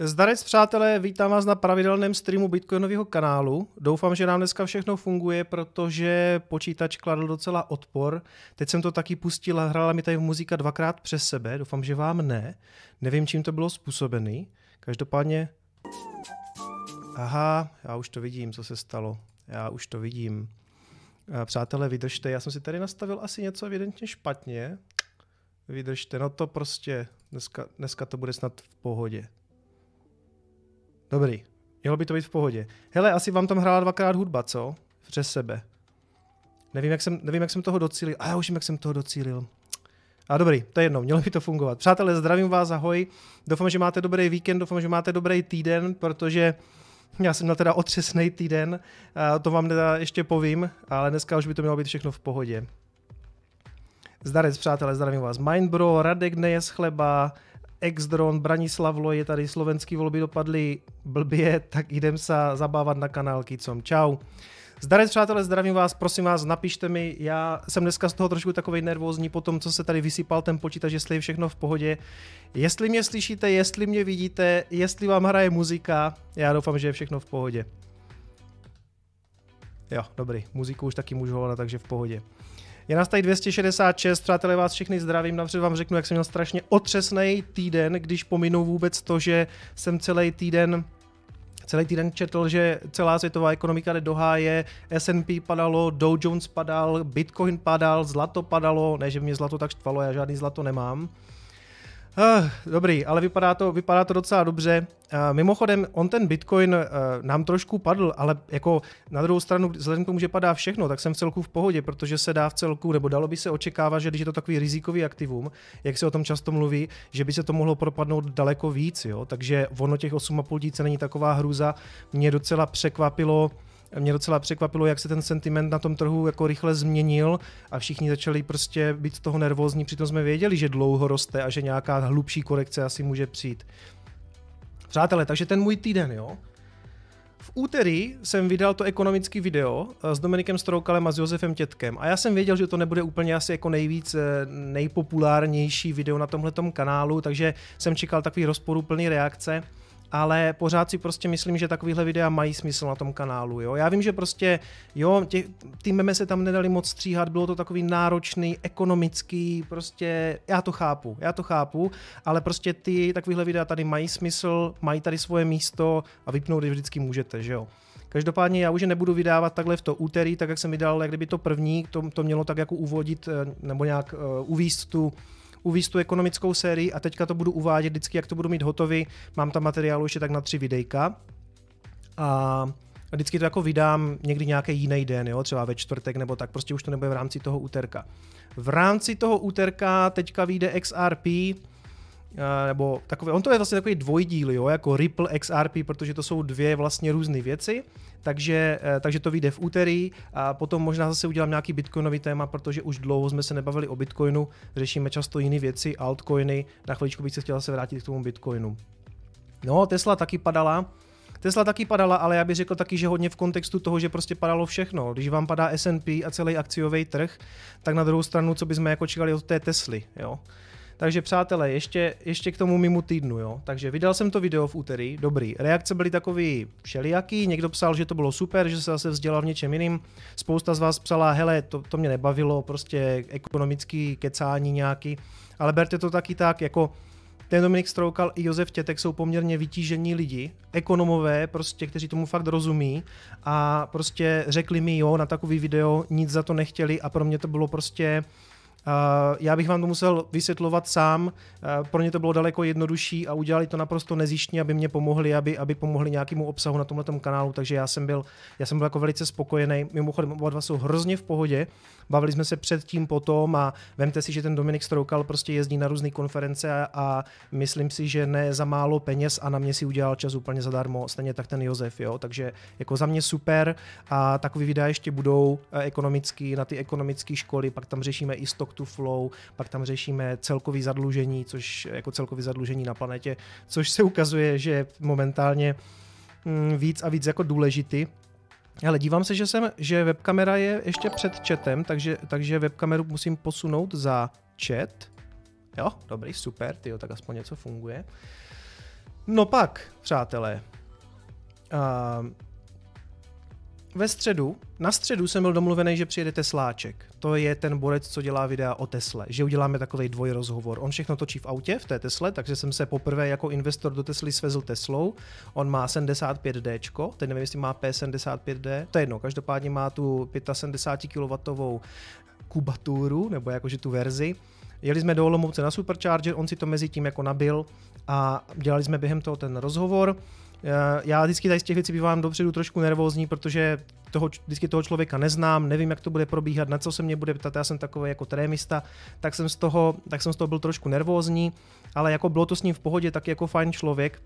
Zdarec přátelé, vítám vás na pravidelném streamu Bitcoinového kanálu. Doufám, že nám dneska všechno funguje, protože počítač kladl docela odpor. Teď jsem to taky pustil a hrála mi tady muzika dvakrát přes sebe. Doufám, že vám ne. Nevím, čím to bylo způsobený. Každopádně... Aha, já už to vidím, co se stalo. Já už to vidím. Přátelé, vydržte, já jsem si tady nastavil asi něco evidentně špatně. Vydržte, no to prostě, dneska, dneska to bude snad v pohodě. Dobrý. Mělo by to být v pohodě. Hele, asi vám tam hrála dvakrát hudba, co? Přes sebe. Nevím, jak jsem, nevím, jak jsem toho docílil. A já už vím, jak jsem toho docílil. A dobrý, to je jedno, mělo by to fungovat. Přátelé, zdravím vás, ahoj. Doufám, že máte dobrý víkend, doufám, že máte dobrý týden, protože já jsem měl teda otřesný týden, a to vám teda ještě povím, ale dneska už by to mělo být všechno v pohodě. Zdarec, přátelé, zdravím vás. Mindbro, Radek Nejes Chleba, Exdron, Branislavlo, je tady slovenský volby dopadly blbě, tak jdem se zabávat na kanál Kicom. Čau. Zdarec přátelé, zdravím vás, prosím vás, napište mi, já jsem dneska z toho trošku takový nervózní po tom, co se tady vysypal ten počítač, jestli je všechno v pohodě. Jestli mě slyšíte, jestli mě vidíte, jestli vám hraje muzika, já doufám, že je všechno v pohodě. Jo, dobrý, muziku už taky můžu volat, takže v pohodě. Je nás tady 266, přátelé, vás všechny zdravím. Napřed vám řeknu, jak jsem měl strašně otřesný týden, když pominu vůbec to, že jsem celý týden celý týden četl, že celá světová ekonomika jde do háje, S&P padalo, Dow Jones padal, Bitcoin padal, zlato padalo, ne, že mě zlato tak štvalo, já žádný zlato nemám. Uh, dobrý, ale vypadá to, vypadá to docela dobře. Uh, mimochodem, on ten Bitcoin uh, nám trošku padl, ale jako na druhou stranu, vzhledem k tomu, že padá všechno, tak jsem v celku v pohodě, protože se dá v celku, nebo dalo by se očekávat, že když je to takový rizikový aktivum, jak se o tom často mluví, že by se to mohlo propadnout daleko víc, jo? takže ono těch 8,5 díce není taková hruza. Mě docela překvapilo, mě docela překvapilo, jak se ten sentiment na tom trhu jako rychle změnil a všichni začali prostě být z toho nervózní, přitom jsme věděli, že dlouho roste a že nějaká hlubší korekce asi může přijít. Přátelé, takže ten můj týden, jo. V úterý jsem vydal to ekonomický video eh, s Dominikem Stroukalem a s Josefem Tětkem a já jsem věděl, že to nebude úplně asi jako nejvíc eh, nejpopulárnější video na tomhletom kanálu, takže jsem čekal takový rozporuplný reakce ale pořád si prostě myslím, že takovýhle videa mají smysl na tom kanálu. Jo? Já vím, že prostě, jo, tě, ty meme se tam nedali moc stříhat, bylo to takový náročný, ekonomický, prostě, já to chápu, já to chápu, ale prostě ty takovýhle videa tady mají smysl, mají tady svoje místo a vypnout je vždycky můžete, že jo. Každopádně já už nebudu vydávat takhle v to úterý, tak jak jsem vydal, jak kdyby to první, to, to mělo tak jako uvodit eh, nebo nějak uh, uvíst tu uvíct tu ekonomickou sérii a teďka to budu uvádět vždycky, jak to budu mít hotový. Mám tam materiálu ještě tak na tři videjka. A vždycky to jako vydám někdy nějaký jiný den, jo, třeba ve čtvrtek nebo tak, prostě už to nebude v rámci toho úterka. V rámci toho úterka teďka vyjde XRP, nebo takové, on to je vlastně takový dvojdíl, jo, jako Ripple XRP, protože to jsou dvě vlastně různé věci, takže, eh, takže to vyjde v úterý a potom možná zase udělám nějaký bitcoinový téma, protože už dlouho jsme se nebavili o bitcoinu, řešíme často jiné věci, altcoiny, na chviličku bych se chtěl se vrátit k tomu bitcoinu. No, Tesla taky padala, Tesla taky padala, ale já bych řekl taky, že hodně v kontextu toho, že prostě padalo všechno. Když vám padá S&P a celý akciový trh, tak na druhou stranu, co bychom jako čekali od té Tesly, jo. Takže přátelé, ještě, ještě k tomu mimo týdnu, jo. Takže vydal jsem to video v úterý, dobrý. Reakce byly takový všelijaký, někdo psal, že to bylo super, že se zase vzdělal v něčem jiným. Spousta z vás psala, hele, to, to mě nebavilo, prostě ekonomický kecání nějaký. Ale berte to taky tak, jako ten Dominik Stroukal i Josef Tětek jsou poměrně vytížení lidi, ekonomové, prostě, kteří tomu fakt rozumí a prostě řekli mi jo, na takový video nic za to nechtěli a pro mě to bylo prostě já bych vám to musel vysvětlovat sám, pro ně to bylo daleko jednodušší a udělali to naprosto nezištně, aby mě pomohli, aby, aby pomohli nějakému obsahu na tomhle kanálu, takže já jsem byl, já jsem byl jako velice spokojený. Mimochodem, oba dva jsou hrozně v pohodě, bavili jsme se předtím, potom a vemte si, že ten Dominik Stroukal prostě jezdí na různé konference a myslím si, že ne za málo peněz a na mě si udělal čas úplně zadarmo, stejně tak ten Josef, jo, takže jako za mě super a takový videa ještě budou eh, ekonomický, na ty ekonomické školy, pak tam řešíme i stock to flow, pak tam řešíme celkový zadlužení, což jako celkový zadlužení na planetě, což se ukazuje, že momentálně mm, víc a víc jako důležitý. Ale dívám se, že, jsem, že webkamera je ještě před chatem, takže, takže webkameru musím posunout za chat. Jo, dobrý, super, tyjo, tak aspoň něco funguje. No pak, přátelé, uh, ve středu, na středu jsem byl domluvený, že přijede Tesláček. To je ten borec, co dělá videa o Tesle. Že uděláme takový dvojrozhovor. On všechno točí v autě, v té Tesle, takže jsem se poprvé jako investor do Tesly svezl Teslou. On má 75D, teď nevím, jestli má P75D, to je jedno, každopádně má tu 75 kW kubaturu, nebo jakože tu verzi. Jeli jsme do Olomouce na Supercharger, on si to mezi tím jako nabil a dělali jsme během toho ten rozhovor. Já vždycky tady z těch věcí bývám dopředu trošku nervózní, protože toho, vždycky toho člověka neznám, nevím, jak to bude probíhat, na co se mě bude ptat, já jsem takový jako trémista, tak jsem z toho, tak jsem z toho byl trošku nervózní, ale jako bylo to s ním v pohodě, tak jako fajn člověk.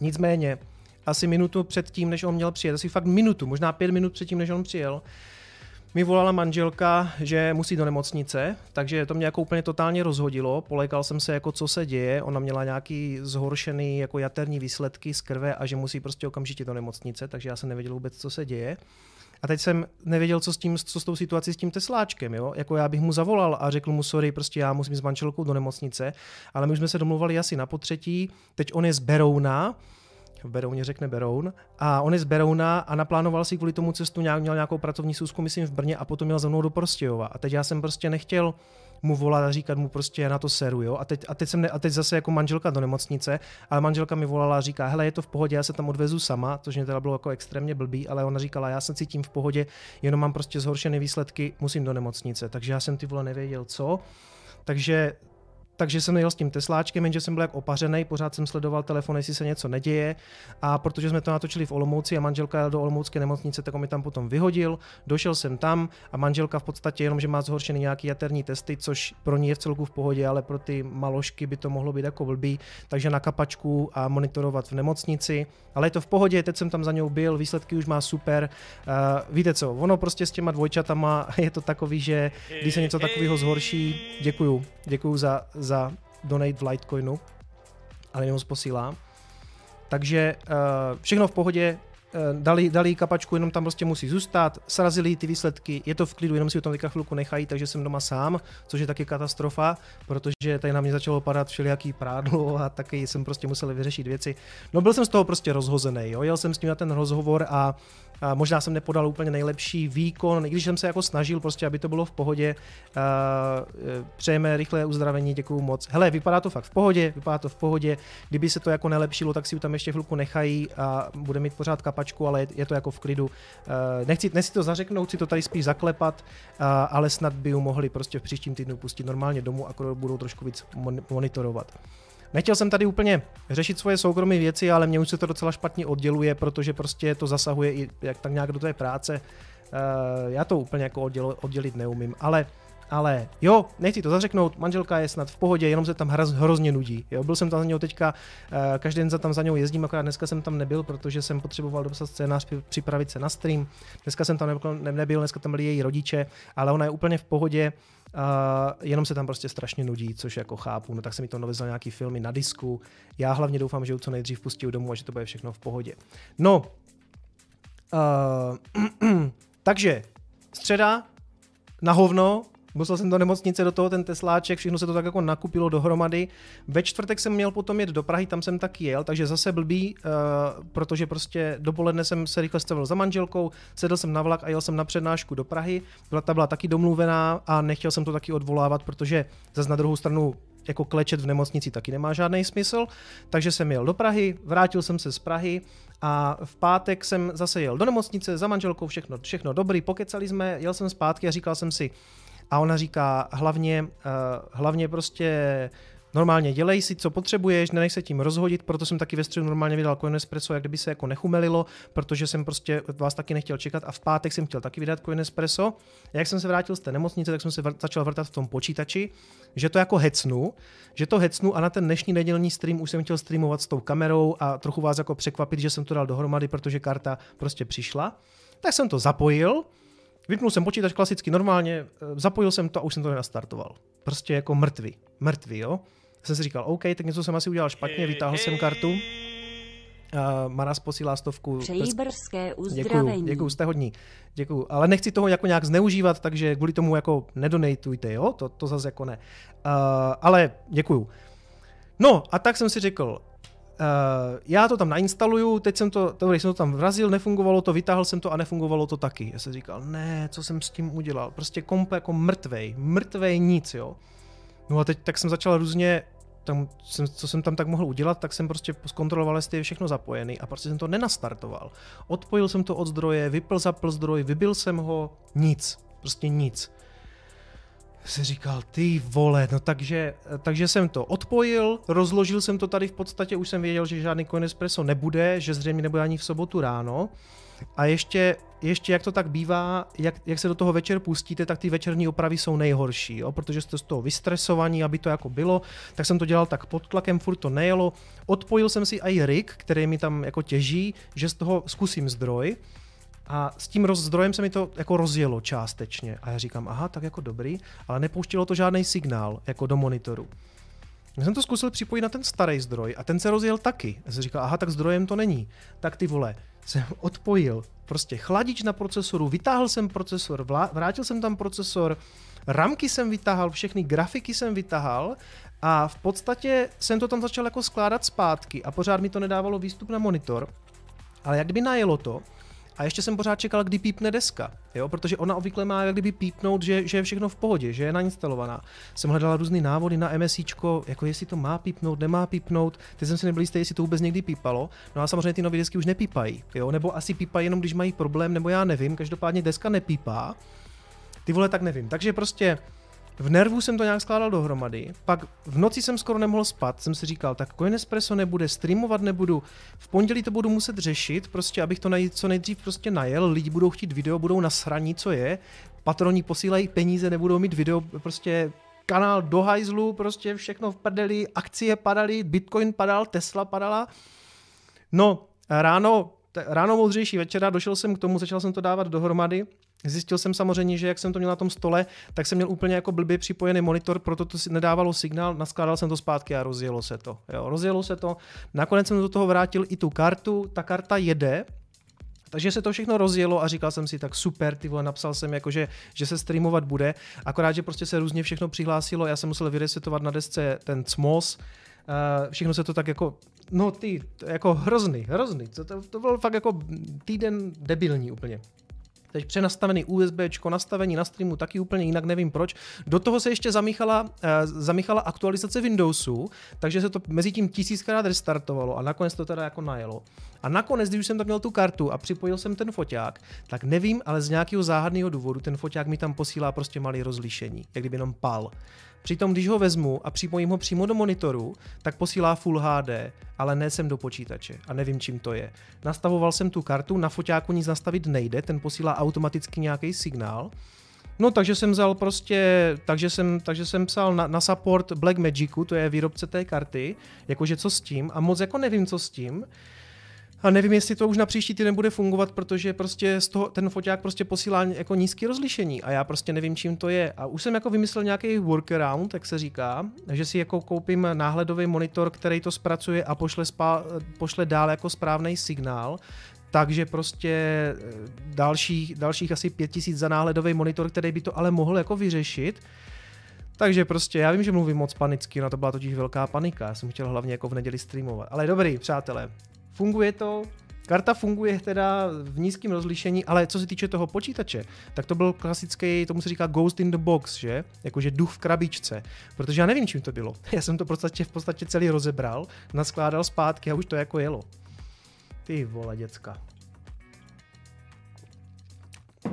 Nicméně, asi minutu před tím, než on měl přijet, asi fakt minutu, možná pět minut před tím, než on přijel, mi volala manželka, že musí do nemocnice, takže to mě jako úplně totálně rozhodilo. Polekal jsem se, jako co se děje. Ona měla nějaký zhoršený jako jaterní výsledky z krve a že musí prostě okamžitě do nemocnice, takže já jsem nevěděl vůbec, co se děje. A teď jsem nevěděl, co s, tím, co s tou situací s tím Tesláčkem. Jo? Jako já bych mu zavolal a řekl mu, sorry, prostě já musím s manželkou do nemocnice, ale my už jsme se domluvali asi na potřetí. Teď on je z Berouna, v Berouně řekne Beroun. A on je z Berouna a naplánoval si kvůli tomu cestu, nějak, měl nějakou pracovní sůzku, myslím, v Brně a potom měl za mnou do Prostějova. A teď já jsem prostě nechtěl mu volat a říkat mu prostě na to seru, jo. A teď, a teď, jsem ne, a teď zase jako manželka do nemocnice, ale manželka mi volala a říká, hele, je to v pohodě, já se tam odvezu sama, což mě teda bylo jako extrémně blbý, ale ona říkala, já se cítím v pohodě, jenom mám prostě zhoršené výsledky, musím do nemocnice. Takže já jsem ty vole nevěděl co. Takže takže jsem jel s tím Tesláčkem, jenže jsem byl jak opařený, pořád jsem sledoval telefon, jestli se něco neděje. A protože jsme to natočili v Olomouci a manželka jel do Olomoucké nemocnice, tak on mi tam potom vyhodil. Došel jsem tam a manželka v podstatě jenom, že má zhoršený nějaký jaterní testy, což pro ní je v celku v pohodě, ale pro ty malošky by to mohlo být jako blbý. Takže na kapačku a monitorovat v nemocnici. Ale je to v pohodě, teď jsem tam za něj byl, výsledky už má super. Uh, víte co, ono prostě s těma dvojčatama je to takový, že když se něco takového zhorší, děkuju, děkuju za, za donate v Litecoinu, ale jenom posílám. Takže uh, všechno v pohodě, uh, dali, dali kapačku, jenom tam prostě musí zůstat, srazili ty výsledky, je to v klidu, jenom si o tom teďka chvilku nechají, takže jsem doma sám, což je taky katastrofa, protože tady na mě začalo padat všelijaký prádlo a taky jsem prostě musel vyřešit věci. No byl jsem z toho prostě rozhozený, jo? jel jsem s ním na ten rozhovor a a možná jsem nepodal úplně nejlepší výkon, i když jsem se jako snažil prostě, aby to bylo v pohodě. A e, přejeme rychlé uzdravení, děkuju moc. Hele, vypadá to fakt v pohodě, vypadá to v pohodě. Kdyby se to jako nelepšilo, tak si tam ještě chvilku nechají a bude mít pořád kapačku, ale je to jako v klidu. Nechci, nechci to zařeknout, si to tady spíš zaklepat, ale snad by ju mohli prostě v příštím týdnu pustit normálně domů, a budou trošku víc monitorovat. Nechtěl jsem tady úplně řešit svoje soukromé věci, ale mě už se to docela špatně odděluje, protože prostě to zasahuje i jak tak nějak do té práce. Uh, já to úplně jako odděl, oddělit neumím, ale ale jo, nechci to zařeknout, manželka je snad v pohodě, jenom se tam hroz, hrozně nudí. Jo, byl jsem tam za něj teďka, uh, každý den za tam za něj jezdím, akorát dneska jsem tam nebyl, protože jsem potřeboval dopsat scénář, připravit se na stream. Dneska jsem tam nebyl, dneska tam byli její rodiče, ale ona je úplně v pohodě, uh, jenom se tam prostě strašně nudí, což jako chápu. No tak se mi to novezal nějaký filmy na disku. Já hlavně doufám, že ho co nejdřív pustí domů a že to bude všechno v pohodě. No, uh, takže středa na hovno, Musel jsem do nemocnice, do toho ten Tesláček, všechno se to tak jako nakupilo dohromady. Ve čtvrtek jsem měl potom jet do Prahy, tam jsem taky jel, takže zase blbý, uh, protože prostě dopoledne jsem se rychle stavil za manželkou, sedl jsem na vlak a jel jsem na přednášku do Prahy. Byla ta byla taky domluvená a nechtěl jsem to taky odvolávat, protože zase na druhou stranu jako klečet v nemocnici taky nemá žádný smysl, takže jsem jel do Prahy, vrátil jsem se z Prahy a v pátek jsem zase jel do nemocnice za manželkou, všechno, všechno dobrý, pokecali jsme, jel jsem zpátky a říkal jsem si, a ona říká, hlavně, uh, hlavně prostě normálně dělej si, co potřebuješ, nenech se tím rozhodit, proto jsem taky ve středu normálně vydal Coin Espresso, jak kdyby se jako nechumelilo, protože jsem prostě vás taky nechtěl čekat a v pátek jsem chtěl taky vydat Coin Espresso. A jak jsem se vrátil z té nemocnice, tak jsem se vr- začal vrtat v tom počítači, že to jako hecnu, že to hecnu a na ten dnešní nedělní stream už jsem chtěl streamovat s tou kamerou a trochu vás jako překvapit, že jsem to dal dohromady, protože karta prostě přišla. Tak jsem to zapojil, Vypnul jsem počítač klasicky normálně, eh, zapojil jsem to a už jsem to nenastartoval. Prostě jako mrtvý. Mrtvý, jo. Jsem si říkal, OK, tak něco jsem asi udělal špatně, vytáhl jsem kartu. Uh, Maras posílá stovku. Přeji brzké uzdravení. Děkuju, děkuju, jste hodní. Děkuju. Ale nechci toho jako nějak zneužívat, takže kvůli tomu jako nedonatujte, jo? To, to zase jako ne. Uh, ale děkuju. No a tak jsem si řekl, já to tam nainstaluju, teď jsem to, dobrý, jsem to tam vrazil, nefungovalo to, vytáhl jsem to a nefungovalo to taky. Já jsem říkal, ne, co jsem s tím udělal, prostě komp jako mrtvej, mrtvej nic, jo. No a teď tak jsem začal různě tam, jsem, co jsem tam tak mohl udělat, tak jsem prostě zkontroloval, jestli je všechno zapojený a prostě jsem to nenastartoval. Odpojil jsem to od zdroje, vypl, zapl zdroj, vybil jsem ho, nic, prostě nic. Se říkal, ty vole, no takže, takže jsem to odpojil, rozložil jsem to tady v podstatě, už jsem věděl, že žádný Coinespresso nebude, že zřejmě nebude ani v sobotu ráno. A ještě, ještě jak to tak bývá, jak, jak se do toho večer pustíte, tak ty večerní opravy jsou nejhorší, jo? protože jste z toho vystresovaní, aby to jako bylo, tak jsem to dělal tak pod tlakem, furt to nejelo. Odpojil jsem si i rig, který mi tam jako těží, že z toho zkusím zdroj. A s tím rozdrojem se mi to jako rozjelo částečně. A já říkám, aha, tak jako dobrý, ale nepouštilo to žádný signál jako do monitoru. Já jsem to zkusil připojit na ten starý zdroj a ten se rozjel taky. Já jsem říkal, aha, tak zdrojem to není. Tak ty vole, jsem odpojil prostě chladič na procesoru, vytáhl jsem procesor, vrátil jsem tam procesor, ramky jsem vytáhal, všechny grafiky jsem vytáhal a v podstatě jsem to tam začal jako skládat zpátky a pořád mi to nedávalo výstup na monitor. Ale jak kdyby najelo to, a ještě jsem pořád čekal, kdy pípne deska, jo? protože ona obvykle má jak kdyby pípnout, že, že je všechno v pohodě, že je nainstalovaná. Jsem hledal různé návody na MSIčko, jako jestli to má pípnout, nemá pípnout. Teď jsem si nebyl jistý, jestli to vůbec někdy pípalo. No a samozřejmě ty nové desky už nepípají, jo? nebo asi pípají jenom, když mají problém, nebo já nevím. Každopádně deska nepípá. Ty vole, tak nevím. Takže prostě v nervu jsem to nějak skládal dohromady, pak v noci jsem skoro nemohl spát, jsem si říkal, tak Coinespresso nebude, streamovat nebudu, v pondělí to budu muset řešit, prostě abych to co nejdřív prostě najel, lidi budou chtít video, budou nasraní, co je, patroni posílají peníze, nebudou mít video, prostě kanál do hajzlu, prostě všechno v prdeli, akcie padaly, Bitcoin padal, Tesla padala. No, ráno, ráno moudřejší večera, došel jsem k tomu, začal jsem to dávat dohromady, Zjistil jsem samozřejmě, že jak jsem to měl na tom stole, tak jsem měl úplně jako blbě připojený monitor, proto to nedávalo signál, naskládal jsem to zpátky a rozjelo se to. Jo, rozjelo se to. Nakonec jsem do toho vrátil i tu kartu, ta karta jede, takže se to všechno rozjelo a říkal jsem si, tak super, ty vole, napsal jsem jako, že, že se streamovat bude, akorát, že prostě se různě všechno přihlásilo, já jsem musel vyresetovat na desce ten CMOS, Uh, všechno se to tak jako, no ty, jako hrozný, hrozný, to, to, to byl fakt jako týden debilní úplně. Teď přenastavený USB, nastavení na streamu taky úplně jinak, nevím proč. Do toho se ještě zamíchala, uh, zamíchala aktualizace Windowsu, takže se to mezi tím tisíckrát restartovalo a nakonec to teda jako najelo. A nakonec, když jsem tam měl tu kartu a připojil jsem ten foťák, tak nevím, ale z nějakého záhadného důvodu ten foťák mi tam posílá prostě malý rozlišení, jak kdyby jenom pal. Přitom, když ho vezmu a připojím ho přímo do monitoru, tak posílá Full HD, ale ne sem do počítače a nevím, čím to je. Nastavoval jsem tu kartu, na foťáku nic nastavit nejde, ten posílá automaticky nějaký signál. No takže jsem vzal prostě, takže jsem, takže jsem psal na, na support Blackmagicu, to je výrobce té karty, jakože co s tím a moc jako nevím, co s tím. A nevím, jestli to už na příští týden bude fungovat, protože prostě z toho, ten foťák prostě posílá jako nízké rozlišení a já prostě nevím, čím to je. A už jsem jako vymyslel nějaký workaround, jak se říká, že si jako koupím náhledový monitor, který to zpracuje a pošle, spá, pošle dál jako správný signál, takže prostě eh, dalších, dalších asi 5000 za náhledový monitor, který by to ale mohl jako vyřešit. Takže prostě já vím, že mluvím moc panicky, na to byla totiž velká panika, já jsem chtěl hlavně jako v neděli streamovat. Ale dobrý, přátelé, Funguje to, Karta funguje teda v nízkém rozlišení, ale co se týče toho počítače, tak to byl klasický, tomu se říká ghost in the box, že? Jakože duch v krabičce. Protože já nevím, čím to bylo. Já jsem to v podstatě, v podstatě celý rozebral, naskládal zpátky a už to jako jelo. Ty vole, děcka.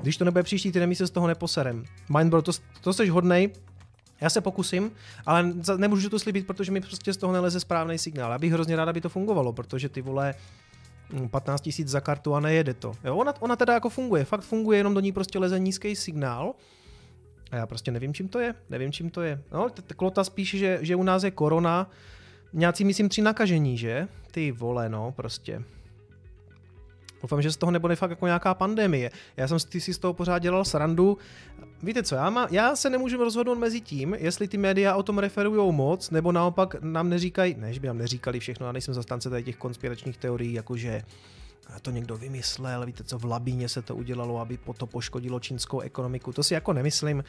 Když to nebude příští týden, my se z toho neposerem. Mindbro, to, to jsi hodnej, já se pokusím, ale nemůžu to slíbit, protože mi prostě z toho neleze správný signál. Já bych hrozně rád, aby to fungovalo, protože ty vole 15 hm, tisíc za kartu a nejede to. Jo, ona, ona teda jako funguje, fakt funguje, jenom do ní prostě leze nízký signál. A já prostě nevím, čím to je, nevím, čím to je. No, klota spíš, že, že u nás je korona, nějací, myslím, tři nakažení, že? Ty vole, no, prostě. Doufám, že z toho nebude fakt jako nějaká pandemie. Já jsem si z toho pořád dělal srandu. Víte co, já, má, já se nemůžu rozhodnout mezi tím, jestli ty média o tom referují moc, nebo naopak nám neříkají, ne, že by nám neříkali všechno, já nejsem zastánce tady těch konspiračních teorií, jakože to někdo vymyslel, víte co, v Labíně se to udělalo, aby to poškodilo čínskou ekonomiku, to si jako nemyslím.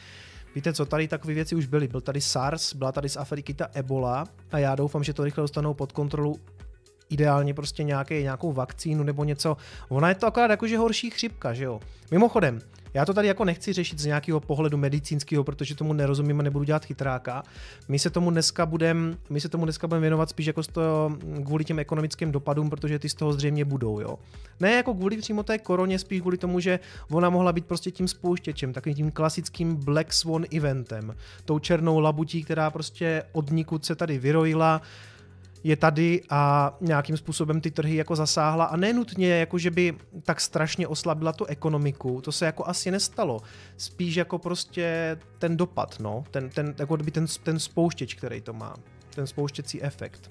Víte co, tady takové věci už byly, byl tady SARS, byla tady z Afriky ta Ebola a já doufám, že to rychle dostanou pod kontrolu ideálně prostě nějaký, nějakou vakcínu nebo něco. Ona je to akorát jakože horší chřipka, že jo. Mimochodem, já to tady jako nechci řešit z nějakého pohledu medicínského, protože tomu nerozumím a nebudu dělat chytráka. My se tomu dneska budeme, my se tomu věnovat spíš jako to kvůli těm ekonomickým dopadům, protože ty z toho zřejmě budou, jo. Ne jako kvůli přímo té koroně, spíš kvůli tomu, že ona mohla být prostě tím spouštěčem, takovým tím klasickým Black Swan eventem, tou černou labutí, která prostě od nikud se tady vyrojila, je tady a nějakým způsobem ty trhy jako zasáhla a nenutně jako, že by tak strašně oslabila tu ekonomiku, to se jako asi nestalo. Spíš jako prostě ten dopad, no, ten, ten, jako by ten, ten spouštěč, který to má, ten spouštěcí efekt.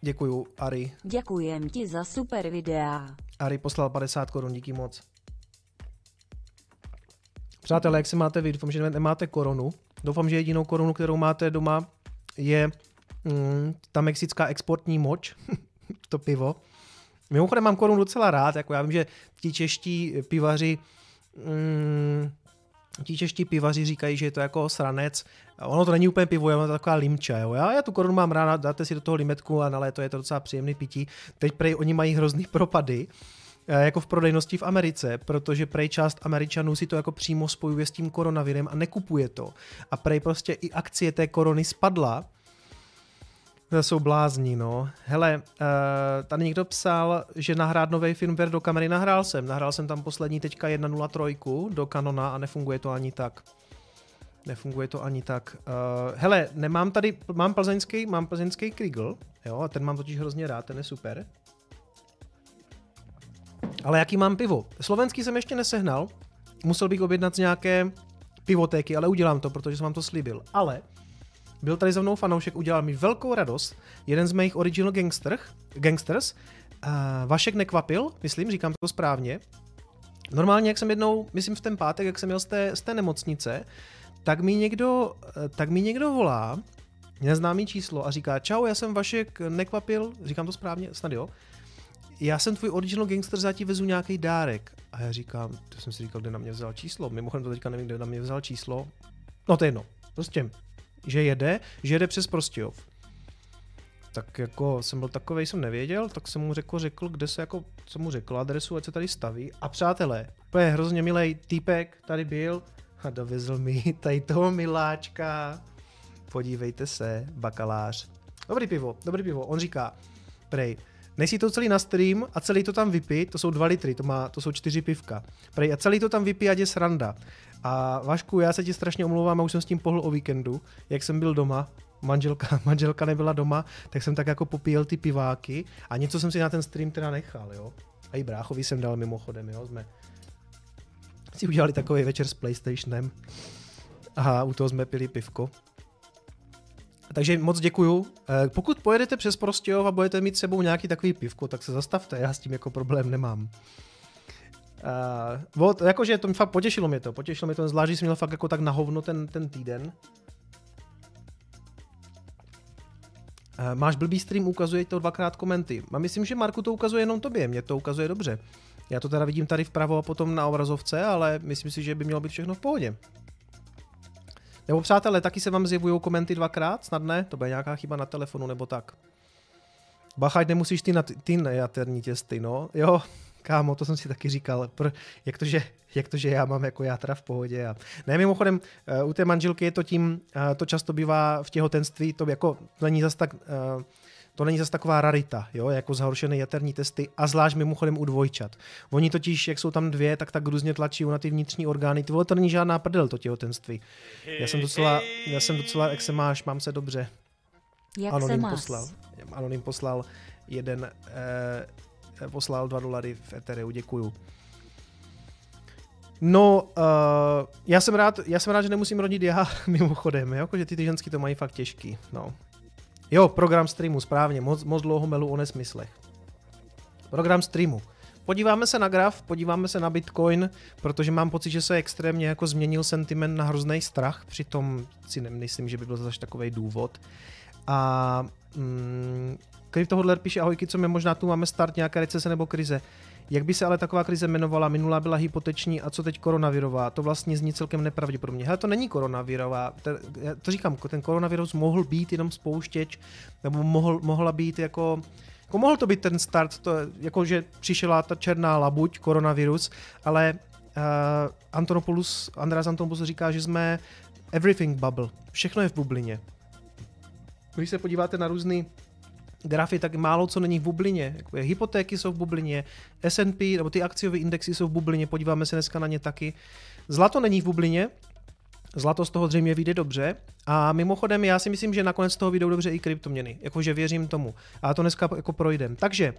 Děkuju, Ari. Děkujem ti za super videa. Ari poslal 50 korun, díky moc. Přátelé, jak se máte vy? Doufám, že nemáte koronu. Doufám, že jedinou korunu, kterou máte doma, je mm, ta mexická exportní moč, to pivo. Mimochodem mám korunu docela rád, jako já vím, že ti čeští pivaři mm, ti čeští pivaři říkají, že je to jako sranec. Ono to není úplně pivo, je to taková limča. Jo? Já, já tu korunu mám ráda, dáte si do toho limetku a na léto je to docela příjemný pití. Teď prej oni mají hrozný propady. Eh, jako v prodejnosti v Americe, protože prej část Američanů si to jako přímo spojuje s tím koronavirem a nekupuje to. A prej prostě i akcie té korony spadla, to jsou blázni, no. Hele, uh, tady někdo psal, že nahrát nový firmware do kamery. Nahrál jsem. Nahrál jsem tam poslední teďka 1.03 do Canona a nefunguje to ani tak. Nefunguje to ani tak. Uh, hele, nemám tady, mám plzeňský, mám plzeňský Kriegel, jo, a ten mám totiž hrozně rád, ten je super. Ale jaký mám pivo? Slovenský jsem ještě nesehnal, musel bych objednat z nějaké pivotéky, ale udělám to, protože jsem vám to slíbil. Ale byl tady za mnou fanoušek, udělal mi velkou radost, jeden z mých original gangster, gangsters, uh, Vašek nekvapil, myslím, říkám to správně. Normálně, jak jsem jednou, myslím v ten pátek, jak jsem měl z té, z té nemocnice, tak mi někdo, eh, tak mi někdo volá, neznámý číslo a říká, čau, já jsem Vašek nekvapil, říkám to správně, snad jo, já jsem tvůj original gangster, za ti vezu nějaký dárek. A já říkám, to jsem si říkal, kde na mě vzal číslo. Mimochodem to teďka nevím, kde na mě vzal číslo. No to je jedno. Prostě, že jede, že jede přes Prostějov. Tak jako jsem byl takový, jsem nevěděl, tak jsem mu řekl, řekl, kde se jako, co mu řekl, adresu, ať se tady staví. A přátelé, to je hrozně milý týpek, tady byl a dovezl mi tady toho miláčka. Podívejte se, bakalář. Dobrý pivo, dobrý pivo. On říká, prej, Než si to celý na stream a celý to tam vypí, to jsou dva litry, to, má, to jsou čtyři pivka. Prej, a celý to tam vypí, ať je sranda. A Vašku, já se ti strašně omlouvám, a už jsem s tím pohl o víkendu, jak jsem byl doma, manželka, manželka nebyla doma, tak jsem tak jako popíjel ty piváky a něco jsem si na ten stream teda nechal, jo. A i bráchovi jsem dal mimochodem, jo, jsme si udělali takový večer s Playstationem a u toho jsme pili pivko. Takže moc děkuju. Eh, pokud pojedete přes Prostějov a budete mít sebou nějaký takový pivko, tak se zastavte, já s tím jako problém nemám. Uh, od, jakože to mi fakt potěšilo mě to, potěšilo mě to, zvlášť jsem měl fakt jako tak na hovno ten, ten týden. Uh, máš blbý stream, ukazuje to dvakrát komenty. A myslím, že Marku to ukazuje jenom tobě, mě to ukazuje dobře. Já to teda vidím tady vpravo a potom na obrazovce, ale myslím si, že by mělo být všechno v pohodě. Nebo přátelé, taky se vám zjevují komenty dvakrát, snad ne? To bude nějaká chyba na telefonu nebo tak. Bachať nemusíš ty, na ty nejaterní těsty, no. Jo, kámo, to jsem si taky říkal. Pr- jak, to, že, jak to, že já mám jako játra v pohodě. A... Ne, mimochodem, uh, u té manželky je to tím, uh, to často bývá v těhotenství, to jako není zas tak... Uh, to není zase taková rarita, jo, jako zhoršené jaterní testy a zvlášť mimochodem u dvojčat. Oni totiž, jak jsou tam dvě, tak tak různě tlačí na ty vnitřní orgány. Ty vole, to není žádná prdel, to těhotenství. Já jsem docela, já jsem docela, jak se máš, mám se dobře. Jak Anonym se máš? poslal. Anonym poslal jeden, eh, poslal dva dolary v Ethereum, děkuju. No, uh, já jsem rád, já jsem rád, že nemusím rodit já mimochodem, jo? že ty, ty ženský to mají fakt těžký, no. Jo, program streamu, správně, moc, moc dlouho melu o nesmyslech. Program streamu. Podíváme se na graf, podíváme se na Bitcoin, protože mám pocit, že se extrémně jako změnil sentiment na hrozný strach, přitom si nemyslím, že by byl zase takový důvod. A mm, Kryptohodler píše, ahojky, co my možná tu máme start nějaké recese nebo krize. Jak by se ale taková krize jmenovala? Minulá byla hypoteční a co teď koronavirová? To vlastně zní celkem nepravděpodobně. Hele, to není koronavirová. To říkám, ten koronavirus mohl být jenom spouštěč, nebo mohl, mohla být jako jako mohl to být ten start, to, jako že přišla ta černá labuť, koronavirus, ale uh, Antonopoulos, Andreas Antonopoulos říká, že jsme everything bubble. Všechno je v bublině. Když se podíváte na různé grafy, tak málo co není v bublině. Jako hypotéky jsou v bublině, S&P, nebo ty akciové indexy jsou v bublině, podíváme se dneska na ně taky. Zlato není v bublině, Zlato z toho zřejmě vyjde dobře. A mimochodem, já si myslím, že nakonec z toho vyjdou dobře i kryptoměny. Jakože věřím tomu. A to dneska jako projdem. Takže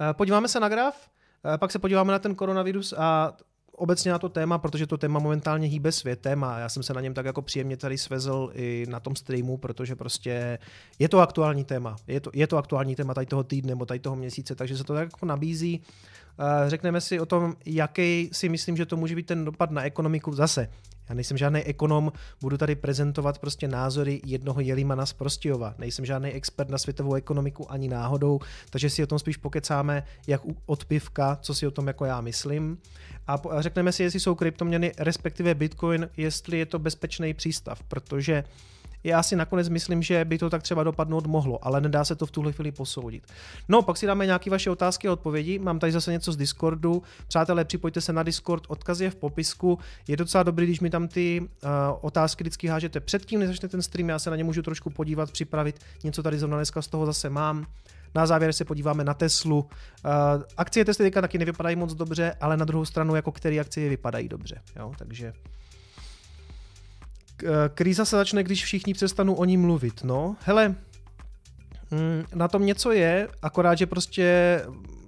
eh, podíváme se na graf, eh, pak se podíváme na ten koronavirus a obecně na to téma, protože to téma momentálně hýbe světem a já jsem se na něm tak jako příjemně tady svezl i na tom streamu, protože prostě je to aktuální téma. Je to, je to aktuální téma tady toho týdne nebo tady toho měsíce, takže se to tak jako nabízí. Eh, řekneme si o tom, jaký si myslím, že to může být ten dopad na ekonomiku. Zase, já nejsem žádný ekonom, budu tady prezentovat prostě názory jednoho Jelimana z Prostějova. Nejsem žádný expert na světovou ekonomiku ani náhodou, takže si o tom spíš pokecáme jak od pivka, co si o tom jako já myslím. A řekneme si, jestli jsou kryptoměny, respektive Bitcoin, jestli je to bezpečný přístav, protože já si nakonec myslím, že by to tak třeba dopadnout mohlo, ale nedá se to v tuhle chvíli posoudit. No, pak si dáme nějaké vaše otázky a odpovědi. Mám tady zase něco z Discordu. Přátelé, připojte se na Discord, odkaz je v popisku. Je docela dobrý, když mi tam ty uh, otázky vždycky hážete předtím, než začne ten stream. Já se na ně můžu trošku podívat, připravit. Něco tady zrovna dneska z toho zase mám. Na závěr se podíváme na Teslu. Uh, akcie Tesly taky nevypadají moc dobře, ale na druhou stranu, jako které akcie vypadají dobře. Jo? Takže kríza se začne, když všichni přestanou o ní mluvit. No, hele, mm, na tom něco je, akorát, že prostě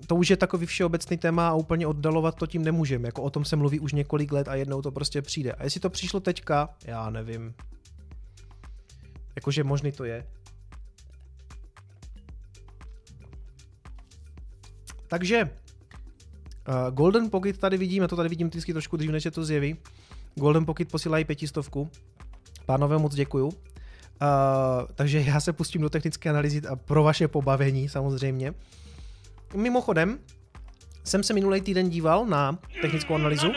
to už je takový všeobecný téma a úplně oddalovat to tím nemůžeme. Jako o tom se mluví už několik let a jednou to prostě přijde. A jestli to přišlo teďka, já nevím. Jakože možný to je. Takže uh, Golden Pocket tady vidím, to tady vidím vždycky trošku dřív, než se to zjeví. Golden Pocket posílají pětistovku. Pánové, moc děkuju. Uh, takže já se pustím do technické analýzy a pro vaše pobavení samozřejmě. Mimochodem, jsem se minulý týden díval na technickou analýzu.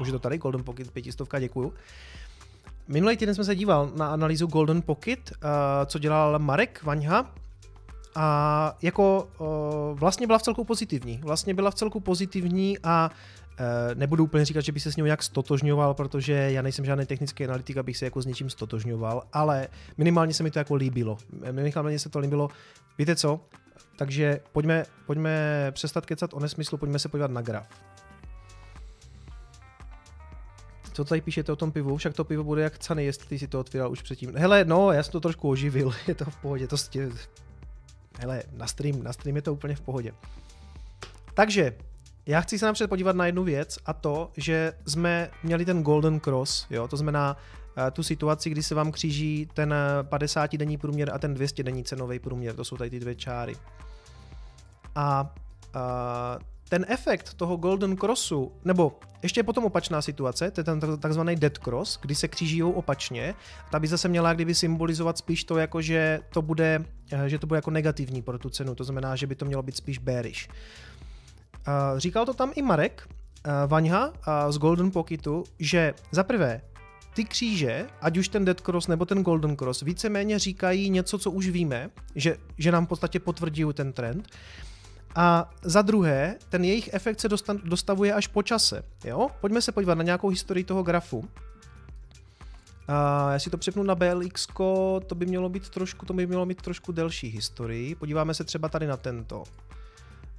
Už je to tady, Golden Pocket 500, děkuju. Minulý týden jsme se díval na analýzu Golden Pocket, uh, co dělal Marek Vaňha. A jako uh, vlastně byla v celku pozitivní. Vlastně byla v celku pozitivní a nebudu úplně říkat, že by se s ním nějak stotožňoval, protože já nejsem žádný technický analytik, abych se jako s něčím stotožňoval, ale minimálně se mi to jako líbilo. Minimálně se to líbilo. Víte co? Takže pojďme, pojďme přestat kecat o nesmyslu, pojďme se podívat na graf. Co tady píšete o tom pivu? Však to pivo bude jak cany, jestli si to otvíral už předtím. Hele, no, já jsem to trošku oživil, je to v pohodě, to stě... Hele, na stream, na stream je to úplně v pohodě. Takže, já chci se napřed podívat na jednu věc a to, že jsme měli ten Golden Cross, jo, to znamená uh, tu situaci, kdy se vám kříží ten 50-denní průměr a ten 200-denní cenový průměr, to jsou tady ty dvě čáry. A uh, ten efekt toho Golden Crossu, nebo ještě je potom opačná situace, to je ten takzvaný Dead Cross, kdy se kříží opačně, ta by zase měla kdyby symbolizovat spíš to, jako že to bude, eh, že to bude jako negativní pro tu cenu, to znamená, že by to mělo být spíš bearish. Říkal to tam i Marek Vaňha z Golden Pocketu, že za prvé ty kříže, ať už ten Dead Cross nebo ten Golden Cross, víceméně říkají něco, co už víme, že, že nám v podstatě potvrdí ten trend. A za druhé, ten jejich efekt se dostan, dostavuje až po čase. Jo? Pojďme se podívat na nějakou historii toho grafu. A já si to přepnu na BLX, to by mělo být trošku, to by mělo mít trošku delší historii. Podíváme se třeba tady na tento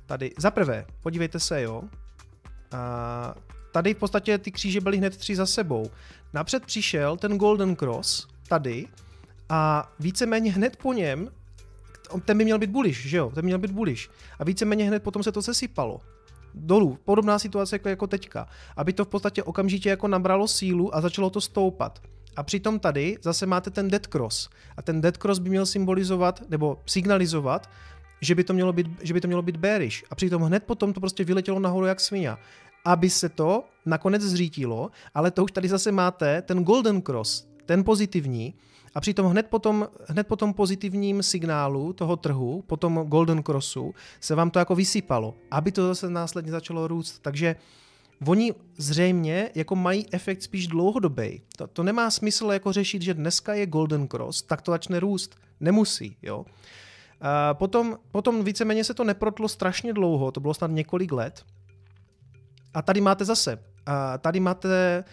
tady, za prvé, podívejte se, jo, a tady v podstatě ty kříže byly hned tři za sebou. Napřed přišel ten Golden Cross, tady, a víceméně hned po něm, ten by měl být bullish, že jo, ten by měl být bullish. A víceméně hned potom se to sesypalo dolů. Podobná situace jako, jako teďka. Aby to v podstatě okamžitě jako nabralo sílu a začalo to stoupat. A přitom tady zase máte ten dead cross. A ten dead cross by měl symbolizovat nebo signalizovat, že by to mělo být, že by to mělo být bearish. A přitom hned potom to prostě vyletělo nahoru jak svině. Aby se to nakonec zřítilo, ale to už tady zase máte ten golden cross, ten pozitivní, A přitom hned potom, hned po tom pozitivním signálu toho trhu, po tom Golden Crossu, se vám to jako vysypalo, aby to zase následně začalo růst. Takže Oni zřejmě jako mají efekt spíš dlouhodobý. To, to nemá smysl jako řešit, že dneska je Golden Cross, tak to začne růst. Nemusí, jo. A potom, potom víceméně se to neprotlo strašně dlouho, to bylo snad několik let. A tady máte zase tady máte,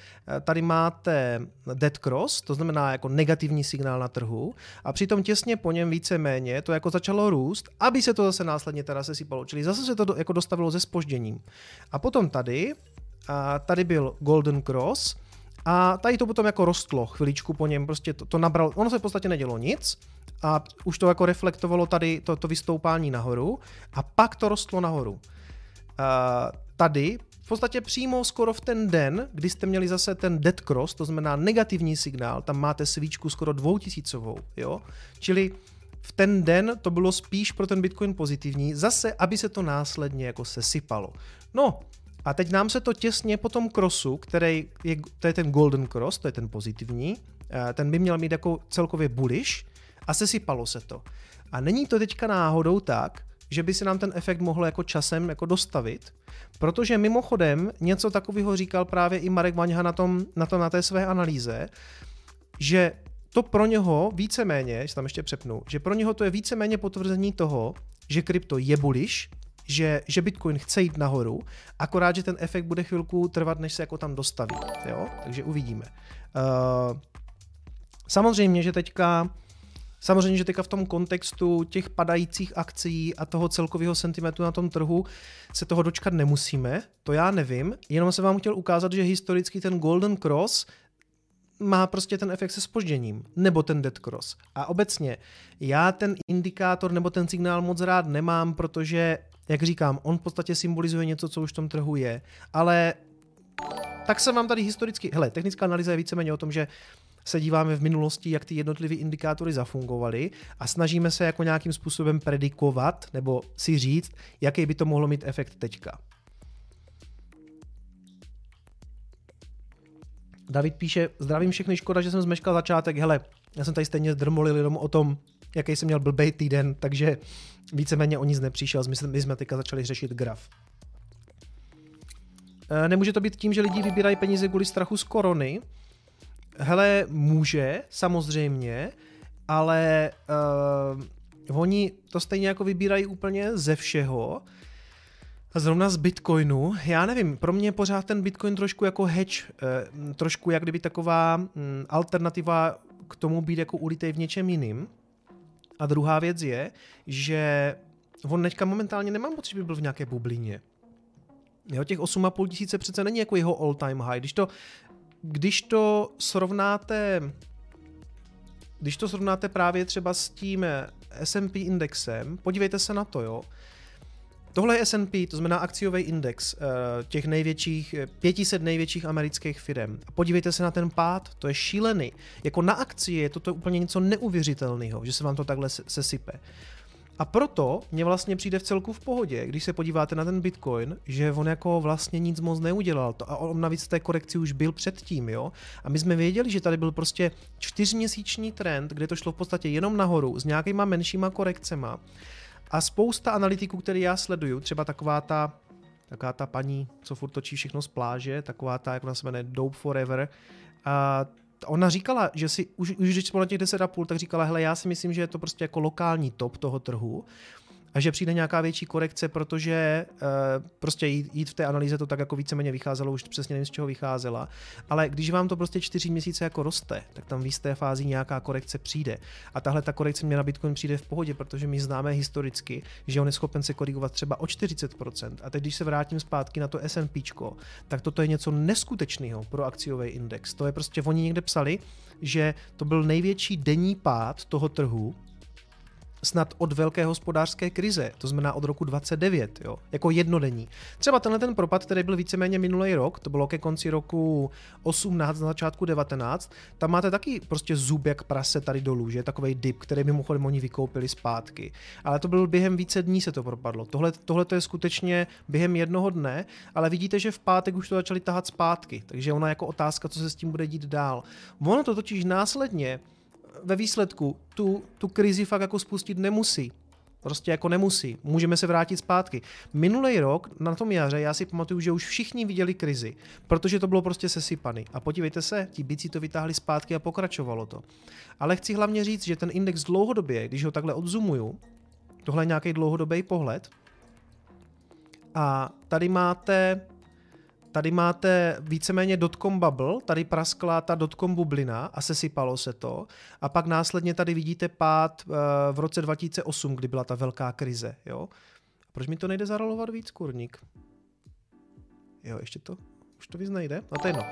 tady máte dead cross, to znamená jako negativní signál na trhu a přitom těsně po něm víceméně to jako začalo růst, aby se to zase následně teda sesypalo, čili zase se to do, jako dostavilo se spožděním. A potom tady, a tady byl golden cross, a tady to potom jako rostlo chviličku po něm, prostě to, to nabral, ono se v podstatě nedělo nic a už to jako reflektovalo tady to, to vystoupání nahoru a pak to rostlo nahoru. A tady podstatě přímo skoro v ten den, kdy jste měli zase ten dead cross, to znamená negativní signál, tam máte svíčku skoro dvoutisícovou, jo? Čili v ten den to bylo spíš pro ten Bitcoin pozitivní, zase, aby se to následně jako sesypalo. No, a teď nám se to těsně po tom crossu, který je, to je ten golden cross, to je ten pozitivní, eh, ten by měl mít jako celkově bullish a sesypalo se to. A není to teďka náhodou tak, že by se nám ten efekt mohl jako časem jako dostavit, protože mimochodem něco takového říkal právě i Marek Vaňha na, tom, na, tom, na té své analýze, že to pro něho víceméně, že tam ještě přepnu, že pro něho to je víceméně potvrzení toho, že krypto je bullish, že, že Bitcoin chce jít nahoru, akorát, že ten efekt bude chvilku trvat, než se jako tam dostaví. Jo? Takže uvidíme. Uh, samozřejmě, že teďka Samozřejmě, že teďka v tom kontextu těch padajících akcí a toho celkového sentimentu na tom trhu se toho dočkat nemusíme, to já nevím, jenom se vám chtěl ukázat, že historicky ten Golden Cross má prostě ten efekt se spožděním, nebo ten dead cross. A obecně, já ten indikátor nebo ten signál moc rád nemám, protože, jak říkám, on v podstatě symbolizuje něco, co už v tom trhu je, ale tak se vám tady historicky, hele, technická analýza je víceméně o tom, že se díváme v minulosti, jak ty jednotlivé indikátory zafungovaly a snažíme se jako nějakým způsobem predikovat nebo si říct, jaký by to mohlo mít efekt teďka. David píše, zdravím všechny, škoda, že jsem zmeškal začátek. Hele, já jsem tady stejně zdrmolil jenom o tom, jaký jsem měl blbej týden, takže víceméně o nic nepřišel. My jsme teďka začali řešit graf. E, nemůže to být tím, že lidi vybírají peníze kvůli strachu z korony, hele, může, samozřejmě, ale uh, oni to stejně jako vybírají úplně ze všeho. A zrovna z Bitcoinu, já nevím, pro mě je pořád ten Bitcoin trošku jako hedge, uh, trošku jak kdyby taková um, alternativa k tomu být jako ulitej v něčem jiným. A druhá věc je, že on teďka momentálně nemám pocit, že by byl v nějaké bublině. Jo, těch 8,5 tisíce přece není jako jeho all time high. Když to když to srovnáte když to srovnáte právě třeba s tím S&P indexem, podívejte se na to, jo. Tohle je S&P, to znamená akciový index eh, těch největších, 500 největších amerických firm. A podívejte se na ten pád, to je šílený. Jako na akci je to úplně něco neuvěřitelného, že se vám to takhle sesype. A proto mě vlastně přijde v celku v pohodě, když se podíváte na ten Bitcoin, že on jako vlastně nic moc neudělal. To, a on navíc té korekci už byl předtím, jo. A my jsme věděli, že tady byl prostě čtyřměsíční trend, kde to šlo v podstatě jenom nahoru s nějakýma menšíma korekcema. A spousta analytiků, který já sleduju, třeba taková ta taková ta paní, co furt točí všechno z pláže, taková ta, jak ona se jmenuje, Dope Forever, a ona říkala, že si, už, už když jsme na těch 10,5, tak říkala, hele, já si myslím, že je to prostě jako lokální top toho trhu a že přijde nějaká větší korekce, protože uh, prostě jít, jít v té analýze to tak jako víceméně vycházelo, už přesně nevím, z čeho vycházela, ale když vám to prostě čtyři měsíce jako roste, tak tam v té fázi nějaká korekce přijde. A tahle ta korekce mě na Bitcoin přijde v pohodě, protože my známe historicky, že on je schopen se korigovat třeba o 40%. A teď, když se vrátím zpátky na to S&P, tak toto je něco neskutečného pro akciový index. To je prostě, oni někde psali, že to byl největší denní pád toho trhu snad od velké hospodářské krize, to znamená od roku 29, jo, jako jednodenní. Třeba tenhle ten propad, který byl víceméně minulý rok, to bylo ke konci roku 18, na začátku 19, tam máte taky prostě zub jak prase tady dolů, že takový dip, který mimochodem oni vykoupili zpátky. Ale to byl během více dní se to propadlo. Tohle, tohle to je skutečně během jednoho dne, ale vidíte, že v pátek už to začali tahat zpátky, takže ona jako otázka, co se s tím bude dít dál. Ono to totiž následně ve výsledku tu, tu krizi fakt jako spustit nemusí. Prostě jako nemusí. Můžeme se vrátit zpátky. Minulý rok na tom jaře já si pamatuju, že už všichni viděli krizi, protože to bylo prostě sesypaný. A podívejte se, ti bici to vytáhli zpátky a pokračovalo to. Ale chci hlavně říct, že ten index dlouhodobě, když ho takhle odzumuju, tohle je nějaký dlouhodobý pohled, a tady máte Tady máte víceméně dotcom bubble, tady praskla ta dotcom bublina a sesypalo se to. A pak následně tady vidíte pád eh, v roce 2008, kdy byla ta velká krize. Jo? Proč mi to nejde zarolovat víc, kurník? Jo, ještě to? Už to víc nejde? No to je jedno.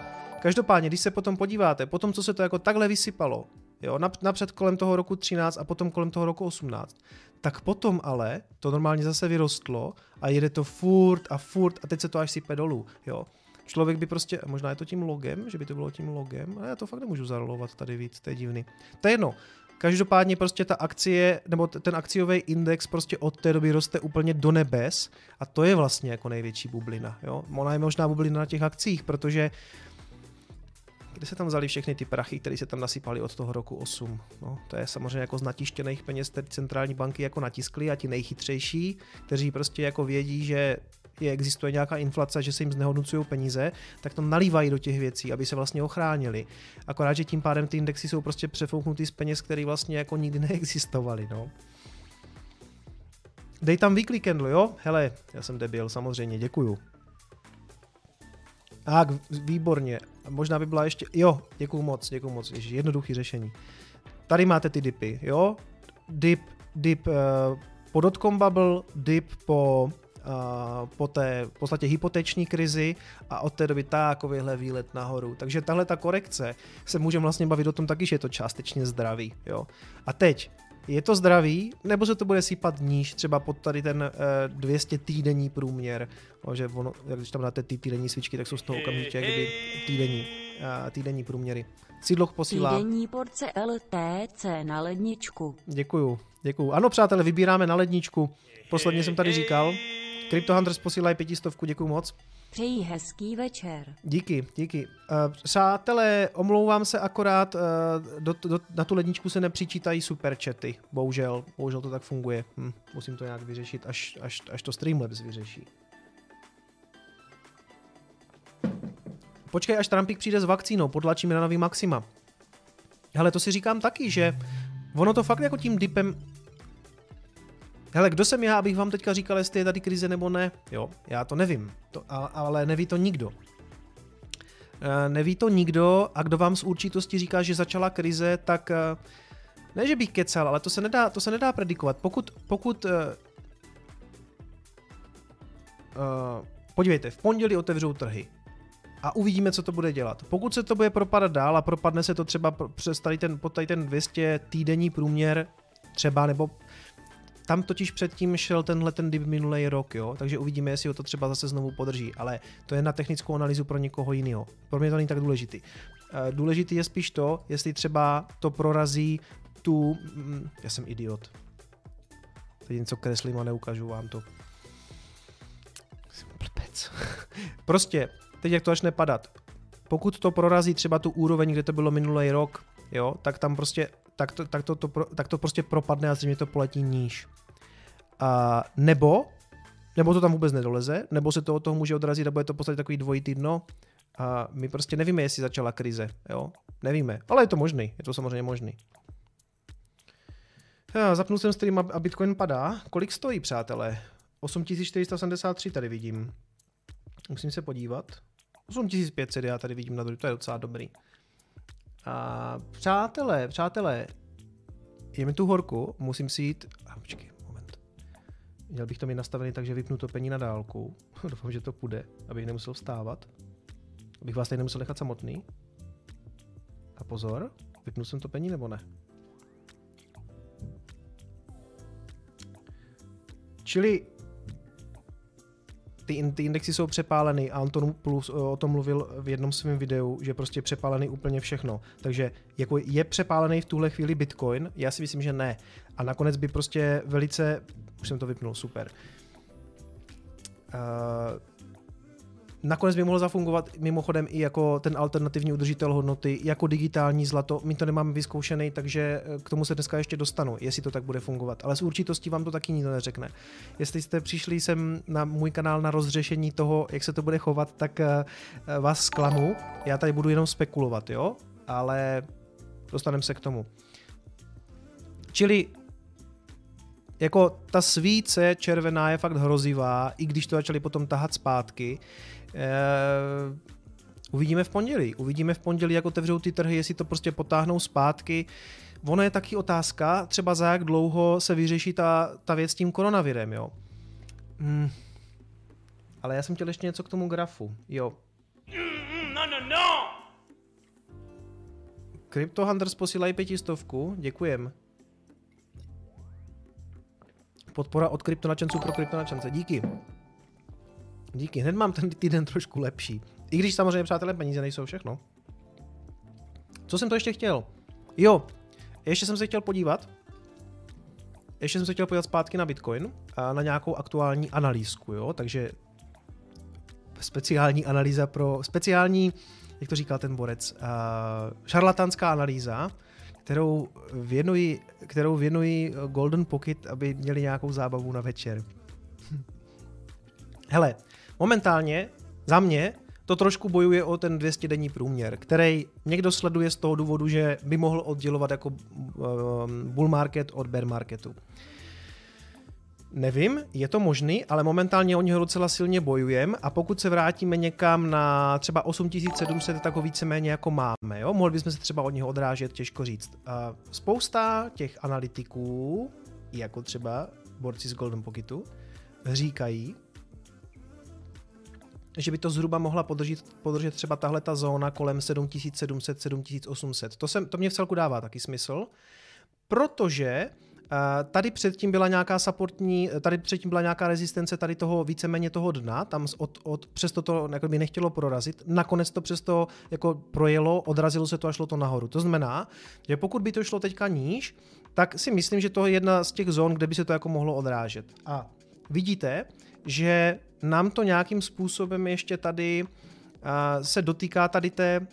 Každopádně, když se potom podíváte, potom, co se to jako takhle vysypalo, jo, napřed kolem toho roku 13 a potom kolem toho roku 18, tak potom ale to normálně zase vyrostlo a jede to furt a furt a teď se to až sype dolů, jo. Člověk by prostě, možná je to tím logem, že by to bylo tím logem, a já to fakt nemůžu zarolovat tady víc, to je divný. To je jedno, Každopádně prostě ta akcie, nebo ten akciový index prostě od té doby roste úplně do nebes a to je vlastně jako největší bublina. Jo? Ona je možná bublina na těch akcích, protože kde se tam vzali všechny ty prachy, které se tam nasypaly od toho roku 8. No, to je samozřejmě jako z natištěných peněz, které centrální banky jako natiskly a ti nejchytřejší, kteří prostě jako vědí, že je, existuje nějaká inflace, že se jim znehodnocují peníze, tak to nalívají do těch věcí, aby se vlastně ochránili. Akorát, že tím pádem ty indexy jsou prostě přefouknutý z peněz, které vlastně jako nikdy neexistovaly. No. Dej tam weekly candle, jo? Hele, já jsem debil, samozřejmě, děkuju. Tak, výborně. Možná by byla ještě... Jo, děkuju moc, děkuju moc. Ježi, jednoduchý řešení. Tady máte ty dipy, jo? Dip, dip uh, po dotcom bubble, dip po Uh, po té v podstatě hypoteční krizi a od té doby takovýhle výlet nahoru. Takže tahle ta korekce se můžeme vlastně bavit o tom taky, že je to částečně zdravý. Jo? A teď, je to zdravý, nebo se to bude sypat níž, třeba pod tady ten uh, 200 týdenní průměr, no, že ono, když tam dáte ty týdenní svíčky, tak jsou z toho okamžitě kdyby týdenní, uh, týdenní průměry. Sídloch posílá. Týdenní porce LTC na ledničku. Děkuju, děkuju. Ano, přátelé, vybíráme na ledničku. Posledně jsem tady říkal. Crypto Hunters posílají pětistovku, děkuju moc. Přeji hezký večer. Díky, díky. Uh, přátelé, omlouvám se akorát, uh, do, do, na tu ledničku se nepřičítají superchaty, bohužel, bohužel to tak funguje. Hm, musím to nějak vyřešit, až, až, až to Streamlabs vyřeší. Počkej, až Trumpík přijde s vakcínou, podlačíme na nový maxima. Hele, to si říkám taky, že ono to fakt jako tím dipem Hele, kdo jsem já, abych vám teďka říkal, jestli je tady krize nebo ne? Jo, já to nevím, to, ale neví to nikdo. E, neví to nikdo a kdo vám z určitosti říká, že začala krize, tak e, ne, že bych kecal, ale to se nedá, to se nedá predikovat. Pokud, pokud uh, podívejte, v pondělí otevřou trhy a uvidíme, co to bude dělat. Pokud se to bude propadat dál a propadne se to třeba přes tady ten, pod tady ten 200 týdenní průměr třeba, nebo tam totiž předtím šel tenhle ten dip minulý rok, jo, takže uvidíme, jestli ho to třeba zase znovu podrží, ale to je na technickou analýzu pro někoho jiného. Pro mě to není tak důležitý. Eh, důležitý je spíš to, jestli třeba to prorazí tu... Mm, já jsem idiot. Teď něco kreslím a neukážu vám to. Jsem blbec. prostě, teď jak to začne padat. Pokud to prorazí třeba tu úroveň, kde to bylo minulý rok, jo, tak tam prostě tak to, tak to, to, tak to prostě propadne a zřejmě to poletí níž. A, nebo, nebo to tam vůbec nedoleze, nebo se to od toho může odrazit a bude to podstatě takový dvojitý dno. A my prostě nevíme, jestli začala krize, jo? Nevíme, ale je to možný, je to samozřejmě možný. Já zapnul jsem stream a Bitcoin padá. Kolik stojí, přátelé? 8473 tady vidím. Musím se podívat. 8500 já tady vidím na to, to je docela dobrý. A přátelé, přátelé, je mi tu horku, musím si jít... A počkej, moment. Měl bych to mít nastavený tak, že vypnu topení na dálku. Doufám, že to půjde, abych nemusel vstávat. Abych vás tady nemusel nechat samotný. A pozor, vypnu jsem topení nebo ne? Čili ty, ty indexy jsou přepálený a Anton Plus o tom mluvil v jednom svém videu, že prostě přepálený úplně všechno. Takže jako je přepálený v tuhle chvíli Bitcoin? Já si myslím, že ne. A nakonec by prostě velice, už jsem to vypnul, super. Uh, Nakonec by mohl zafungovat mimochodem i jako ten alternativní udržitel hodnoty, jako digitální zlato. My to nemáme vyzkoušený, takže eh, k tomu se dneska ještě dostanu, jestli to tak bude fungovat. Ale s určitostí vám to taky nikdo neřekne. Jestli jste přišli sem na můj kanál na rozřešení toho, jak se to bude chovat, tak eh, vás zklamu. Já tady budu jenom spekulovat, jo? Ale dostaneme se k tomu. Čili jako ta svíce červená je fakt hrozivá, i když to začali potom tahat zpátky. Uh, uvidíme v pondělí. Uvidíme v pondělí, jak otevřou ty trhy, jestli to prostě potáhnou zpátky. Ono je taky otázka, třeba za jak dlouho se vyřeší ta, ta věc s tím koronavirem, jo. Hmm. Ale já jsem chtěl ještě něco k tomu grafu, jo. No, no, no! Crypto Hunters posílají pětistovku, děkujem. Podpora od kryptonačenců pro kryptonačence, díky. Díky, hned mám ten týden trošku lepší. I když samozřejmě, přátelé, peníze nejsou všechno. Co jsem to ještě chtěl? Jo, ještě jsem se chtěl podívat. Ještě jsem se chtěl podívat zpátky na Bitcoin, a na nějakou aktuální analýzku, jo, takže speciální analýza pro, speciální, jak to říkal ten borec, uh, šarlatánská analýza, kterou věnuji, kterou věnuji Golden Pocket, aby měli nějakou zábavu na večer. Hele, Momentálně za mě to trošku bojuje o ten 200 denní průměr, který někdo sleduje z toho důvodu, že by mohl oddělovat jako um, bull market od bear marketu. Nevím, je to možný, ale momentálně o něho docela silně bojujeme a pokud se vrátíme někam na třeba 8700, tak ho víceméně jako máme. Jo? Mohli bychom se třeba od něho odrážet, těžko říct. Spousta těch analytiků, jako třeba borci z Golden Pocketu, říkají, že by to zhruba mohla podržet, podržet třeba tahle ta zóna kolem 7700, 7800. To, se, to mě v celku dává taky smysl, protože Tady předtím byla nějaká supportní, tady předtím byla nějaká rezistence tady toho víceméně toho dna, tam od, od, přesto to jako by nechtělo prorazit, nakonec to přesto jako projelo, odrazilo se to a šlo to nahoru. To znamená, že pokud by to šlo teďka níž, tak si myslím, že to je jedna z těch zón, kde by se to jako mohlo odrážet. A vidíte, že nám to nějakým způsobem ještě tady uh, se dotýká tady té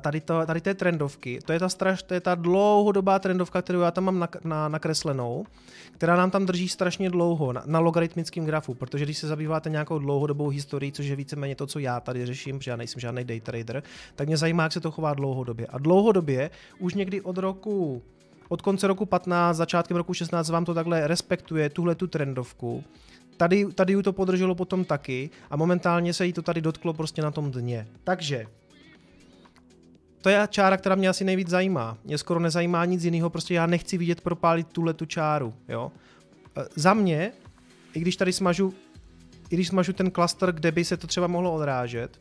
tady, to, tady té trendovky. To je ta straš, to je ta dlouhodobá trendovka, kterou já tam mám na, na, nakreslenou, která nám tam drží strašně dlouho na, na logaritmickém grafu, protože když se zabýváte nějakou dlouhodobou historií, což je víceméně to, co já tady řeším, protože já nejsem žádný day trader, tak mě zajímá, jak se to chová dlouhodobě. A dlouhodobě už někdy od roku od konce roku 15, začátkem roku 16 vám to takhle respektuje, tuhle tu trendovku Tady, tady ju to podrželo potom taky a momentálně se jí to tady dotklo prostě na tom dně. Takže to je čára, která mě asi nejvíc zajímá. Mě skoro nezajímá nic jiného, prostě já nechci vidět propálit tuhle tu čáru. Jo? E, za mě, i když tady smažu, i když smažu ten klaster, kde by se to třeba mohlo odrážet,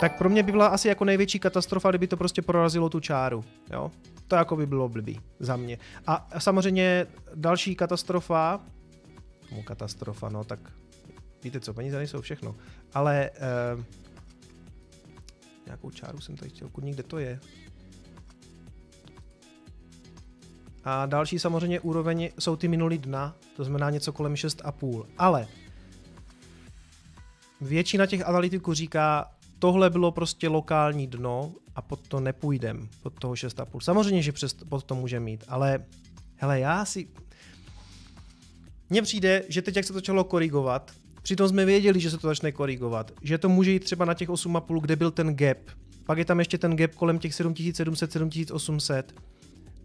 tak pro mě by byla asi jako největší katastrofa, kdyby to prostě prorazilo tu čáru. Jo? To jako by bylo blbý za mě. A samozřejmě další katastrofa, mu katastrofa, no tak víte co, peníze nejsou všechno. Ale uh, nějakou čáru jsem tady chtěl, kurník, kde to je? A další samozřejmě úroveň jsou ty minulý dna, to znamená něco kolem 6,5. Ale většina těch analytiků říká, tohle bylo prostě lokální dno a pod to nepůjdem, pod toho 6,5. Samozřejmě, že přes, pod to může mít, ale hele, já si, mně přijde, že teď, jak se to začalo korigovat, přitom jsme věděli, že se to začne korigovat, že to může jít třeba na těch 8,5, kde byl ten gap, pak je tam ještě ten gap kolem těch 7700, 7800,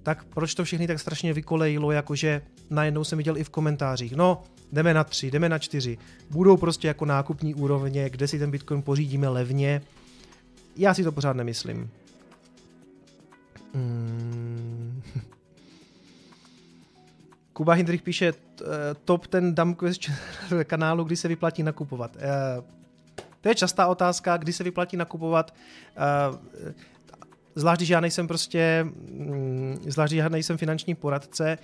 tak proč to všechny tak strašně vykolejilo, jakože najednou jsem viděl i v komentářích, no, jdeme na 3, jdeme na 4, budou prostě jako nákupní úrovně, kde si ten Bitcoin pořídíme levně. Já si to pořád nemyslím. Hmm. Kuba Hindrich píše eh, top ten dumb question kanálu, kdy se vyplatí nakupovat. Eh, to je častá otázka, kdy se vyplatí nakupovat. Eh, zvlášť, když já nejsem prostě, mm, zvlášť, když já nejsem finanční poradce.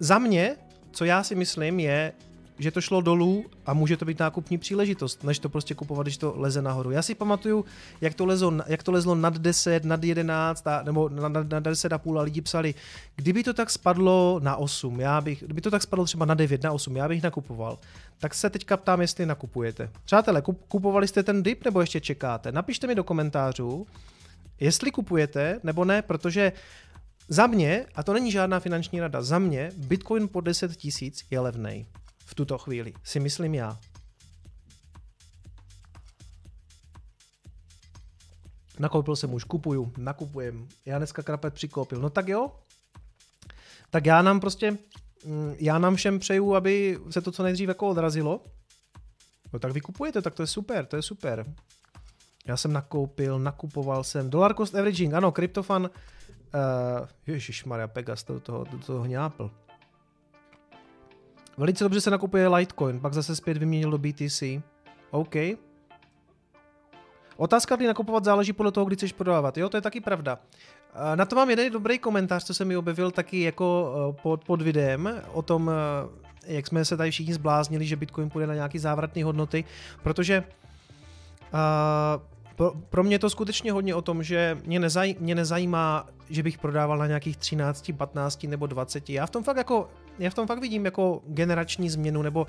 Za mě, co já si myslím, je, že to šlo dolů a může to být nákupní příležitost, než to prostě kupovat, když to leze nahoru. Já si pamatuju, jak to, lezo, jak to lezlo nad 10, nad 11, a, nebo nad, nad, nad 10 a půl a lidi psali, kdyby to tak spadlo na 8, já bych, kdyby to tak spadlo třeba na 9, na 8, já bych nakupoval. Tak se teďka ptám, jestli nakupujete. Přátelé, kup, kupovali jste ten dip nebo ještě čekáte? Napište mi do komentářů, jestli kupujete nebo ne, protože za mě, a to není žádná finanční rada, za mě Bitcoin po 10 tisíc je levnej. V tuto chvíli, si myslím já. Nakoupil jsem už, kupuju, nakupujem. Já dneska krapet přikoupil. No tak jo. Tak já nám prostě, mm, já nám všem přeju, aby se to co nejdřív jako odrazilo. No tak vy kupujete, tak to je super, to je super. Já jsem nakoupil, nakupoval jsem. Dollar cost averaging, ano, kryptofan Uh, Ježíš Maria Pegas, to toho, to toho hňápl. Velice dobře se nakupuje Litecoin, pak zase zpět vyměnil do BTC. OK. Otázka, kdy nakupovat, záleží podle toho, kdy chceš prodávat. Jo, to je taky pravda. Na to mám jeden dobrý komentář, co se mi objevil taky jako eh, pod, pod videem o tom, eh, jak jsme se tady všichni zbláznili, že Bitcoin půjde na nějaký závratné hodnoty, protože uh, pro, pro mě to skutečně hodně o tom, že mě, nezaj, mě nezajímá, že bych prodával na nějakých 13, 15 nebo 20. Já v tom fakt jako, já v tom fakt vidím jako generační změnu nebo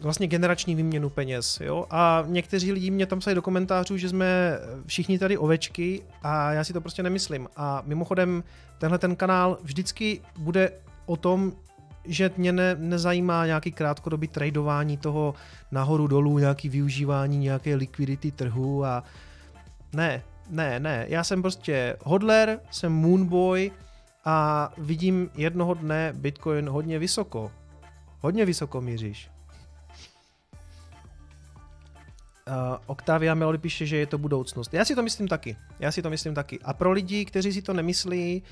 vlastně generační výměnu peněz. Jo? A někteří lidi mě tam psali do komentářů, že jsme všichni tady ovečky a já si to prostě nemyslím. A mimochodem, tenhle ten kanál vždycky bude o tom, že mě ne, nezajímá nějaký krátkodobý tradování toho nahoru dolů, nějaký využívání nějaké likvidity trhu a ne, ne, ne, já jsem prostě hodler, jsem moonboy a vidím jednoho dne Bitcoin hodně vysoko. Hodně vysoko míříš. Uh, Octavia Melody píše, že je to budoucnost. Já si to myslím taky. Já si to myslím taky. A pro lidi, kteří si to nemyslí,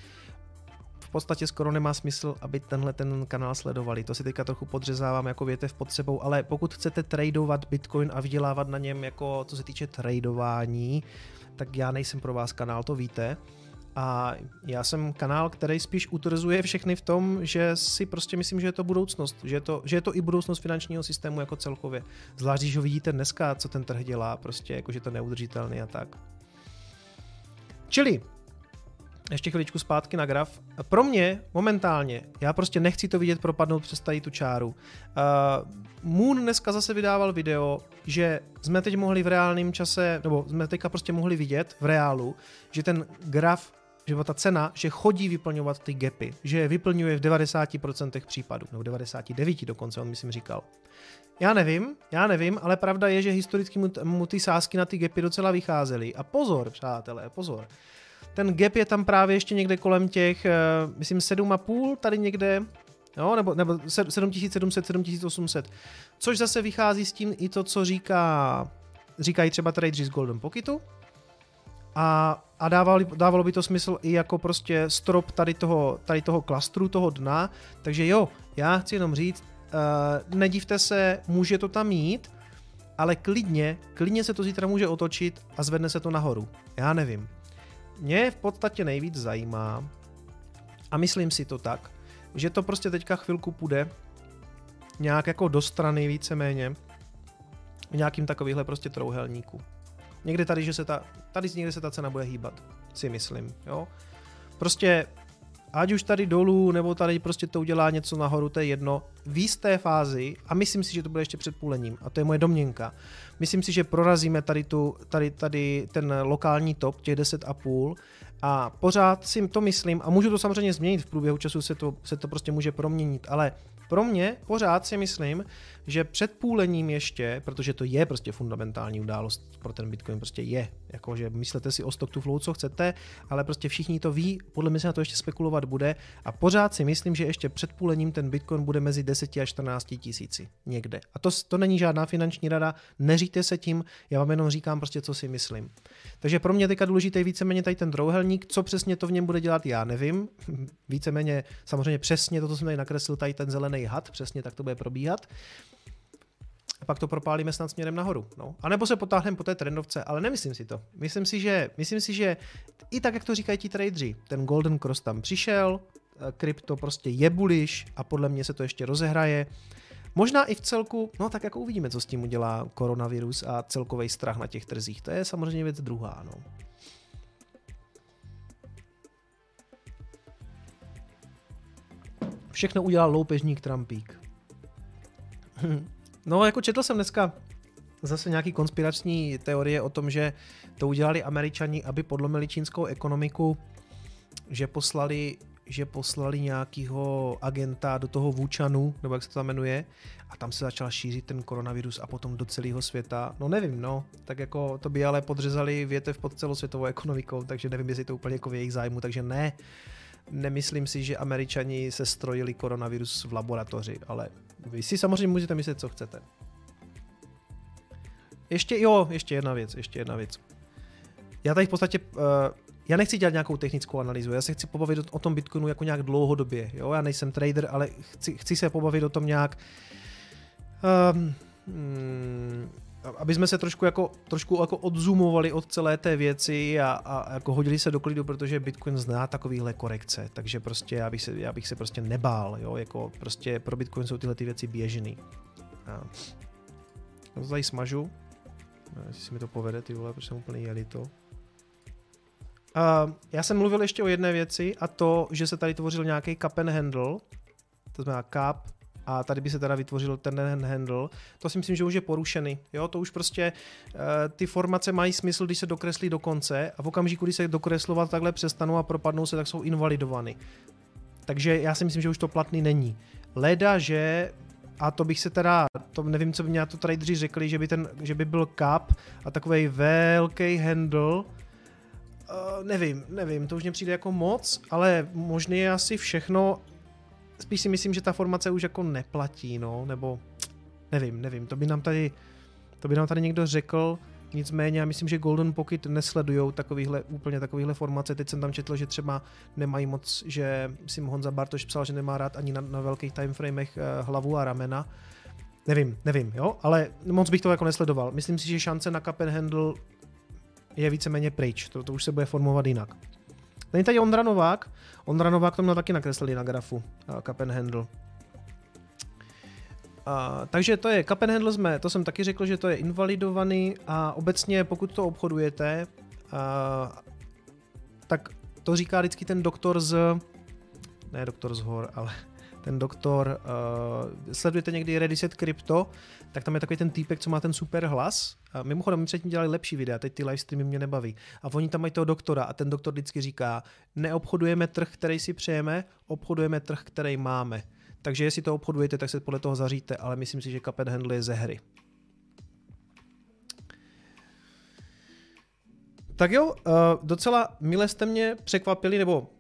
podstatě skoro nemá smysl, aby tenhle ten kanál sledovali. To si teďka trochu podřezávám jako větev pod sebou, ale pokud chcete tradovat Bitcoin a vydělávat na něm jako co se týče tradování, tak já nejsem pro vás kanál, to víte. A já jsem kanál, který spíš utrzuje všechny v tom, že si prostě myslím, že je to budoucnost, že je to, že je to i budoucnost finančního systému jako celkově. Zvlášť, když ho vidíte dneska, co ten trh dělá, prostě jako, že to neudržitelný a tak. Čili ještě chviličku zpátky na graf. Pro mě momentálně, já prostě nechci to vidět propadnout přes tady tu čáru. Uh, Moon dneska zase vydával video, že jsme teď mohli v reálném čase, nebo jsme teďka prostě mohli vidět v reálu, že ten graf že ta cena, že chodí vyplňovat ty gapy, že je vyplňuje v 90% případů, nebo 99 dokonce, on myslím říkal. Já nevím, já nevím, ale pravda je, že historicky mu, mu ty sázky na ty gapy docela vycházely. A pozor, přátelé, pozor. Ten gap je tam právě ještě někde kolem těch, eh, myslím 7,5 tady někde, jo, nebo, nebo 7700, 7800, což zase vychází s tím i to, co říká, říkají třeba traders z Golden Pocketu, a, a dávalo, dávalo by to smysl i jako prostě strop tady toho, tady toho klastru, toho dna, takže jo, já chci jenom říct, uh, nedivte se, může to tam mít, ale klidně, klidně se to zítra může otočit a zvedne se to nahoru. Já nevím mě v podstatě nejvíc zajímá, a myslím si to tak, že to prostě teďka chvilku půjde nějak jako do strany víceméně v nějakým takovýhle prostě trouhelníku. Někde tady, že se ta, tady někde se ta cena bude hýbat, si myslím, jo. Prostě ať už tady dolů, nebo tady prostě to udělá něco nahoru, to je jedno, v jisté fázi, a myslím si, že to bude ještě před půlením, a to je moje domněnka, myslím si, že prorazíme tady, tu, tady, tady ten lokální top, těch 10,5 a pořád si to myslím, a můžu to samozřejmě změnit v průběhu času, se to, se to prostě může proměnit, ale pro mě pořád si myslím, že před půlením ještě, protože to je prostě fundamentální událost pro ten Bitcoin, prostě je, jakože myslete si o stock to flow, co chcete, ale prostě všichni to ví, podle mě se na to ještě spekulovat bude a pořád si myslím, že ještě před půlením ten Bitcoin bude mezi 10 a 14 tisíci někde. A to, to není žádná finanční rada, neříte se tím, já vám jenom říkám prostě, co si myslím. Takže pro mě teďka důležité je víceméně tady ten drouhelník, co přesně to v něm bude dělat, já nevím. Víceméně samozřejmě přesně to, co jsem tady nakreslil, tady ten zelený had, přesně tak to bude probíhat a pak to propálíme snad směrem nahoru. No. A nebo se potáhneme po té trendovce, ale nemyslím si to. Myslím si, že, myslím si, že i tak, jak to říkají ti tradeři, ten Golden Cross tam přišel, eh, krypto prostě je bullish a podle mě se to ještě rozehraje. Možná i v celku, no tak jako uvidíme, co s tím udělá koronavirus a celkový strach na těch trzích. To je samozřejmě věc druhá. No. Všechno udělal loupežník Trumpík. No, jako četl jsem dneska zase nějaký konspirační teorie o tom, že to udělali američani, aby podlomili čínskou ekonomiku, že poslali že poslali nějakého agenta do toho Vůčanu, nebo jak se to tam jmenuje, a tam se začal šířit ten koronavirus a potom do celého světa. No nevím, no, tak jako to by ale podřezali větev pod celosvětovou ekonomikou, takže nevím, jestli to úplně jako v jejich zájmu, takže ne, nemyslím si, že američani se strojili koronavirus v laboratoři, ale vy si samozřejmě můžete myslet, co chcete. Ještě, jo, ještě jedna věc, ještě jedna věc. Já tady v podstatě, uh, já nechci dělat nějakou technickou analýzu, já se chci pobavit o, tom Bitcoinu jako nějak dlouhodobě, jo, já nejsem trader, ale chci, chci se pobavit o tom nějak, um, aby jsme se trošku jako, trošku jako odzoomovali od celé té věci a, a jako hodili se do klidu, protože Bitcoin zná takovýhle korekce, takže prostě já bych se, já bych se prostě nebál, jo, jako prostě pro Bitcoin jsou tyhle ty věci běžný. A, to tady smažu, jestli si mi to povede, ty vole, protože jsem úplně jeli to. Uh, já jsem mluvil ještě o jedné věci a to, že se tady tvořil nějaký cup and handle, to znamená cup, a tady by se teda vytvořil ten handle. To si myslím, že už je porušený. Jo, to už prostě uh, ty formace mají smysl, když se dokreslí do konce a v okamžiku, kdy se dokreslovat takhle přestanou a propadnou se, tak jsou invalidovány. Takže já si myslím, že už to platný není. Leda, že a to bych se teda, to nevím, co by mě to tradeři řekli, že by, ten, že by byl cup a takový velký handle, uh, nevím, nevím, to už mě přijde jako moc, ale možný je asi všechno, spíš si myslím, že ta formace už jako neplatí, no, nebo nevím, nevím, to by nám tady, to by nám tady někdo řekl, Nicméně já myslím, že Golden Pocket nesledují takovýhle, úplně takovýhle formace. Teď jsem tam četl, že třeba nemají moc, že si Honza Bartoš psal, že nemá rád ani na, na velkých timeframech uh, hlavu a ramena. Nevím, nevím, jo, ale moc bych to jako nesledoval. Myslím si, že šance na cup and handle je víceméně pryč, to, to už se bude formovat jinak. Není tady Ondra Novák, Ondra Novák to měl taky nakreslený na grafu, uh, and handle. A, takže to je cup and handle jsme, to jsem taky řekl, že to je invalidovaný a obecně pokud to obchodujete, a, tak to říká vždycky ten doktor z, ne doktor z hor, ale ten doktor, uh, sledujete někdy Rediset Crypto, tak tam je takový ten týpek, co má ten super hlas. A mimochodem, my předtím dělali lepší videa, teď ty live streamy mě nebaví. A oni tam mají toho doktora a ten doktor vždycky říká, neobchodujeme trh, který si přejeme, obchodujeme trh, který máme. Takže jestli to obchodujete, tak se podle toho zaříte, ale myslím si, že Cup Handle je ze hry. Tak jo, uh, docela mile jste mě překvapili, nebo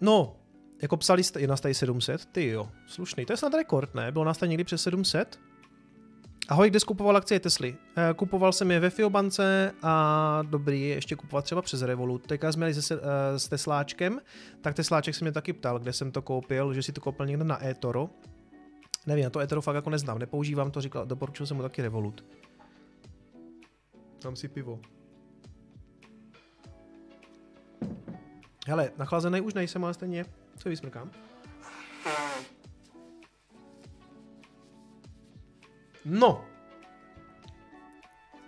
no, jako psali jste, je nás tady 700, ty jo, slušný, to je snad rekord, ne? Bylo nás tady někdy přes 700? Ahoj, kde skupoval akcie Tesly? Eh, kupoval jsem je ve Fiobance a dobrý je ještě kupovat třeba přes Revolut. Teďka jsme měli se, uh, s Tesláčkem, tak Tesláček se mě taky ptal, kde jsem to koupil, že si to koupil někde na eToro. Nevím, já to eToro fakt jako neznám, nepoužívám to, říkal, doporučil jsem mu taky Revolut. Tam si pivo. Hele, nachlazený už nejsem, ale stejně co vysmrkám. No.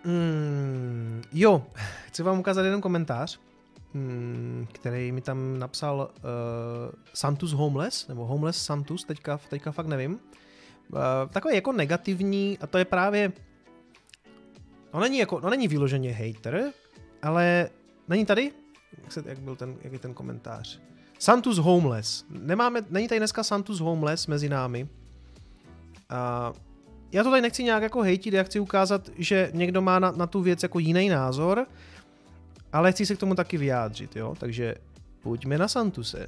Mm, jo, chci vám ukázat jeden komentář, mm, který mi tam napsal uh, Santus Homeless, nebo Homeless Santus, teďka, teďka fakt nevím. Uh, takový jako negativní, a to je právě, no není, jako, no není vyloženě hater, ale není tady, jak, se, jak byl ten, jak je ten komentář. Santus Homeless. Nemáme, není tady dneska Santus Homeless mezi námi. Uh, já to tady nechci nějak jako hejtit, já chci ukázat, že někdo má na, na tu věc jako jiný názor, ale chci se k tomu taky vyjádřit, jo, takže pojďme na Santuse.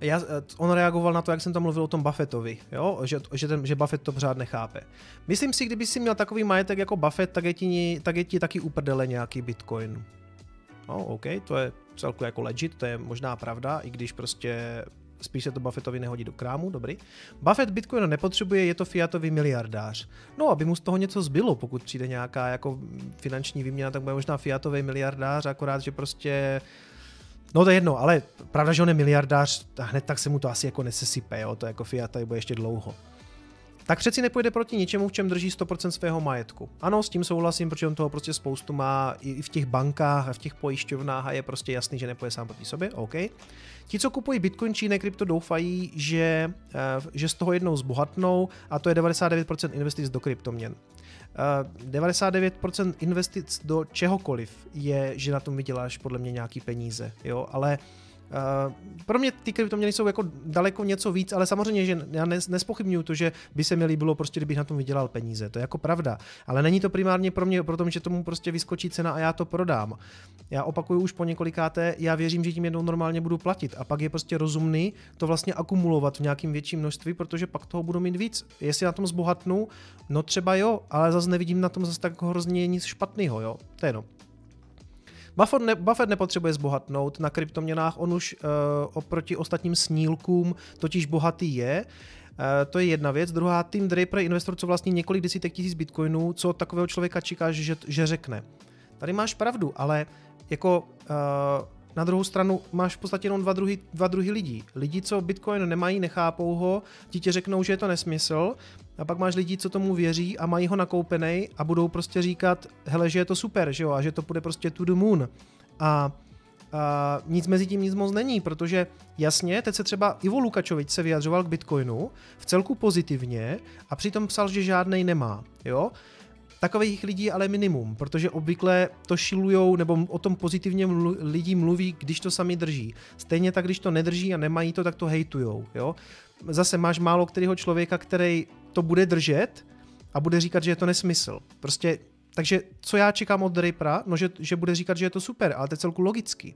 Já, on reagoval na to, jak jsem tam mluvil o tom Buffettovi, jo? Že, že, ten, že Buffett to pořád nechápe. Myslím si, kdyby si měl takový majetek jako Buffett, tak je ti, tak je ti taky uprdele nějaký Bitcoin. No, OK, to je celku jako legit, to je možná pravda, i když prostě spíš se to Buffettovi nehodí do krámu, dobrý. Buffett Bitcoin nepotřebuje, je to fiatový miliardář. No, aby mu z toho něco zbylo, pokud přijde nějaká jako finanční výměna, tak bude možná fiatový miliardář, akorát, že prostě No to je jedno, ale pravda, že on je miliardář, hned tak se mu to asi jako nesesype, jo, to jako Fiat tady bude ještě dlouho. Tak přeci nepůjde proti ničemu, v čem drží 100% svého majetku. Ano, s tím souhlasím, protože on toho prostě spoustu má i v těch bankách a v těch pojišťovnách a je prostě jasný, že nepůjde sám proti sobě, OK. Ti, co kupují Bitcoin či krypto, doufají, že, eh, že z toho jednou zbohatnou a to je 99% investic do kryptoměn. 99% investic do čehokoliv je, že na tom vyděláš podle mě nějaký peníze, jo, ale Uh, pro mě ty kryptoměny jsou jako daleko něco víc, ale samozřejmě, že já nespochybnuju to, že by se mi líbilo prostě, kdybych na tom vydělal peníze. To je jako pravda. Ale není to primárně pro mě, proto, že tomu prostě vyskočí cena a já to prodám. Já opakuju už po několikáté, já věřím, že tím jednou normálně budu platit. A pak je prostě rozumný to vlastně akumulovat v nějakým větším množství, protože pak toho budu mít víc. Jestli na tom zbohatnu, no třeba jo, ale zase nevidím na tom zase tak hrozně nic špatného, jo. To je jenom. Buffett, ne, Buffett nepotřebuje zbohatnout na kryptoměnách, on už uh, oproti ostatním snílkům totiž bohatý je. Uh, to je jedna věc. Druhá, Tim Draper je investor, co vlastní několik desítek tisíc bitcoinů, co od takového člověka čekáš, že, že řekne. Tady máš pravdu, ale jako uh, na druhou stranu máš v podstatě jenom dva druhy, dva druhy lidí. Lidi, co Bitcoin nemají, nechápou ho, ti ti řeknou, že je to nesmysl, a pak máš lidi, co tomu věří a mají ho nakoupený a budou prostě říkat, hele, že je to super, že jo, a že to bude prostě to the moon. A a nic mezi tím nic moc není, protože jasně, teď se třeba Ivo Lukačovič se vyjadřoval k Bitcoinu v celku pozitivně a přitom psal, že žádnej nemá, jo. Takových lidí ale minimum, protože obvykle to šilujou nebo o tom pozitivně mlu, lidi mluví, když to sami drží. Stejně tak, když to nedrží a nemají to, tak to hejtujou. Jo? Zase máš málo kterého člověka, který to bude držet a bude říkat, že je to nesmysl. Prostě, takže co já čekám od Drapera? No, že, že bude říkat, že je to super, ale to je celku logicky.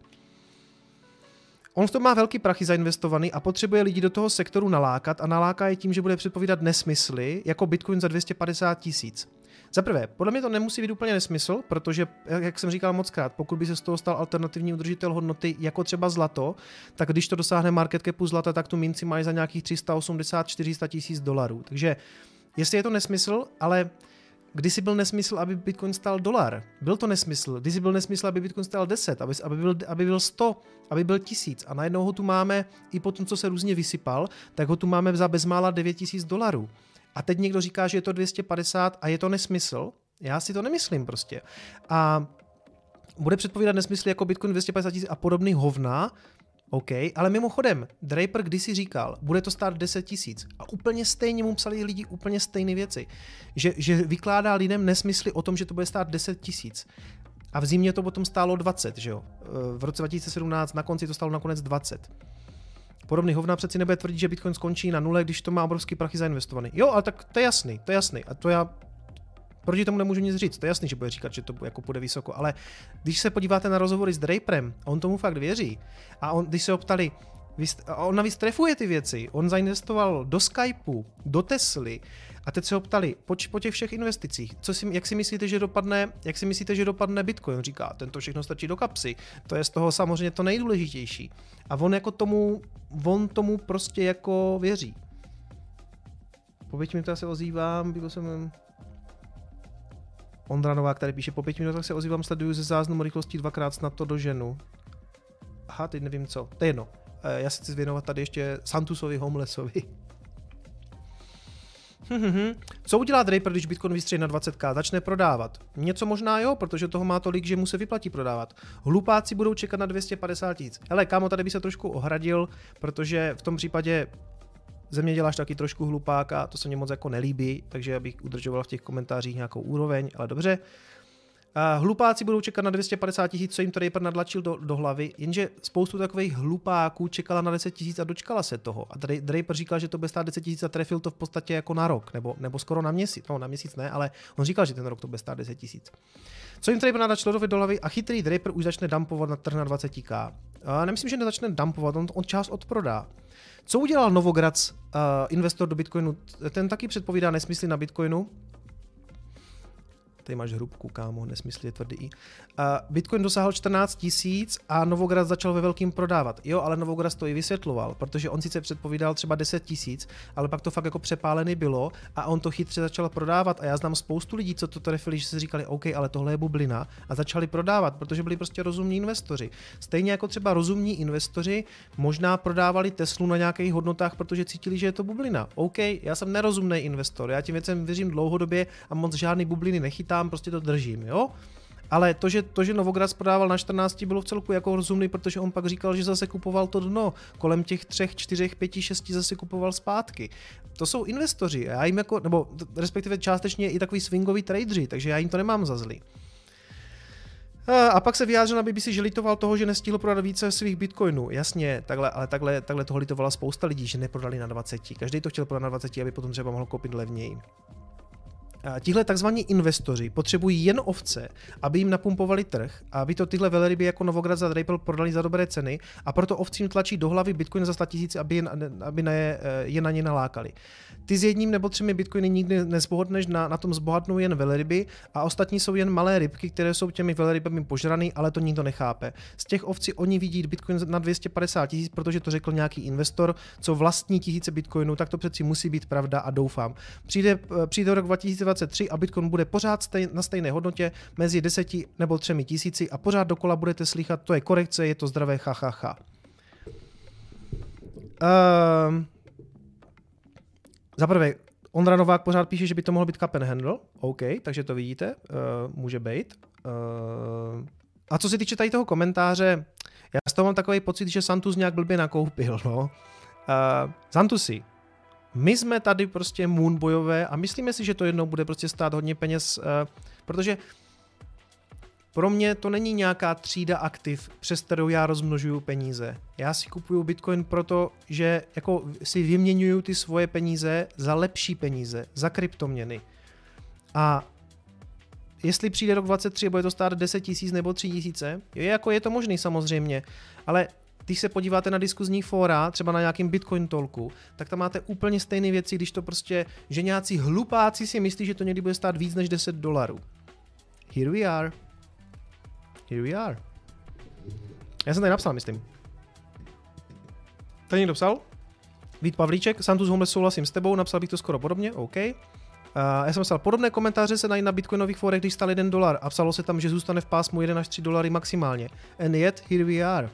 On v tom má velký prachy zainvestovaný a potřebuje lidi do toho sektoru nalákat a naláká je tím, že bude předpovídat nesmysly, jako Bitcoin za 250 tisíc. Za prvé, podle mě to nemusí být úplně nesmysl, protože, jak jsem říkal moc krát, pokud by se z toho stal alternativní udržitel hodnoty, jako třeba zlato, tak když to dosáhne market capu zlata, tak tu minci mají za nějakých 380-400 tisíc dolarů. Takže jestli je to nesmysl, ale Kdysi byl nesmysl, aby Bitcoin stál dolar. Byl to nesmysl. Kdysi byl nesmysl, aby Bitcoin stál 10, aby, aby, byl, aby byl 100, aby byl 1000. A najednou ho tu máme, i po tom, co se různě vysypal, tak ho tu máme za bezmála 9000 dolarů. A teď někdo říká, že je to 250 a je to nesmysl. Já si to nemyslím prostě. A bude předpovídat nesmysly jako Bitcoin 250 tisíc a podobný hovna, OK, ale mimochodem, Draper kdysi říkal, bude to stát 10 tisíc. A úplně stejně mu psali lidi úplně stejné věci. Že, že vykládá lidem nesmysly o tom, že to bude stát 10 tisíc. A v zimě to potom stálo 20, že jo? V roce 2017 na konci to stálo nakonec 20. Podobný hovna přeci nebude tvrdit, že Bitcoin skončí na nule, když to má obrovský prachy zainvestovaný. Jo, ale tak to je jasný, to je jasný. A to já proti tomu nemůžu nic říct. To je jasný, že bude říkat, že to jako půjde vysoko. Ale když se podíváte na rozhovory s Draperem, on tomu fakt věří. A on, když se ho ptali, on navíc trefuje ty věci. On zainvestoval do Skypeu, do Tesly, a teď se ho ptali, po, po těch všech investicích, co si, jak si myslíte, že dopadne, jak si myslíte, že dopadne Bitcoin? Říká, tento všechno stačí do kapsy. To je z toho samozřejmě to nejdůležitější. A on jako tomu, on tomu prostě jako věří. Po pěti minutách se ozývám, byl jsem... Ondra Novák tady píše, po pěti minutách se ozývám, sleduju ze záznamu rychlostí dvakrát snad to doženu. Aha, teď nevím co, to je jedno. Eh, já se chci zvěnovat tady ještě Santusovi Homelessovi. Co udělá Draper, když Bitcoin vystřelí na 20k? Začne prodávat. Něco možná jo, protože toho má tolik, že mu se vyplatí prodávat. Hlupáci budou čekat na 250 tisíc. Hele, kámo, tady by se trošku ohradil, protože v tom případě ze mě děláš taky trošku hlupáka, to se mě moc jako nelíbí, takže abych udržoval v těch komentářích nějakou úroveň, ale dobře. Hlupáci budou čekat na 250 tisíc, co jim to Draper nadlačil do, do hlavy, jenže spoustu takových hlupáků čekala na 10 tisíc a dočkala se toho. A Draper říkal, že to bude stát 10 tisíc a trefil to v podstatě jako na rok, nebo, nebo skoro na měsíc. No, na měsíc ne, ale on říkal, že ten rok to bude stát 10 tisíc. Co jim Draper nadlačil do hlavy a chytrý Draper už začne dumpovat na trh na 20k. Uh, nemyslím, že nezačne dumpovat, on, on část odprodá. Co udělal Novograds, uh, investor do Bitcoinu? Ten taky předpovídá nesmysly na Bitcoinu, Tady máš hrubku, kámo, nesmyslně tvrdý i. Uh, Bitcoin dosáhl 14 tisíc a Novograz začal ve velkým prodávat. Jo, ale Novograz to i vysvětloval, protože on sice předpovídal třeba 10 tisíc, ale pak to fakt jako přepálený bylo a on to chytře začal prodávat. A já znám spoustu lidí, co to trefili, že si říkali, OK, ale tohle je bublina a začali prodávat, protože byli prostě rozumní investoři. Stejně jako třeba rozumní investoři možná prodávali Teslu na nějakých hodnotách, protože cítili, že je to bublina. OK, já jsem nerozumný investor, já tím věcem věřím dlouhodobě a moc žádný bubliny nechytám, prostě to držím, jo? Ale to, že, to, že Novograz prodával na 14, bylo v celku jako rozumný, protože on pak říkal, že zase kupoval to dno. Kolem těch 3, 4, 5, 6 zase kupoval zpátky. To jsou investoři já jim jako, nebo respektive částečně i takový swingový tradeři, takže já jim to nemám za zlý. A pak se vyjádřil na BBC, že litoval toho, že nestihl prodat více svých bitcoinů. Jasně, takhle, ale takhle, takhle toho litovala spousta lidí, že neprodali na 20. Každý to chtěl prodat na 20, aby potom třeba mohl koupit levněji. Tihle takzvaní investoři potřebují jen ovce, aby jim napumpovali trh a aby to tyhle velryby jako Novograd za Drapel prodali za dobré ceny a proto ovcím tlačí do hlavy Bitcoin za 100 tisíc, aby, je, aby na je, je na ně nalákali. Ty s jedním nebo třemi bitcoiny nikdy nezbohatneš, na, na tom zbohatnou jen velryby a ostatní jsou jen malé rybky, které jsou těmi velrybami požraný, ale to nikdo nechápe. Z těch ovcí oni vidí bitcoin na 250 tisíc, protože to řekl nějaký investor, co vlastní tisíce bitcoinů, tak to přeci musí být pravda a doufám. Přijde, přijde rok 2023 a bitcoin bude pořád stej, na stejné hodnotě mezi 10 nebo 3 tisíci a pořád dokola budete slychat, to je korekce, je to zdravé, ha, ha, ha. Um, za prvé, Ondra Novák pořád píše, že by to mohl být and handle. OK, takže to vidíte, uh, může být. Uh, a co se týče tady toho komentáře, já z toho mám takový pocit, že Santus nějak blbě nakoupil. No. Uh, Santusi, my jsme tady prostě moonbojové a myslíme si, že to jednou bude prostě stát hodně peněz, uh, protože pro mě to není nějaká třída aktiv, přes kterou já rozmnožuju peníze. Já si kupuju Bitcoin proto, že jako si vyměňuju ty svoje peníze za lepší peníze, za kryptoměny. A jestli přijde rok 23 bude to stát 10 tisíc nebo 3 tisíce, je, jako je to možný samozřejmě, ale když se podíváte na diskuzní fóra, třeba na nějakým Bitcoin tolku, tak tam máte úplně stejné věci, když to prostě, že nějací hlupáci si myslí, že to někdy bude stát víc než 10 dolarů. Here we are here we are. Já jsem tady napsal, myslím. Tady někdo psal? Vít Pavlíček, Santus Homeless souhlasím s tebou, napsal bych to skoro podobně, OK. Uh, já jsem psal, podobné komentáře se najít na bitcoinových forech, když stal 1 dolar a psalo se tam, že zůstane v pásmu 1 až 3 dolary maximálně. And yet, here we are.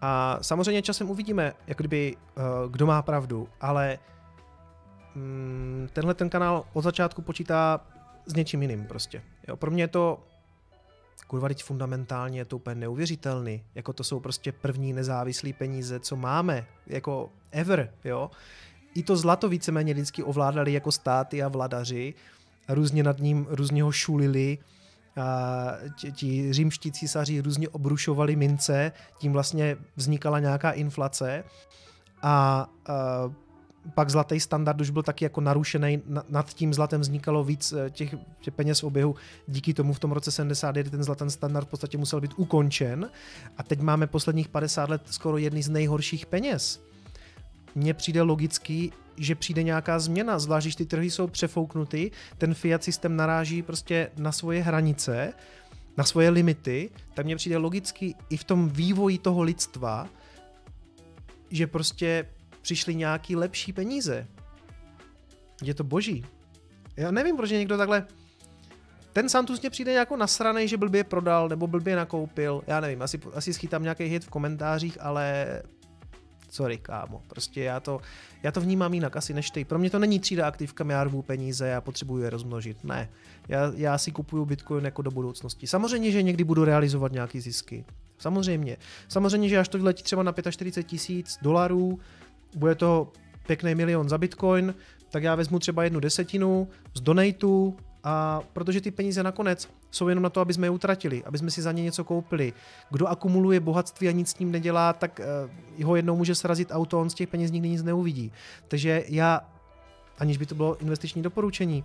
A samozřejmě časem uvidíme, jak kdyby, uh, kdo má pravdu, ale mm, tenhle ten kanál od začátku počítá s něčím jiným prostě. Jo, pro mě je to kurva, teď fundamentálně je to úplně neuvěřitelný. Jako to jsou prostě první nezávislé peníze, co máme, jako ever, jo. I to zlato víceméně vždycky ovládali jako státy a vladaři, různě nad ním, různě ho šulili, ti, římští císaři různě obrušovali mince, tím vlastně vznikala nějaká inflace. A, pak zlatý standard už byl taky jako narušený, nad tím zlatem vznikalo víc eh, těch, těch peněz v oběhu, díky tomu v tom roce 79 ten zlatý standard v podstatě musel být ukončen. A teď máme posledních 50 let skoro jedný z nejhorších peněz. Mně přijde logický, že přijde nějaká změna, zvlášť když ty trhy jsou přefouknuty, ten fiat systém naráží prostě na svoje hranice, na svoje limity, tak mně přijde logicky i v tom vývoji toho lidstva, že prostě přišly nějaký lepší peníze. Je to boží. Já nevím, proč někdo takhle... Ten Santus mě přijde jako nasranej, že blbě prodal nebo blbě nakoupil. Já nevím, asi, asi schytám nějaký hit v komentářích, ale sorry, kámo. Prostě já to, já to vnímám jinak asi než ty. Pro mě to není třída aktiv, kam já rvu peníze, já potřebuji je rozmnožit. Ne. Já, já si kupuju Bitcoin jako do budoucnosti. Samozřejmě, že někdy budu realizovat nějaký zisky. Samozřejmě. Samozřejmě, že až to vyletí třeba na 45 tisíc dolarů, bude to pěkný milion za bitcoin, tak já vezmu třeba jednu desetinu z donatu a protože ty peníze nakonec jsou jenom na to, aby jsme je utratili, aby jsme si za ně něco koupili. Kdo akumuluje bohatství a nic s tím nedělá, tak uh, ho jednou může srazit auto, on z těch peněz nikdy nic neuvidí. Takže já, aniž by to bylo investiční doporučení,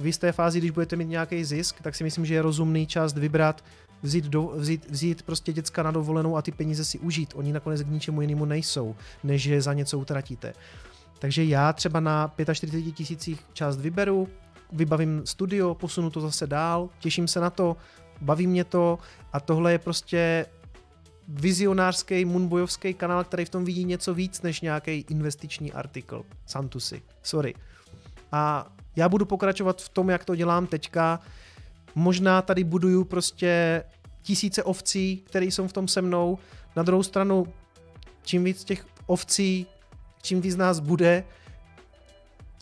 v jisté fázi, když budete mít nějaký zisk, tak si myslím, že je rozumný část vybrat, vzít, do, vzít, vzít prostě děcka na dovolenou a ty peníze si užít. Oni nakonec k ničemu jinému nejsou, než že za něco utratíte. Takže já třeba na 45 tisících část vyberu, vybavím studio, posunu to zase dál, těším se na to, baví mě to a tohle je prostě vizionářský moonboyovský kanál, který v tom vidí něco víc než nějaký investiční artikl. Santusy. Sorry. A já budu pokračovat v tom, jak to dělám teďka. Možná tady buduju prostě tisíce ovcí, které jsou v tom se mnou. Na druhou stranu, čím víc těch ovcí, čím víc nás bude,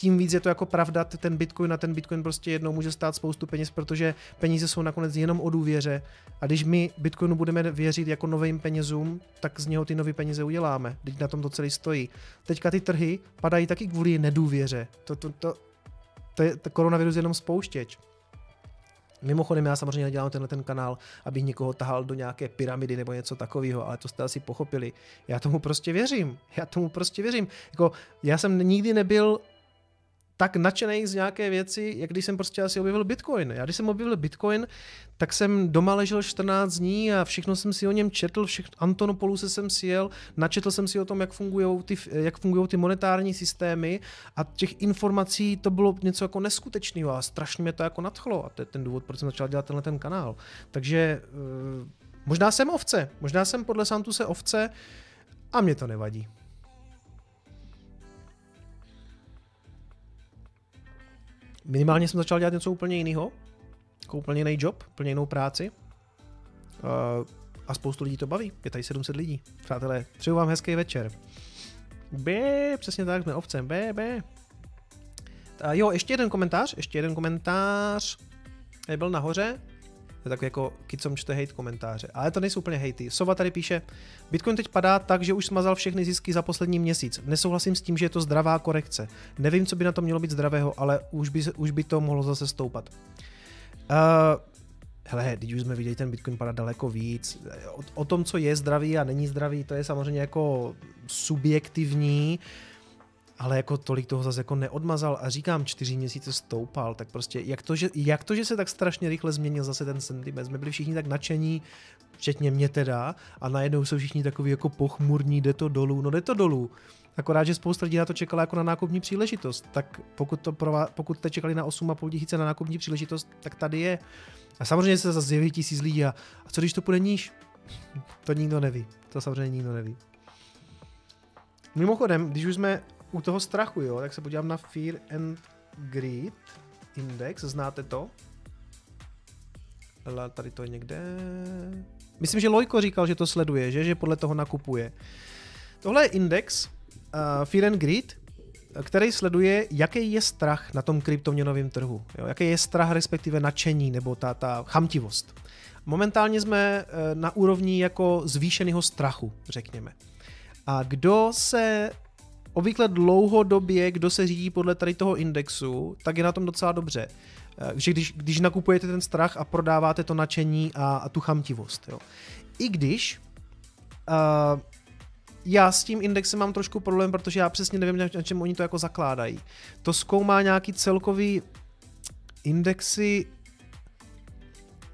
tím víc je to jako pravda, ten Bitcoin a ten Bitcoin prostě jednou může stát spoustu peněz, protože peníze jsou nakonec jenom o důvěře a když my Bitcoinu budeme věřit jako novým penězům, tak z něho ty nové peníze uděláme. Teď na tom to celý stojí. Teďka ty trhy padají taky kvůli nedůvěře. To, to, to, to je to koronavirus jenom spouštěč. Mimochodem, já samozřejmě dělám tenhle ten kanál, aby někoho tahal do nějaké pyramidy nebo něco takového, ale to jste asi pochopili. Já tomu prostě věřím. Já tomu prostě věřím. Jako, já jsem nikdy nebyl tak nadšený z nějaké věci, jak když jsem prostě asi objevil Bitcoin. Já když jsem objevil Bitcoin, tak jsem doma ležel 14 dní a všechno jsem si o něm četl, všechno, Antonopoluse jsem si jel, načetl jsem si o tom, jak fungují ty, jak fungují ty monetární systémy a těch informací to bylo něco jako neskutečného a strašně mě to jako nadchlo a to je ten důvod, proč jsem začal dělat tenhle ten kanál. Takže uh, možná jsem ovce, možná jsem podle Santuse ovce a mě to nevadí. Minimálně jsem začal dělat něco úplně jiného, jako úplně jiný job, úplně jinou práci. Uh, a spoustu lidí to baví. Je tady 700 lidí. Přátelé, přeju vám hezký večer. B, přesně tak, jsme ovcem. B, B. A jo, ještě jeden komentář, ještě jeden komentář. Byl nahoře je takový jako kicom čte hate komentáře. Ale to nejsou úplně hejty. Sova tady píše, Bitcoin teď padá tak, že už smazal všechny zisky za poslední měsíc. Nesouhlasím s tím, že je to zdravá korekce. Nevím, co by na to mělo být zdravého, ale už by, už by to mohlo zase stoupat. Uh, hele, když už jsme viděli ten Bitcoin padat daleko víc. O, o tom, co je zdravý a není zdravý, to je samozřejmě jako subjektivní. Uh, ale jako tolik toho zase jako neodmazal a říkám, čtyři měsíce stoupal, tak prostě jak to, že, jak to, že se tak strašně rychle změnil zase ten sentiment, jsme byli všichni tak nadšení, včetně mě teda, a najednou jsou všichni takový jako pochmurní, jde to dolů, no jde to dolů. Akorát, že spousta lidí na to čekala jako na nákupní příležitost, tak pokud, to prová, pokud jste čekali na 8,5 tisíce na nákupní příležitost, tak tady je. A samozřejmě se zase zjeví tisíc lidí a, a co když to půjde níž? To nikdo neví. To samozřejmě nikdo neví. Mimochodem, když už jsme u toho strachu, jo, tak se podívám na Fear and Greed Index, znáte to? Ale tady to je někde... Myslím, že Lojko říkal, že to sleduje, že, že podle toho nakupuje. Tohle je index uh, Fear and Greed, který sleduje, jaký je strach na tom kryptoměnovém trhu. Jo? Jaký je strach, respektive nadšení, nebo ta, ta chamtivost. Momentálně jsme uh, na úrovni jako zvýšeného strachu, řekněme. A kdo se obvykle dlouhodobě, kdo se řídí podle tady toho indexu, tak je na tom docela dobře. Eh, že když, když nakupujete ten strach a prodáváte to nadšení a, a tu chamtivost. Jo. I když uh, já s tím indexem mám trošku problém, protože já přesně nevím, na čem oni to jako zakládají. To zkoumá nějaký celkový indexy,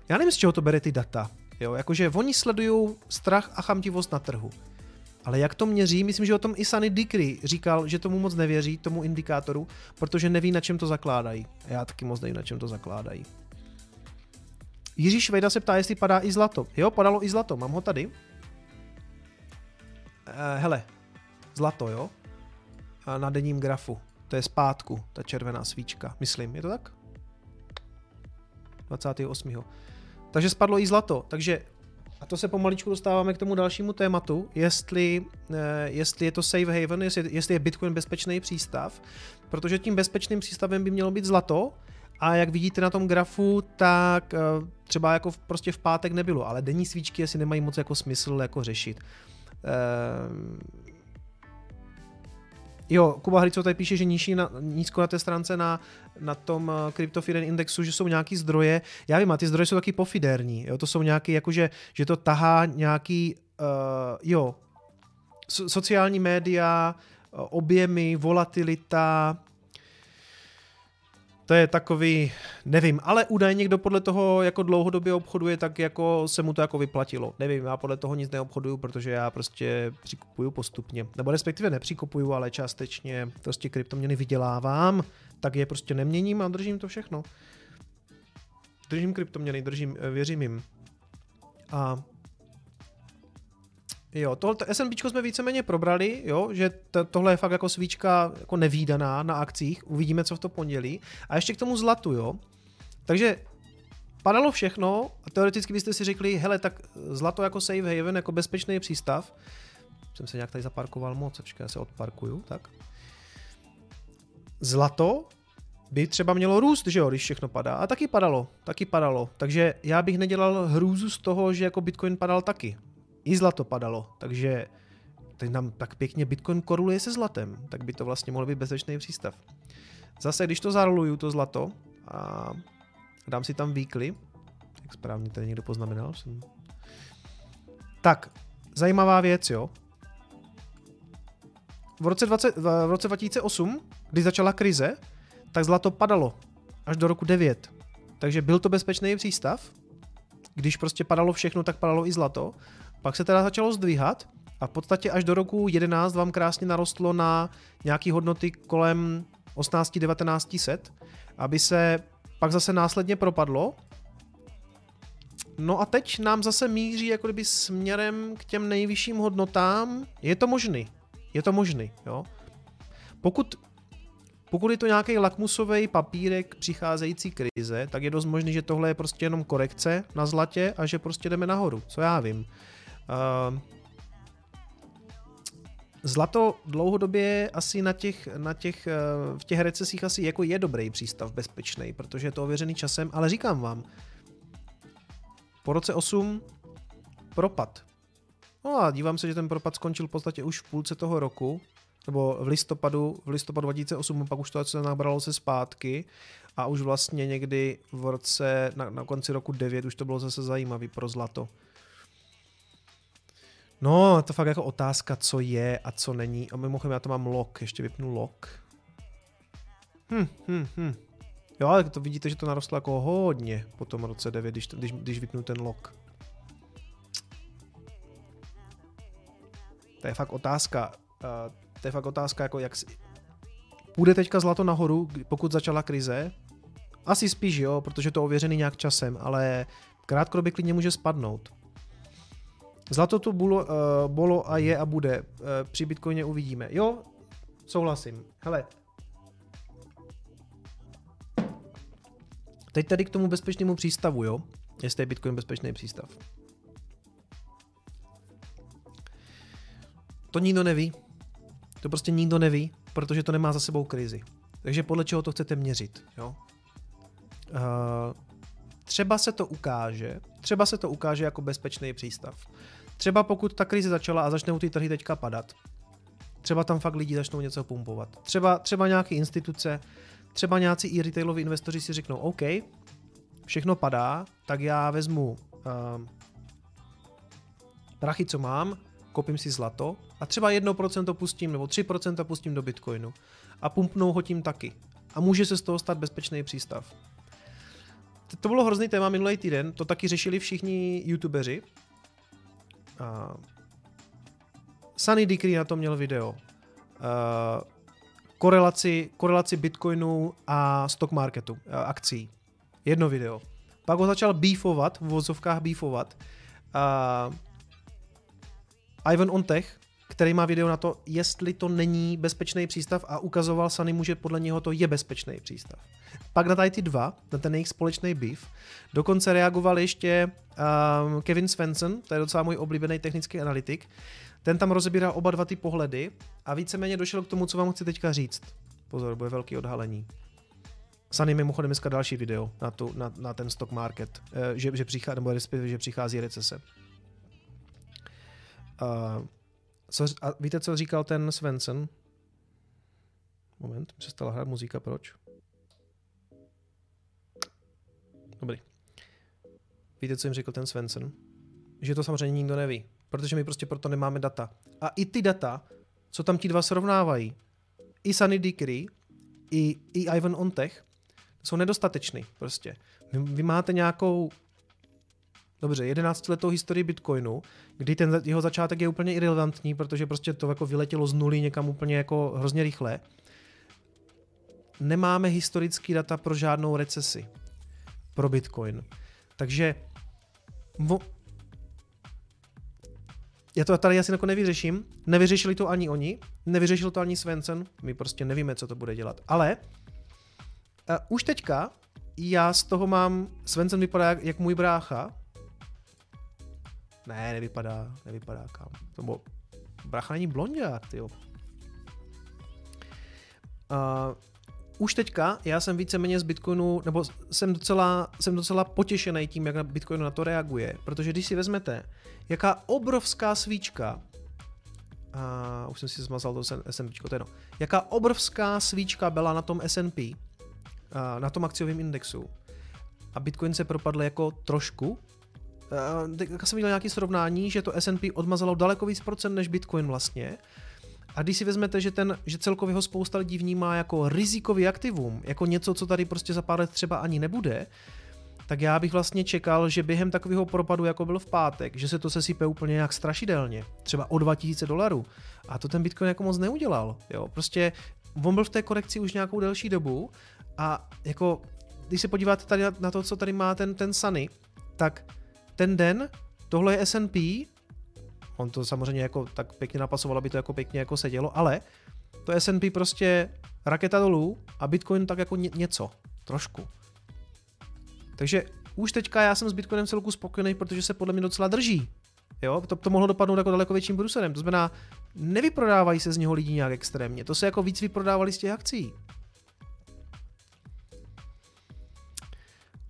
já nevím, z čeho to bere ty data. Jo, jakože oni sledují strach a chamtivost na trhu. Ale jak to měří, myslím, že o tom i Sunny Dikry říkal, že tomu moc nevěří, tomu indikátoru, protože neví, na čem to zakládají. Já taky moc nevím, na čem to zakládají. Jiří Švejda se ptá, jestli padá i zlato. Jo, padalo i zlato, mám ho tady. E, hele, zlato, jo? A na denním grafu. To je zpátku, ta červená svíčka. Myslím, je to tak? 28. Takže spadlo i zlato. Takže a to se pomaličku dostáváme k tomu dalšímu tématu, jestli, eh, jestli je to safe haven, jestli, jestli je Bitcoin bezpečný přístav, protože tím bezpečným přístavem by mělo být zlato, a jak vidíte na tom grafu, tak eh, třeba jako v, prostě v pátek nebylo, ale denní svíčky asi nemají moc jako smysl jako řešit. Eh, Jo, Kuba Hrico tady píše, že nízko na, nízko na té stránce na, na tom uh, Cryptofiden indexu, že jsou nějaký zdroje. Já vím, a ty zdroje jsou taky pofiderní. Jo? To jsou nějaký, jakože, že to tahá nějaký, uh, jo, so, sociální média, uh, objemy, volatilita, to je takový, nevím, ale údajně někdo podle toho jako dlouhodobě obchoduje, tak jako se mu to jako vyplatilo. Nevím, já podle toho nic neobchoduju, protože já prostě přikupuju postupně. Nebo respektive nepřikupuju, ale částečně prostě kryptoměny vydělávám, tak je prostě neměním a držím to všechno. Držím kryptoměny, držím, eh, věřím jim. A Jo, tohle SNB jsme víceméně probrali, jo, že to, tohle je fakt jako svíčka jako nevýdaná na akcích, uvidíme, co v to pondělí. A ještě k tomu zlatu, jo. Takže padalo všechno a teoreticky byste si řekli, hele, tak zlato jako safe haven, jako bezpečný přístav. Jsem se nějak tady zaparkoval moc, počkej, já se odparkuju, tak. Zlato by třeba mělo růst, že jo, když všechno padá. A taky padalo, taky padalo. Takže já bych nedělal hrůzu z toho, že jako Bitcoin padal taky i zlato padalo, takže teď nám tak pěkně Bitcoin koruluje se zlatem, tak by to vlastně mohl být bezpečný přístav. Zase, když to zaroluju, to zlato, a dám si tam weekly, jak správně tady někdo poznamenal, jsem... Tak, zajímavá věc, jo. V roce, 20, v roce 2008, kdy začala krize, tak zlato padalo až do roku 9. Takže byl to bezpečný přístav. Když prostě padalo všechno, tak padalo i zlato. Pak se teda začalo zdvíhat a v podstatě až do roku 11 vám krásně narostlo na nějaké hodnoty kolem 18-19 set, aby se pak zase následně propadlo. No a teď nám zase míří jako kdyby směrem k těm nejvyšším hodnotám. Je to možný. Je to možný, jo. Pokud, pokud je to nějaký lakmusový papírek přicházející krize, tak je dost možný, že tohle je prostě jenom korekce na zlatě a že prostě jdeme nahoru, co já vím. Uh, Zlato dlouhodobě asi na těch, na těch, eh, v těch recesích asi jako je dobrý přístav, bezpečný, protože je to ověřený časem, ale říkám vám, po roce 8 propad. No a dívám se, že ten propad skončil v podstatě už v půlce toho roku, nebo v listopadu, v listopadu 2008, pak už to se nabralo se zpátky a už vlastně někdy v roce, na, na konci roku 9 už to bylo zase zajímavý pro zlato. No, to fakt jako otázka, co je a co není. A mimochodem já to mám lock, ještě vypnu lock. Hm, hm, hm. Jo, ale to vidíte, že to narostlo jako hodně po tom roce 9, když, když, když vypnu ten lock. To je fakt otázka. Uh, to je fakt otázka, jako jak si... Půjde teďka zlato nahoru, pokud začala krize? Asi spíš jo, protože to ověřený nějak časem, ale krátkodobě klidně může spadnout. Zlato to bylo, uh, bolo a je a bude. Uh, při Bitcoině uvidíme. Jo, souhlasím. Hele. Teď tady k tomu bezpečnému přístavu, jo? Jestli je Bitcoin bezpečný přístav. To nikdo neví. To prostě nikdo neví, protože to nemá za sebou krizi. Takže podle čeho to chcete měřit, jo? Uh, třeba se to ukáže, třeba se to ukáže jako bezpečný přístav. Třeba pokud ta krize začala a začnou ty trhy teďka padat, třeba tam fakt lidi začnou něco pumpovat. Třeba, třeba nějaké instituce, třeba nějací i retailoví investoři si řeknou, OK, všechno padá, tak já vezmu uh, prachy, co mám, kopím si zlato a třeba 1% pustím nebo 3% pustím do Bitcoinu a pumpnou ho tím taky. A může se z toho stát bezpečný přístav. To bylo hrozný téma minulý týden, to taky řešili všichni youtubeři, Uh, Sunny Decree na to měl video. Uh, korelaci, korelaci Bitcoinu a stock marketu, uh, akcí. Jedno video. Pak ho začal beefovat, v vozovkách beefovat. Uh, Ivan Ontech, který má video na to, jestli to není bezpečný přístav a ukazoval Sunny že podle něho to je bezpečný přístav. Pak na tady ty dva, na ten jejich společný beef, dokonce reagoval ještě um, Kevin Svensson, to je docela můj oblíbený technický analytik, ten tam rozebírá oba dva ty pohledy a víceméně došel k tomu, co vám chci teďka říct. Pozor, bude velký odhalení. Sunny mimochodem dneska další video na, tu, na, na ten stock market, uh, že, že, přichází, nebo respektive, že přichází recese. Uh, co, a víte, co říkal ten Svensson? Moment, přestala hrát muzika, proč? Dobrý. Víte, co jim řekl ten Svensson? Že to samozřejmě nikdo neví, protože my prostě proto nemáme data. A i ty data, co tam ti dva srovnávají, i Sunny Decree, i, i Ivan Ontech, jsou nedostatečný prostě. Vy, vy máte nějakou Dobře, 11 letou historii Bitcoinu, kdy ten jeho začátek je úplně irrelevantní, protože prostě to jako vyletělo z nuly někam úplně jako hrozně rychle. Nemáme historický data pro žádnou recesi pro Bitcoin. Takže vo... já to tady asi jako nevyřeším. Nevyřešili to ani oni, nevyřešil to ani Svensson, my prostě nevíme, co to bude dělat. Ale uh, už teďka já z toho mám, Svensson vypadá jak můj brácha, ne, nevypadá, nevypadá kam. To bylo, brácha není blondiák, tyjo. Uh, už teďka já jsem víceméně z Bitcoinu, nebo jsem docela, jsem docela potěšený tím, jak Bitcoin na to reaguje, protože když si vezmete, jaká obrovská svíčka, a už jsem si zmazal to S&P, to je no, jaká obrovská svíčka byla na tom S&P, na tom akciovém indexu, a Bitcoin se propadl jako trošku, tak jsem viděl nějaké srovnání, že to S&P odmazalo daleko víc procent než Bitcoin vlastně, a když si vezmete, že, ten, že celkově ho spousta lidí vnímá jako rizikový aktivum, jako něco, co tady prostě za pár let třeba ani nebude, tak já bych vlastně čekal, že během takového propadu, jako byl v pátek, že se to sesype úplně nějak strašidelně, třeba o 2000 dolarů. A to ten Bitcoin jako moc neudělal. Jo? Prostě on byl v té korekci už nějakou delší dobu a jako, když se podíváte tady na to, co tady má ten, ten Sunny, tak ten den, tohle je S&P, On to samozřejmě jako tak pěkně napasoval, aby to jako pěkně jako sedělo, ale to S&P prostě raketa dolů a Bitcoin tak jako ně, něco, trošku. Takže už teďka já jsem s Bitcoinem celku spokojený, protože se podle mě docela drží. Jo, to, to mohlo dopadnout jako daleko větším bruserem. To znamená, nevyprodávají se z něho lidi nějak extrémně. To se jako víc vyprodávali z těch akcí.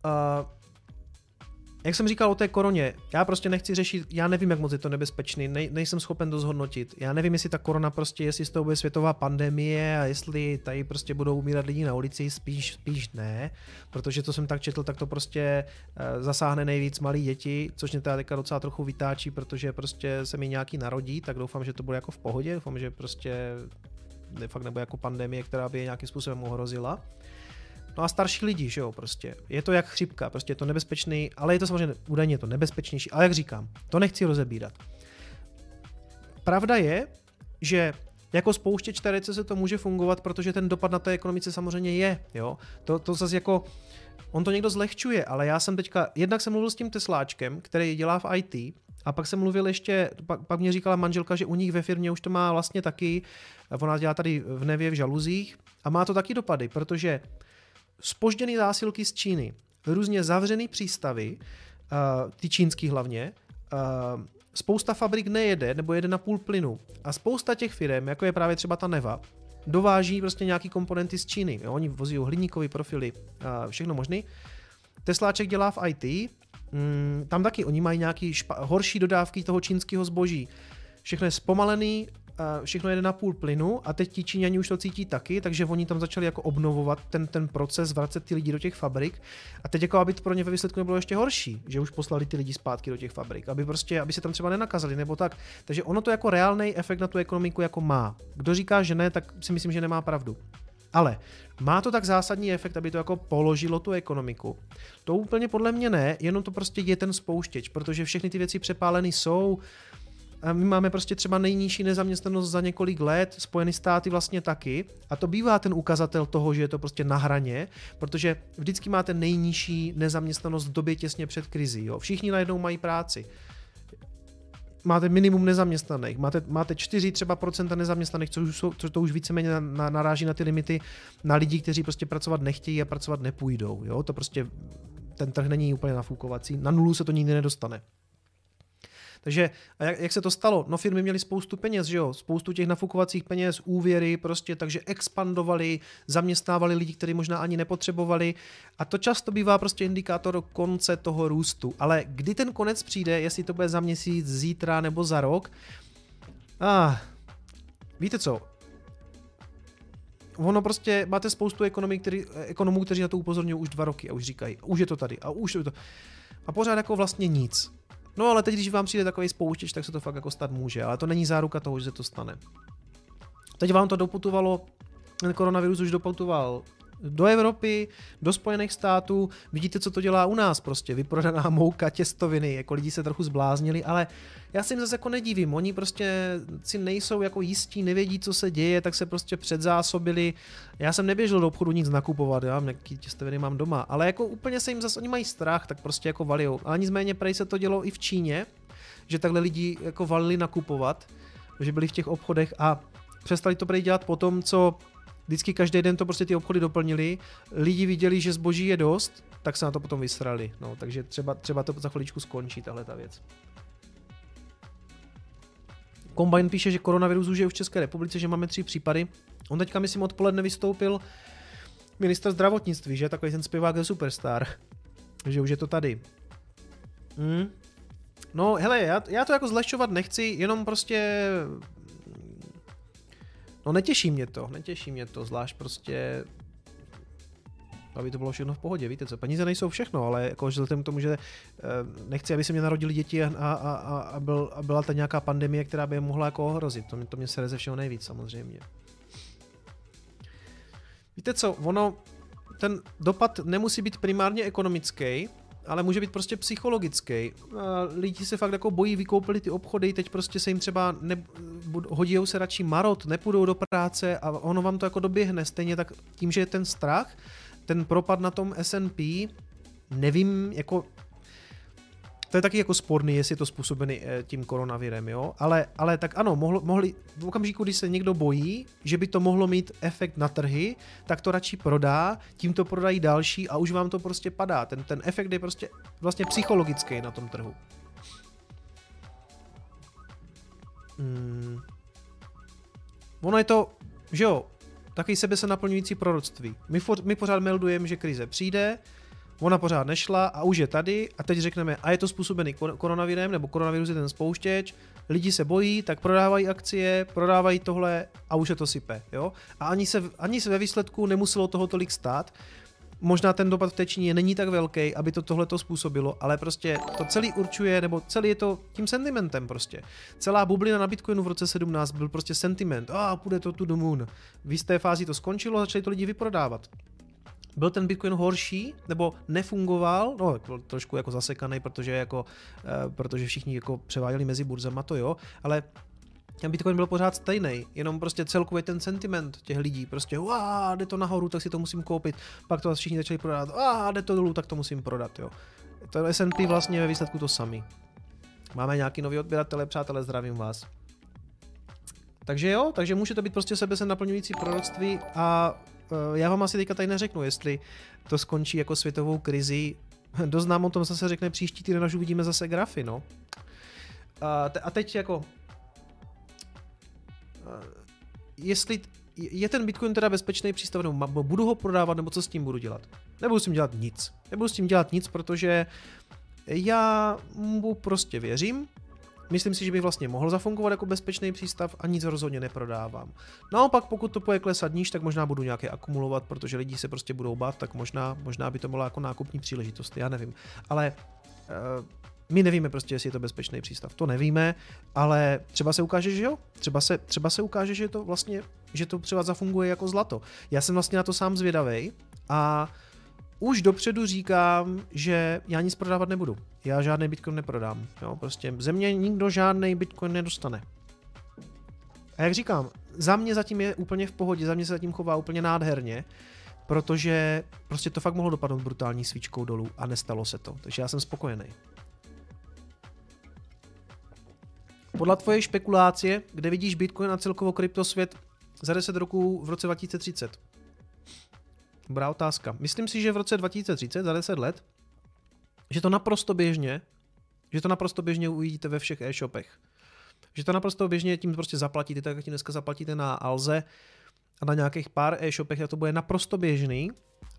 Uh, jak jsem říkal o té koroně, já prostě nechci řešit, já nevím, jak moc je to nebezpečný, nej, nejsem schopen to zhodnotit. Já nevím, jestli ta korona prostě, jestli z toho bude světová pandemie a jestli tady prostě budou umírat lidi na ulici, spíš, spíš ne, protože to jsem tak četl, tak to prostě uh, zasáhne nejvíc malí děti, což mě teda teďka docela trochu vytáčí, protože prostě se mi nějaký narodí, tak doufám, že to bude jako v pohodě, doufám, že prostě fakt nebo jako pandemie, která by je nějakým způsobem ohrozila. No a starší lidi, že jo, prostě. Je to jak chřipka, prostě je to nebezpečný, ale je to samozřejmě údajně to nebezpečnější, ale jak říkám, to nechci rozebírat. Pravda je, že jako spouštěč té recese to může fungovat, protože ten dopad na té ekonomice samozřejmě je, jo. To, to zase jako, on to někdo zlehčuje, ale já jsem teďka, jednak jsem mluvil s tím Tesláčkem, který dělá v IT, a pak jsem mluvil ještě, pak, pak mě říkala manželka, že u nich ve firmě už to má vlastně taky, ona dělá tady v Nevě v žaluzích a má to taky dopady, protože spožděné zásilky z Číny, různě zavřený přístavy, uh, ty čínský hlavně, uh, spousta fabrik nejede nebo jede na půl plynu a spousta těch firm, jako je právě třeba ta Neva, dováží prostě nějaký komponenty z Číny. Jo? Oni vozí hliníkové profily, uh, všechno možný. Tesláček dělá v IT, mm, tam taky oni mají nějaký špa- horší dodávky toho čínského zboží. Všechno je zpomalený, všechno jede na půl plynu a teď ti Číňani už to cítí taky, takže oni tam začali jako obnovovat ten, ten proces, vracet ty lidi do těch fabrik a teď jako aby to pro ně ve výsledku nebylo ještě horší, že už poslali ty lidi zpátky do těch fabrik, aby prostě, aby se tam třeba nenakazali nebo tak. Takže ono to jako reálný efekt na tu ekonomiku jako má. Kdo říká, že ne, tak si myslím, že nemá pravdu. Ale má to tak zásadní efekt, aby to jako položilo tu ekonomiku? To úplně podle mě ne, jenom to prostě je ten spouštěč, protože všechny ty věci přepálené jsou, my máme prostě třeba nejnižší nezaměstnanost za několik let, Spojené státy vlastně taky. A to bývá ten ukazatel toho, že je to prostě na hraně, protože vždycky máte nejnižší nezaměstnanost v době těsně před krizí. Jo. Všichni najednou mají práci. Máte minimum nezaměstnaných, máte, máte 4 třeba procenta nezaměstnaných, což, jsou, což to už víceméně na, na, naráží na ty limity na lidi, kteří prostě pracovat nechtějí a pracovat nepůjdou. Jo. To prostě ten trh není úplně nafukovací, na nulu se to nikdy nedostane. Takže a jak, jak se to stalo? No firmy měly spoustu peněz, že jo? Spoustu těch nafukovacích peněz, úvěry prostě, takže expandovali, zaměstnávali lidi, kteří možná ani nepotřebovali a to často bývá prostě indikátor konce toho růstu. Ale kdy ten konec přijde, jestli to bude za měsíc, zítra nebo za rok, ah, víte co, ono prostě máte spoustu ekonomí, který, ekonomů, kteří na to upozorňují už dva roky a už říkají, už je to tady a už je to. A pořád jako vlastně nic. No ale teď, když vám přijde takový spouštěč, tak se to fakt jako stát může, ale to není záruka toho, že se to stane. Teď vám to doputovalo, ten koronavirus už doputoval do Evropy, do Spojených států, vidíte, co to dělá u nás prostě, vyprodaná mouka, těstoviny, jako lidi se trochu zbláznili, ale já si jim zase jako nedivím, oni prostě si nejsou jako jistí, nevědí, co se děje, tak se prostě předzásobili. Já jsem neběžel do obchodu nic nakupovat, já nějaký těstoviny mám doma, ale jako úplně se jim zase, oni mají strach, tak prostě jako valijou. Ale nicméně prej se to dělo i v Číně, že takhle lidi jako valili nakupovat, že byli v těch obchodech a přestali to prej dělat po tom, co vždycky každý den to prostě ty obchody doplnili, lidi viděli, že zboží je dost, tak se na to potom vysrali. No, takže třeba, třeba to za chviličku skončí, tahle ta věc. Combine píše, že koronavirus už je v České republice, že máme tři případy. On teďka, myslím, odpoledne vystoupil minister zdravotnictví, že? Takový ten zpěvák je superstar. Že už je to tady. Hmm. No, hele, já, já to jako zlehčovat nechci, jenom prostě... No netěší mě to, netěší mě to, zvlášť prostě aby to bylo všechno v pohodě, víte co, peníze nejsou všechno, ale jako vzhledem k tomu, že eh, nechci, aby se mě narodili děti a, a, a, a, byl, a byla ta nějaká pandemie, která by je mohla jako ohrozit, to mě, to mě se ze všeho nejvíc samozřejmě. Víte co, ono, ten dopad nemusí být primárně ekonomický, ale může být prostě psychologický. Lidi se fakt jako bojí, vykoupili ty obchody, teď prostě se jim třeba ne, hodí se radši marot, nepůjdou do práce a ono vám to jako doběhne. Stejně tak tím, že je ten strach, ten propad na tom S&P, nevím, jako to je taky jako sporný, jestli je to způsobený eh, tím koronavirem, jo, ale, ale tak ano, mohlo, mohli, v okamžiku, kdy se někdo bojí, že by to mohlo mít efekt na trhy, tak to radši prodá, tím to prodají další a už vám to prostě padá. Ten, ten efekt je prostě vlastně psychologický na tom trhu. Hmm. Ono je to, že jo, taky sebe se naplňující proroctví. My, for, my pořád meldujeme, že krize přijde, ona pořád nešla a už je tady a teď řekneme, a je to způsobený koronavirem, nebo koronavirus je ten spouštěč, lidi se bojí, tak prodávají akcie, prodávají tohle a už je to sype, jo? A ani se, ani se ve výsledku nemuselo toho tolik stát, možná ten dopad v té Číně není tak velký, aby to tohle to způsobilo, ale prostě to celý určuje, nebo celý je to tím sentimentem prostě. Celá bublina na Bitcoinu v roce 17 byl prostě sentiment, a půjde to tu do moon. V jisté fázi to skončilo, začali to lidi vyprodávat. Byl ten Bitcoin horší, nebo nefungoval, no jako trošku jako zasekaný, protože, jako, uh, protože všichni jako převáděli mezi burzama, to jo, ale ten Bitcoin byl pořád stejný, jenom prostě celkově ten sentiment těch lidí, prostě a jde to nahoru, tak si to musím koupit, pak to všichni začali prodávat, a jde to dolů, tak to musím prodat, jo. To S&P vlastně ve výsledku to samý. Máme nějaký nový odběratele, přátelé, zdravím vás. Takže jo, takže může to být prostě sebe se naplňující proroctví a já vám asi teďka tady neřeknu, jestli to skončí jako světovou krizi. Dost nám o tom zase řekne příští týden, až uvidíme zase grafy, no. A, te, a teď jako jestli je ten Bitcoin teda bezpečný přístav, nebo budu ho prodávat, nebo co s tím budu dělat. Nebudu s tím dělat nic. Nebudu s tím dělat nic, protože já mu prostě věřím, Myslím si, že by vlastně mohl zafungovat jako bezpečný přístav a nic rozhodně neprodávám. Naopak, pokud to poje klesat níž, tak možná budu nějaké akumulovat, protože lidi se prostě budou bát, tak možná, možná by to byla jako nákupní příležitost, já nevím. Ale uh, my nevíme prostě, jestli je to bezpečný přístav. To nevíme, ale třeba se ukáže, že jo. Třeba se, třeba se ukáže, že to vlastně, že to třeba zafunguje jako zlato. Já jsem vlastně na to sám zvědavej a už dopředu říkám, že já nic prodávat nebudu. Já žádný bitcoin neprodám. Jo, prostě ze mě nikdo žádný bitcoin nedostane. A jak říkám, za mě zatím je úplně v pohodě, za mě se zatím chová úplně nádherně, protože prostě to fakt mohlo dopadnout brutální svíčkou dolů a nestalo se to. Takže já jsem spokojený. Podle tvoje špekulácie, kde vidíš Bitcoin a celkovo kryptosvět za 10 roků v roce 2030? Dobrá otázka. Myslím si, že v roce 2030, za 10 let, že to naprosto běžně, že to naprosto běžně uvidíte ve všech e-shopech. Že to naprosto běžně tím prostě zaplatíte, tak jak tím dneska zaplatíte na Alze a na nějakých pár e-shopech, tak to bude naprosto běžný.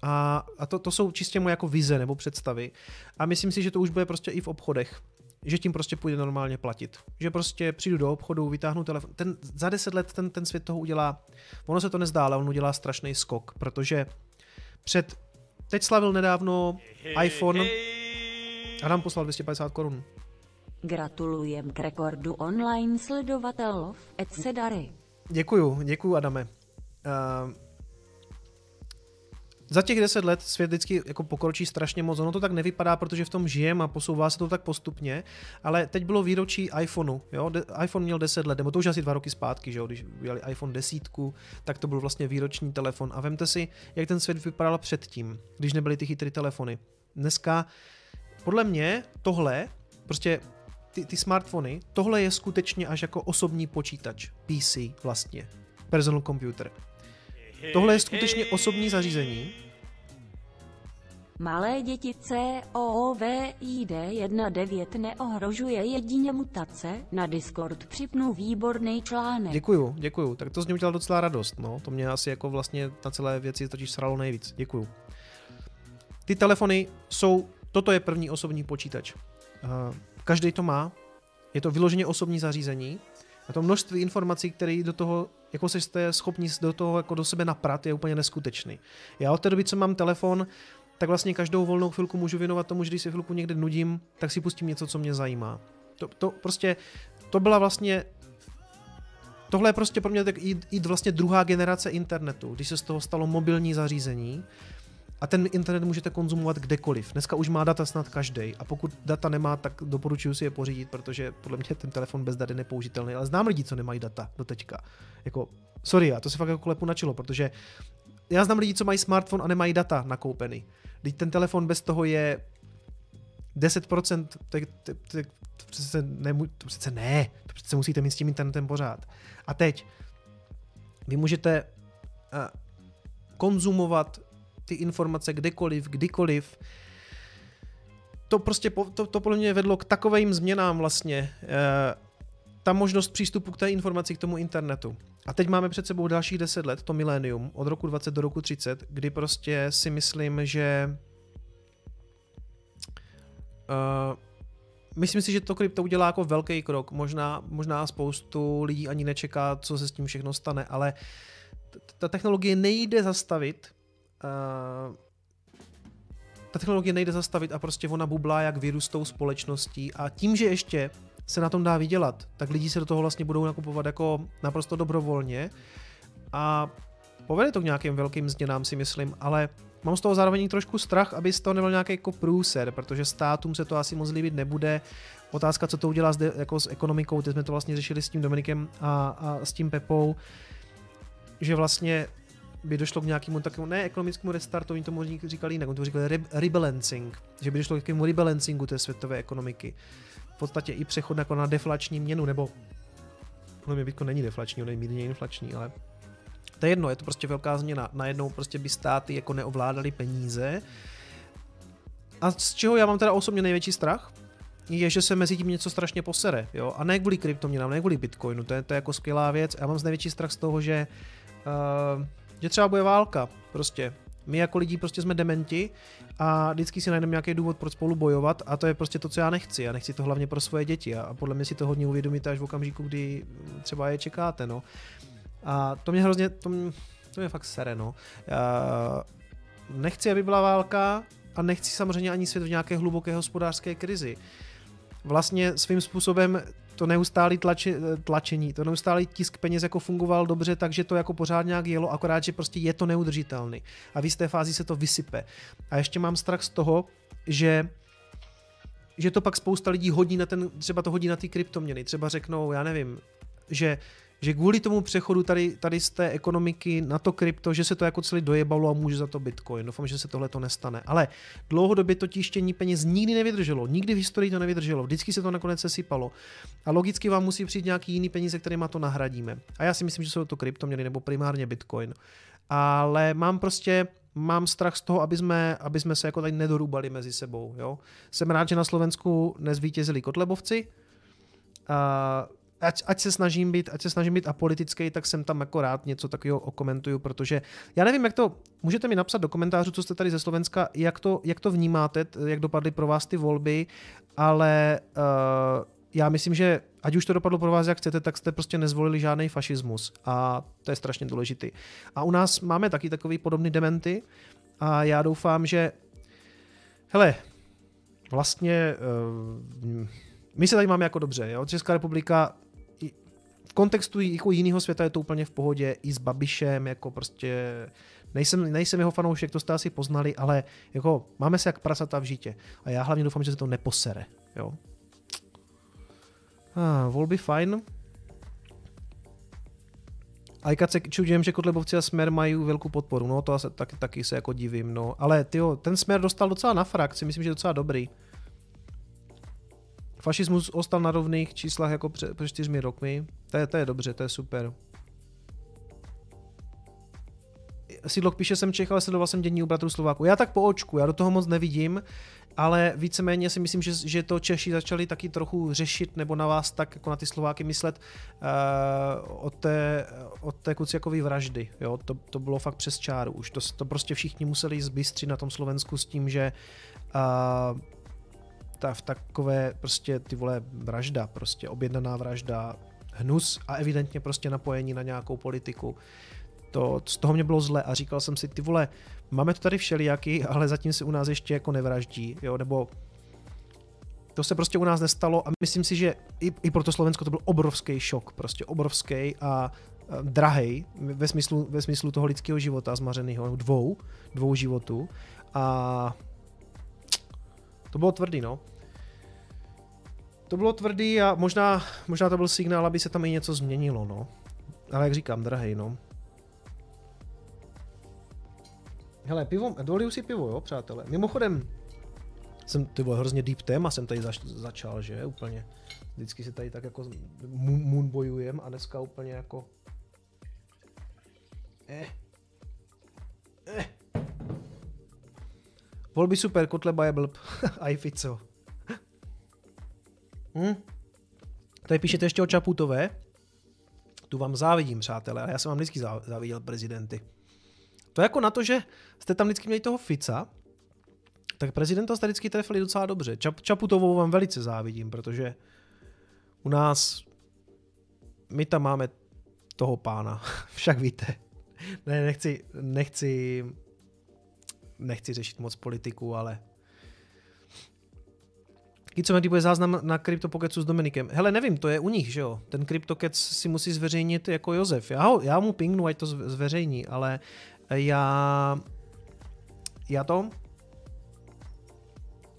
A, a to, to jsou čistě moje jako vize nebo představy. A myslím si, že to už bude prostě i v obchodech že tím prostě půjde normálně platit. Že prostě přijdu do obchodu, vytáhnu telefon. Ten, za deset let ten, ten svět toho udělá, ono se to nezdá, ale on udělá strašný skok, protože před, teď slavil nedávno iPhone hey. a nám poslal 250 korun. Gratulujem k rekordu online sledovatelů, etc. Děkuju, děkuju Adame. Uh, za těch deset let svět vždycky jako pokročí strašně moc. Ono to tak nevypadá, protože v tom žijem a posouvá se to tak postupně, ale teď bylo výročí iPhoneu. Jo? De- iPhone měl 10 let, nebo to už asi dva roky zpátky, že jo? když udělali iPhone 10, tak to byl vlastně výroční telefon. A vemte si, jak ten svět vypadal předtím, když nebyly ty chytré telefony. Dneska, podle mě, tohle, prostě ty, ty smartfony, tohle je skutečně až jako osobní počítač, PC vlastně, personal computer. Tohle je skutečně osobní zařízení. Malé děti COVID-19 neohrožuje jedině mutace. Na Discord připnu výborný článek. Děkuju, děkuju. Tak to z něj udělal docela radost. No. To mě asi jako vlastně na celé věci totiž sralo nejvíc. Děkuju. Ty telefony jsou, toto je první osobní počítač. Uh, každý to má. Je to vyloženě osobní zařízení. A to množství informací, které do toho, jako se jste schopni do toho jako do sebe naprat, je úplně neskutečný. Já od té doby, co mám telefon, tak vlastně každou volnou chvilku můžu věnovat tomu, že když si chvilku někde nudím, tak si pustím něco, co mě zajímá. To, to prostě, to byla vlastně Tohle je prostě pro mě tak jít, jít vlastně druhá generace internetu, když se z toho stalo mobilní zařízení, a ten internet můžete konzumovat kdekoliv. Dneska už má data snad každý. A pokud data nemá, tak doporučuji si je pořídit, protože podle mě ten telefon bez dat je nepoužitelný. Ale znám lidi, co nemají data do teďka. Jako, sorry, já to se fakt jako klepu načilo, protože já znám lidi, co mají smartphone a nemají data nakoupený. Teď ten telefon bez toho je 10%, tak to, to, to, přece ne, to přece ne, to přece musíte mít s tím internetem pořád. A teď, vy můžete uh, konzumovat ty informace kdekoliv, kdykoliv. To prostě, to, to podle mě vedlo k takovým změnám vlastně. E, ta možnost přístupu k té informaci, k tomu internetu. A teď máme před sebou dalších 10 let, to milénium, od roku 20 do roku 30, kdy prostě si myslím, že uh, myslím si, že to krypto udělá jako velký krok. Možná, možná spoustu lidí ani nečeká, co se s tím všechno stane, ale ta technologie nejde zastavit, uh, ta technologie nejde zastavit a prostě ona bublá jak virus tou společností a tím, že ještě se na tom dá vydělat, tak lidi se do toho vlastně budou nakupovat jako naprosto dobrovolně a povede to k nějakým velkým změnám si myslím, ale mám z toho zároveň trošku strach, aby z toho nebyl nějaký jako průser, protože státům se to asi moc líbit nebude. Otázka, co to udělá zde, jako s ekonomikou, teď jsme to vlastně řešili s tím Dominikem a, a s tím Pepou, že vlastně by došlo k nějakému takovému, ne ekonomickému restartu, oni tomu říkali jinak, oni to říkali rebalancing, že by došlo k takovému rebalancingu té světové ekonomiky. V podstatě i přechod jako na deflační měnu, nebo podle mě Bitcoin není deflační, on je mírně inflační, ale to je jedno, je to prostě velká změna. Najednou prostě by státy jako neovládali peníze. A z čeho já mám teda osobně největší strach, je, že se mezi tím něco strašně posere, jo, a ne kvůli kryptoměnám, ne kvůli Bitcoinu, to je, to je jako skvělá věc. Já mám z největší strach z toho, že uh, že třeba bude válka, prostě. My jako lidi prostě jsme dementi a vždycky si najdeme nějaký důvod, proč spolu bojovat a to je prostě to, co já nechci. Já nechci to hlavně pro svoje děti a podle mě si to hodně uvědomíte až v okamžiku, kdy třeba je čekáte, no. A to mě hrozně, to mě, to mě fakt sere, no. Já nechci, aby byla válka a nechci samozřejmě ani svět v nějaké hluboké hospodářské krizi. Vlastně svým způsobem to neustálý tlači, tlačení, to neustálý tisk peněz jako fungoval dobře, takže to jako pořád nějak jelo, akorát, že prostě je to neudržitelný. A v jisté fázi se to vysype. A ještě mám strach z toho, že že to pak spousta lidí hodí na ten, třeba to hodí na ty kryptoměny, třeba řeknou, já nevím, že že kvůli tomu přechodu tady, tady z té ekonomiky na to krypto, že se to jako celý dojebalo a může za to Bitcoin. Doufám, že se tohle to nestane. Ale dlouhodobě to tištění peněz nikdy nevydrželo. Nikdy v historii to nevydrželo. Vždycky se to nakonec sesypalo. A logicky vám musí přijít nějaký jiný peníze, kterými to nahradíme. A já si myslím, že jsou to kryptoměny nebo primárně Bitcoin. Ale mám prostě mám strach z toho, aby jsme, aby jsme se jako tady nedorubali mezi sebou. Jo? Jsem rád, že na Slovensku nezvítězili Kotlebovci. A ať, ať, se snažím být, ať se snažím být apolitický, tak jsem tam jako rád něco takového okomentuju, protože já nevím, jak to, můžete mi napsat do komentářů, co jste tady ze Slovenska, jak to, jak to vnímáte, jak dopadly pro vás ty volby, ale uh, já myslím, že ať už to dopadlo pro vás, jak chcete, tak jste prostě nezvolili žádný fašismus a to je strašně důležitý. A u nás máme taky takový podobný dementy a já doufám, že hele, vlastně uh, my se tady máme jako dobře, jo? Česká republika v kontextu jako jiného světa je to úplně v pohodě, i s Babišem, jako prostě nejsem, nejsem jeho fanoušek, to jste asi poznali, ale jako máme se jak prasata v žítě. A já hlavně doufám, že se to neposere, jo. Ah, volby fajn. A se čudím, že Kotlebovci a Smer mají velkou podporu, no to asi, taky, taky se jako divím, no. Ale tyjo, ten Smer dostal docela na frakci, myslím, že je docela dobrý. Fašismus ostal na rovných číslech jako před, před čtyřmi rokmi. To je, to je dobře, to je super. Sidlok píše, jsem Čech, ale sledoval jsem dění u bratrů Slováku. Já tak po očku, já do toho moc nevidím, ale víceméně si myslím, že, že to Češi začali taky trochu řešit, nebo na vás tak jako na ty Slováky myslet uh, od té, od té Kuciakové vraždy. Jo? To, to bylo fakt přes čáru. Už to, to prostě všichni museli zbystřit na tom Slovensku s tím, že uh, ta, v takové prostě ty vole vražda, prostě objednaná vražda, hnus a evidentně prostě napojení na nějakou politiku. To, z toho mě bylo zle a říkal jsem si, ty vole, máme to tady všelijaký, ale zatím se u nás ještě jako nevraždí, jo, nebo to se prostě u nás nestalo a myslím si, že i, i pro to Slovensko to byl obrovský šok, prostě obrovský a, drahej ve smyslu, ve smyslu toho lidského života zmařeného, dvou, dvou životů a to bylo tvrdý, no. To bylo tvrdý a možná, možná to byl signál, aby se tam i něco změnilo, no. Ale jak říkám, drahej, no. Hele, pivo, doliju si pivo, jo, přátelé. Mimochodem, jsem, ty vole, hrozně deep téma jsem tady zač, začal, že, úplně. Vždycky se tady tak jako moonbojujem a dneska úplně jako... Eh. Eh. Volby super, Kotleba je blb. Aj Fico. Hm? Tady píšete ještě o Čaputové. Tu vám závidím, přátelé, ale já jsem vám vždycky záviděl prezidenty. To je jako na to, že jste tam vždycky měli toho Fica, tak prezidenta jste vždycky trefili docela dobře. Čap, Čaputovou vám velice závidím, protože u nás my tam máme toho pána, však víte. Ne, nechci, nechci, nechci řešit moc politiku, ale co mi bude záznam na CryptoPocketsu s Dominikem. Hele, nevím, to je u nich, že jo? Ten CryptoKec si musí zveřejnit jako Josef. Já, ho, já mu pingnu, ať to zveřejní, ale já... Já to?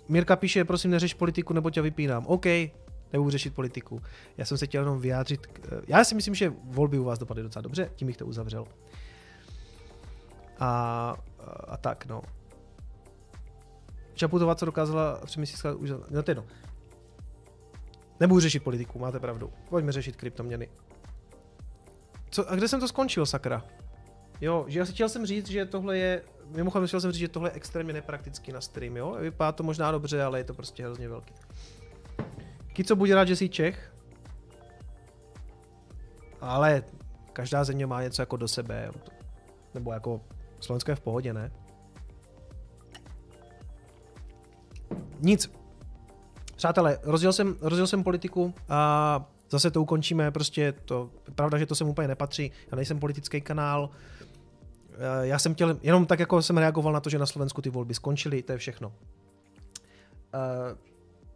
Mirka píše, prosím neřeš politiku, nebo tě vypínám. OK, nebudu řešit politiku. Já jsem se chtěl jenom vyjádřit. K... Já si myslím, že volby u vás dopadly docela dobře, tím bych to uzavřel. A, a tak, no. Čaputová, co dokázala měsíce už... No to jedno. Nebudu řešit politiku, máte pravdu. Pojďme řešit kryptoměny. Co, a kde jsem to skončil, sakra? Jo, že já chtěl jsem říct, že tohle je, mimochodem chtěl jsem říct, že tohle je extrémně nepraktický na stream, jo? Vypadá to možná dobře, ale je to prostě hrozně velký. Kico, buď rád, že jsi Čech. Ale každá země má něco jako do sebe. Nebo jako Slovensko je v pohodě, ne? Nic. Přátelé, rozdělil jsem, rozdělil jsem politiku a zase to ukončíme, prostě to, pravda, že to sem úplně nepatří, já nejsem politický kanál, Eh, já jsem chtěl, jenom tak jako jsem reagoval na to, že na Slovensku ty volby skončily, to je všechno. Eh,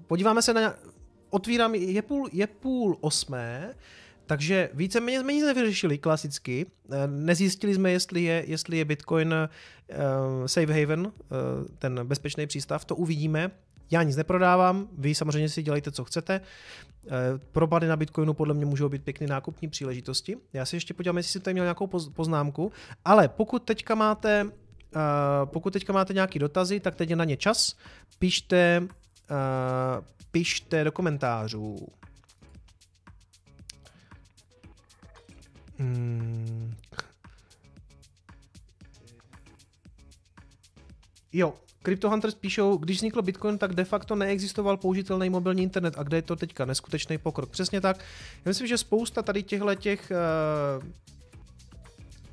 podíváme se na, otvírám, je půl, je půl osmé, takže více méně jsme nic nevyřešili klasicky. Eh, nezjistili jsme, jestli je, jestli je Bitcoin safe haven, ten bezpečný přístav, to uvidíme. Já nic neprodávám, vy samozřejmě si dělejte, co chcete. Eh, propady na Bitcoinu podle mě můžou být pěkný nákupní příležitosti. Já si ještě podívám, jestli jsem tady měl nějakou poznámku, ale pokud teďka máte, uh, pokud teďka máte nějaký dotazy, tak teď je na ně čas. Pište, uh, pište do komentářů. Hmm. Jo, Crypto Hunters píšou, když vznikl Bitcoin, tak de facto neexistoval použitelný mobilní internet. A kde je to teďka? Neskutečný pokrok. Přesně tak. Já myslím, že spousta tady těchto těch uh,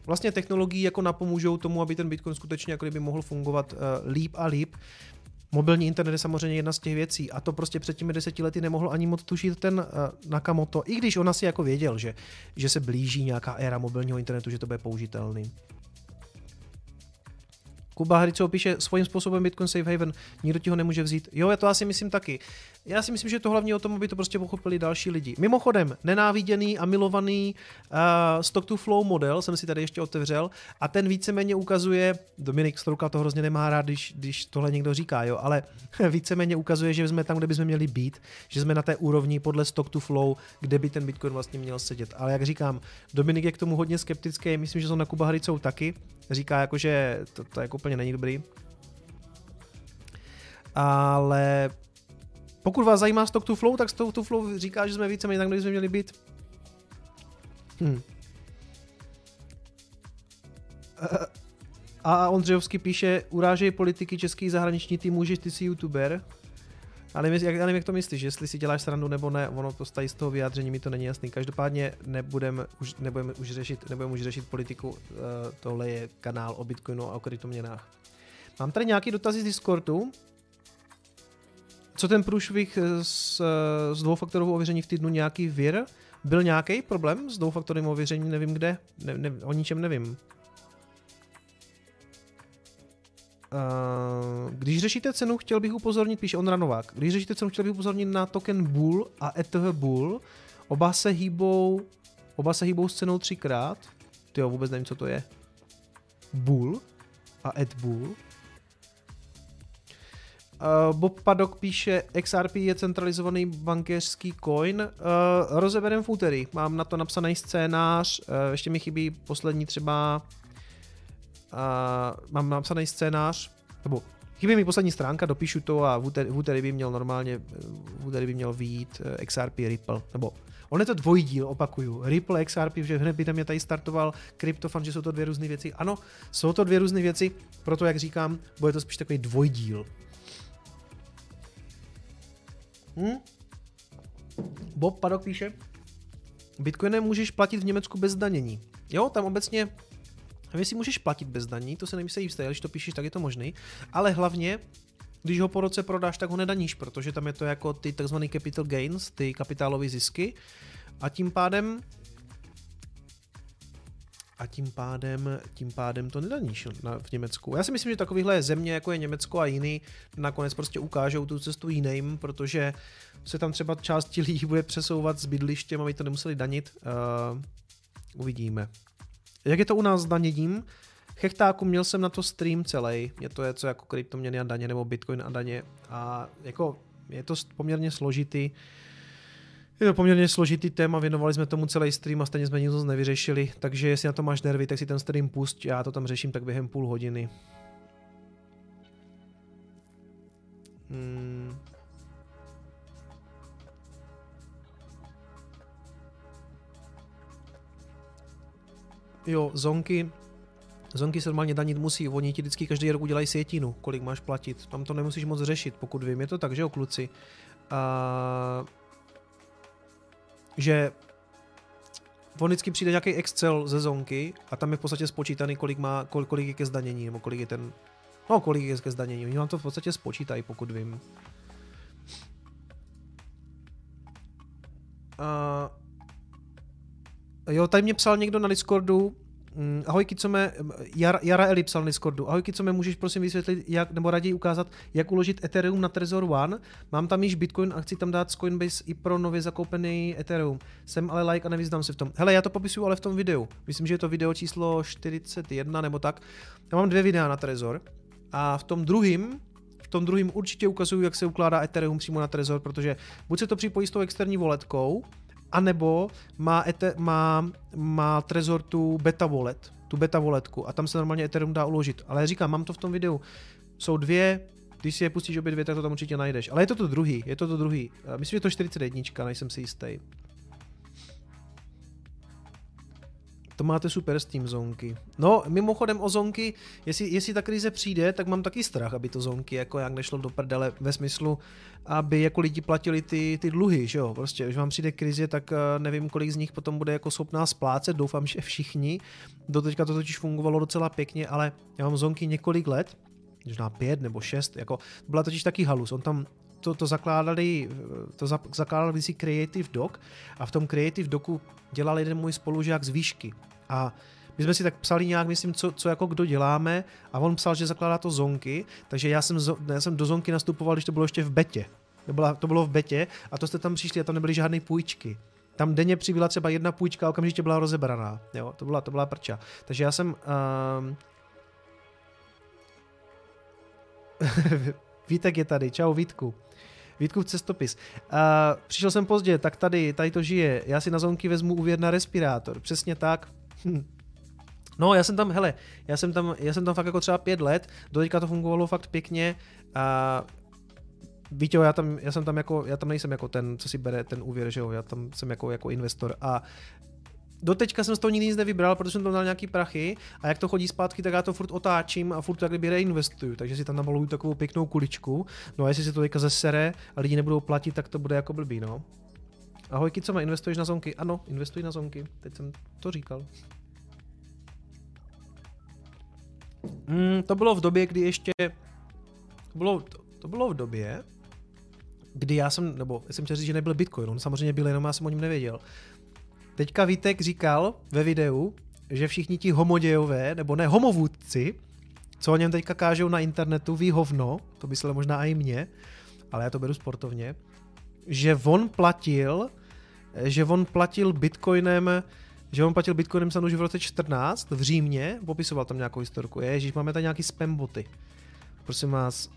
vlastně technologií jako napomůžou tomu, aby ten Bitcoin skutečně jako kdyby mohl fungovat uh, líp a líp. Mobilní internet je samozřejmě jedna z těch věcí a to prostě před těmi deseti lety nemohl ani moc tušit ten uh, Nakamoto, i když on asi jako věděl, že, že se blíží nějaká éra mobilního internetu, že to bude použitelný. Kuba Hryco píše svým způsobem Bitcoin Safe Haven, nikdo ti ho nemůže vzít. Jo, já to asi myslím taky. Já si myslím, že to hlavně o tom, aby to prostě pochopili další lidi. Mimochodem, nenáviděný a milovaný uh, stock to flow model jsem si tady ještě otevřel a ten víceméně ukazuje, Dominik Strouka to hrozně nemá rád, když, když tohle někdo říká, jo, ale víceméně ukazuje, že jsme tam, kde bychom měli být, že jsme na té úrovni podle stock to flow, kde by ten Bitcoin vlastně měl sedět. Ale jak říkám, Dominik je k tomu hodně skeptický, myslím, že jsou na Kuba Hricou taky. Říká jako, že to, to jako úplně není dobrý. Ale pokud vás zajímá Stock to Flow, tak Stock to Flow říká, že jsme víceméně tam, kde jsme měli být. Hm. A Ondřejovský píše, urážej politiky český zahraniční tým, můžeš, ty jsi youtuber. Ale jak, já nevím, jak to myslíš, jestli si děláš srandu nebo ne, ono to stají z toho vyjádření, mi to není jasný. Každopádně nebudeme už, nebudeme už řešit, nebudeme už řešit politiku, uh, tohle je kanál o Bitcoinu a o kryptoměnách. Mám tady nějaký dotazy z Discordu. Co ten průšvih s, s dvoufaktorovou ověření v týdnu nějaký vir? Byl nějaký problém s dvoufaktorovým ověřením, nevím kde, ne, ne, o ničem nevím. Když řešíte cenu, chtěl bych upozornit, píše on Ranovák, když řešíte cenu, chtěl bych upozornit na token Bull a ETH Bull. Oba se hýbou, oba se hýbou s cenou třikrát. Ty jo, vůbec nevím, co to je. Bull a ETH Bull. Uh, Bob Paddock píše, XRP je centralizovaný bankéřský coin. Uh, rozeberem v úterý. Mám na to napsaný scénář, uh, ještě mi chybí poslední třeba uh, mám napsaný scénář, nebo chybí mi poslední stránka, dopíšu to a v úterý, v úterý by měl normálně, v úterý by měl výjít XRP Ripple, nebo On je to dvojdíl, opakuju. Ripple XRP, že hned by tam mě tady startoval CryptoFan, že jsou to dvě různé věci. Ano, jsou to dvě různé věci, proto jak říkám, bude to spíš takový dvojdíl. Hm? Bob Padok píše, Bitcoinem můžeš platit v Německu bez danění. Jo, tam obecně vy si můžeš platit bez daní, to se nevím, jistý, když to píšeš, tak je to možný, ale hlavně, když ho po roce prodáš, tak ho nedaníš, protože tam je to jako ty tzv. capital gains, ty kapitálové zisky a tím pádem a tím pádem, tím pádem to nedaníš v Německu. Já si myslím, že takovýhle země, jako je Německo a jiný, nakonec prostě ukážou tu cestu jiným, protože se tam třeba část lidí bude přesouvat s bydlištěm, aby to nemuseli danit. Uh, uvidíme. Jak je to u nás s daněním? Chechtáku měl jsem na to stream celý. Je to něco jako kryptoměny a daně nebo bitcoin a daně. A jako je to poměrně složitý. Je to poměrně složitý téma, věnovali jsme tomu celý stream a stejně jsme nic nevyřešili, takže jestli na to máš nervy, tak si ten stream pust, já to tam řeším tak během půl hodiny. Hmm. Jo, zonky, zonky se normálně danit musí, oni ti vždycky každý rok udělají sjetinu, kolik máš platit, tam to nemusíš moc řešit, pokud vím, je to tak, že jo, kluci. A že on vždycky přijde nějaký Excel ze zonky a tam je v podstatě spočítaný, kolik, má, kolik, kolik je ke zdanění, nebo kolik je ten, no kolik je ke zdanění, oni vám to v podstatě spočítají, pokud vím. A, jo, tady mě psal někdo na Discordu, Mm, ahoj Kicome, Jara, Jara Eli psal na Discordu. Ahoj Kicome, můžeš prosím vysvětlit, jak, nebo raději ukázat, jak uložit Ethereum na Trezor One? Mám tam již Bitcoin a chci tam dát z Coinbase i pro nově zakoupený Ethereum. Jsem ale like a nevyznám se v tom. Hele, já to popisuju ale v tom videu. Myslím, že je to video číslo 41 nebo tak. Já mám dvě videa na Trezor a v tom druhém v tom druhém určitě ukazuju, jak se ukládá Ethereum přímo na Trezor, protože buď se to připojí s tou externí voletkou, anebo má, ete, má, má Trezor tu beta wallet, tu beta walletku a tam se normálně Ethereum dá uložit. Ale já říkám, mám to v tom videu. Jsou dvě, když si je pustíš obě dvě, tak to tam určitě najdeš. Ale je to to druhý, je to to druhý. Myslím, že to 41, nejsem si jistý. To máte super s tím zonky. No, mimochodem o zonky, jestli, jestli ta krize přijde, tak mám taky strach, aby to zonky jako jak nešlo do prdele ve smyslu, aby jako lidi platili ty, ty dluhy, že jo, prostě, když vám přijde krize, tak eh, nevím, kolik z nich potom bude jako schopná splácet, doufám, že všichni. Do teďka to totiž fungovalo docela pěkně, ale já mám zonky několik let, možná pět nebo šest, jako byla totiž taky halus, on tam to, to zakládali, to zakládali si Creative Doc a v tom Creative Docu dělal jeden můj spolužák z výšky. A my jsme si tak psali nějak, myslím, co, co jako kdo děláme a on psal, že zakládá to zonky, takže já jsem, já jsem do zonky nastupoval, když to bylo ještě v betě. To, byla, to bylo v betě a to jste tam přišli a tam nebyly žádné půjčky. Tam denně přibyla třeba jedna půjčka a okamžitě byla rozebraná. Jo, to byla, to byla prča. Takže já jsem... Um... Vítek je tady, čau Vítku. Vítku cestopis. Uh, přišel jsem pozdě, tak tady, tady to žije. Já si na zonky vezmu úvěr na respirátor. Přesně tak. Hm. No, já jsem tam, hele, já jsem tam, já jsem tam fakt jako třeba pět let, do teďka to fungovalo fakt pěkně a Víte, já tam, já jsem tam jako, já tam nejsem jako ten, co si bere ten úvěr, že jo, já tam jsem jako, jako investor a doteďka jsem z toho nikdy nic nevybral, protože jsem tam dal nějaký prachy a jak to chodí zpátky, tak já to furt otáčím a furt tak kdyby reinvestuju, takže si tam namaluju takovou pěknou kuličku. No a jestli se to teďka zesere a lidi nebudou platit, tak to bude jako blbý, no. Ahoj, co má, investuješ na zonky? Ano, investuj na zonky, teď jsem to říkal. Mm, to bylo v době, kdy ještě... To bylo, to, to bylo v době, kdy já jsem, nebo jsem chtěl říct, že nebyl Bitcoin, on samozřejmě byl, jenom já jsem o něm nevěděl. Teďka Vítek říkal ve videu, že všichni ti homodějové, nebo ne, homovůdci, co o něm teďka kážou na internetu, ví hovno, to by se možná i mě, ale já to beru sportovně, že on platil, že on platil bitcoinem, že on platil bitcoinem sanu už v roce 14 v Římě, popisoval tam nějakou historku. Ježíš, máme tady nějaký spam boty. Prosím vás,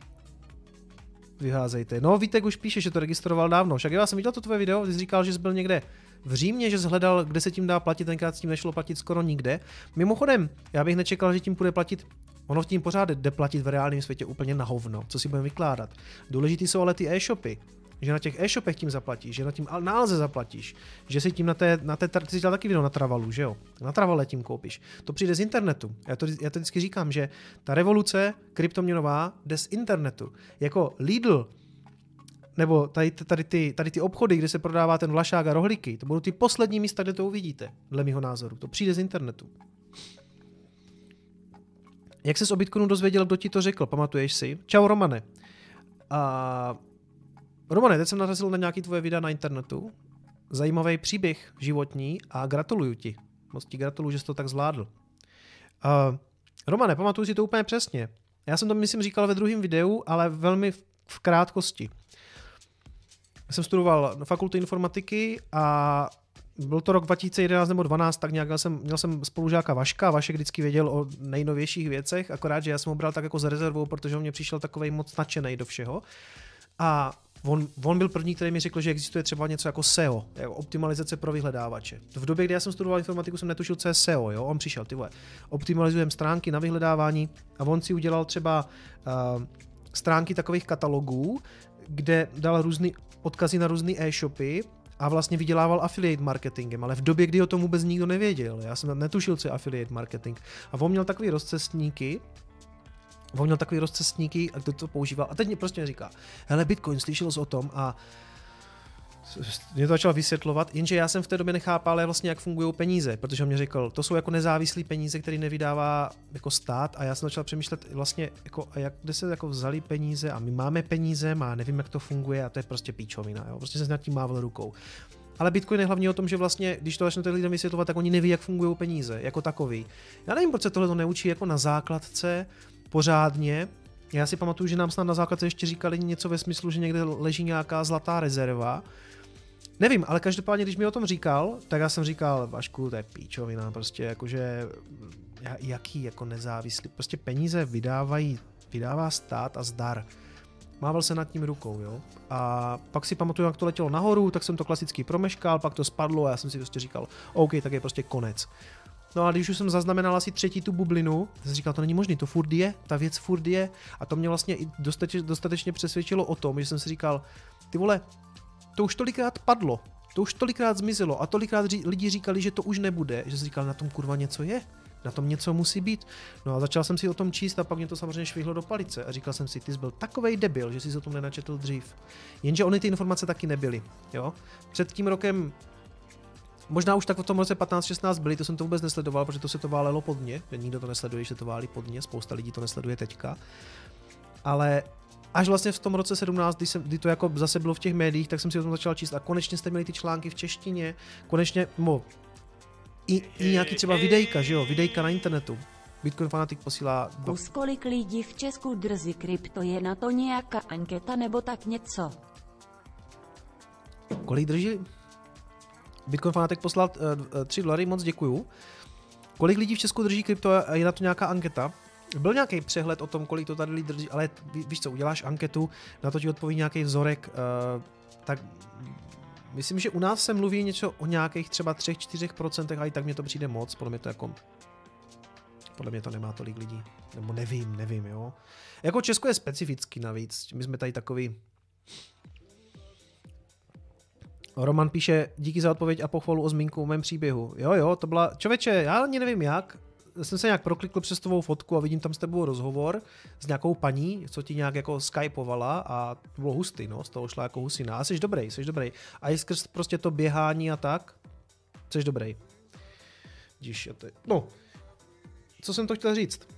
vyházejte. No, Vítek už píše, že to registroval dávno. Však já jsem viděl to tvoje video, ty jsi říkal, že jsi byl někde v Římě, že zhledal, kde se tím dá platit, tenkrát s tím nešlo platit skoro nikde. Mimochodem, já bych nečekal, že tím bude platit Ono v tím pořád jde platit v reálném světě úplně na hovno, co si budeme vykládat. Důležitý jsou ale ty e-shopy, že na těch e-shopech tím zaplatíš, že na tím nálze zaplatíš, že si tím na té, na té, ty jsi dělal taky video na Travalu, že jo? Na Travale tím koupíš. To přijde z internetu. Já to, já to vždycky říkám, že ta revoluce kryptoměnová jde z internetu. Jako Lidl, nebo tady, tady, ty, tady ty obchody, kde se prodává ten vlašák a rohlíky, to budou ty poslední místa, kde to uvidíte, dle mého názoru. To přijde z internetu. Jak se o Bitcoinu dozvěděl, kdo ti to řekl, pamatuješ si? Čau Romane. A Romane, teď jsem narazil na nějaký tvoje videa na internetu. Zajímavý příběh životní a gratuluju ti. Moc ti gratuluju, že jsi to tak zvládl. Uh, Romane, pamatuju si to úplně přesně. Já jsem to, myslím, říkal ve druhém videu, ale velmi v krátkosti. Jsem studoval na fakultu informatiky a byl to rok 2011 nebo 12, tak nějak jsem, měl jsem spolužáka Vaška, Vašek vždycky věděl o nejnovějších věcech, akorát, že já jsem ho bral tak jako za rezervou, protože on mě přišel takovej moc nadšený do všeho. A On, on byl první, který mi řekl, že existuje třeba něco jako SEO, jako optimalizace pro vyhledávače. V době, kdy já jsem studoval informatiku, jsem netušil, co je SEO. Jo? On přišel, ty vole, optimalizujeme stránky na vyhledávání a on si udělal třeba uh, stránky takových katalogů, kde dal různý odkazy na různé e-shopy a vlastně vydělával affiliate marketingem, ale v době, kdy o tom vůbec nikdo nevěděl. Já jsem netušil, co je affiliate marketing. A on měl takový rozcestníky, On měl takový rozcestníky a kdo to používal. A teď mě prostě říká, hele Bitcoin, slyšel jsi o tom a mě to začal vysvětlovat, jenže já jsem v té době nechápal vlastně, jak fungují peníze, protože on mě řekl, to jsou jako nezávislé peníze, které nevydává jako stát a já jsem začal přemýšlet vlastně, jako, a jak, kde se jako vzali peníze a my máme peníze, má nevím, jak to funguje a to je prostě píčovina, jo? prostě jsem nad tím mával rukou. Ale Bitcoin je hlavně o tom, že vlastně, když to začnete lidem vysvětlovat, tak oni neví, jak fungují peníze jako takový. Já nevím, proč se tohle to neučí jako na základce, pořádně. Já si pamatuju, že nám snad na základce ještě říkali něco ve smyslu, že někde leží nějaká zlatá rezerva. Nevím, ale každopádně, když mi o tom říkal, tak já jsem říkal, Vašku, to je píčovina, prostě jakože, jaký jako nezávislý, prostě peníze vydávají, vydává stát a zdar. Mával se nad tím rukou, jo. A pak si pamatuju, jak to letělo nahoru, tak jsem to klasicky promeškal, pak to spadlo a já jsem si prostě říkal, OK, tak je prostě konec. No a když už jsem zaznamenal asi třetí tu bublinu, jsem říkal, to není možné, to furt je, ta věc furt je. A to mě vlastně i dostatečně, dostatečně přesvědčilo o tom, že jsem si říkal, ty vole, to už tolikrát padlo, to už tolikrát zmizelo a tolikrát ří, lidi říkali, že to už nebude, že jsem říkal, na tom kurva něco je, na tom něco musí být. No a začal jsem si o tom číst a pak mě to samozřejmě švihlo do palice a říkal jsem si, ty jsi byl takovej debil, že jsi o tom nenačetl dřív. Jenže ony ty informace taky nebyly. Jo? Před tím rokem Možná už tak v tom roce 15-16 byli, to jsem to vůbec nesledoval, protože to se to válelo pod mě, nikdo to nesleduje, že se to válí pod mě, spousta lidí to nesleduje teďka. Ale až vlastně v tom roce 17, kdy, jsem, kdy to jako zase bylo v těch médiích, tak jsem si o tom začal číst a konečně jste měli ty články v češtině, konečně, mo, i, i nějaký třeba videjka, že jo, videjka na internetu. Bitcoin Fanatic posílá... Do... Kus kolik lidí v Česku drzí krypto, je na to nějaká anketa nebo tak něco? Kolik drží? Bitcoin Fanatic poslal uh, 3 dolary, moc děkuju. Kolik lidí v Česku drží krypto a je na to nějaká anketa? Byl nějaký přehled o tom, kolik to tady lidí drží, ale víš co, uděláš anketu, na to ti odpoví nějaký vzorek, uh, tak myslím, že u nás se mluví něco o nějakých třeba 3-4%, a i tak mě to přijde moc, podle mě to jako podle mě to nemá tolik lidí. Nebo nevím, nevím, jo. Jako Česko je specifický navíc. My jsme tady takový... Roman píše, díky za odpověď a pochvalu o zmínku o mém příběhu. Jo, jo, to byla... Čověče, já ani nevím jak, jsem se nějak proklikl přes tvou fotku a vidím tam s tebou rozhovor s nějakou paní, co ti nějak jako skypovala a to bylo hustý, no, z toho šla jako husina. A jsi dobrý, jsi dobrý. A i skrz prostě to běhání a tak, jsi dobrý. Díš, no, co jsem to chtěl říct?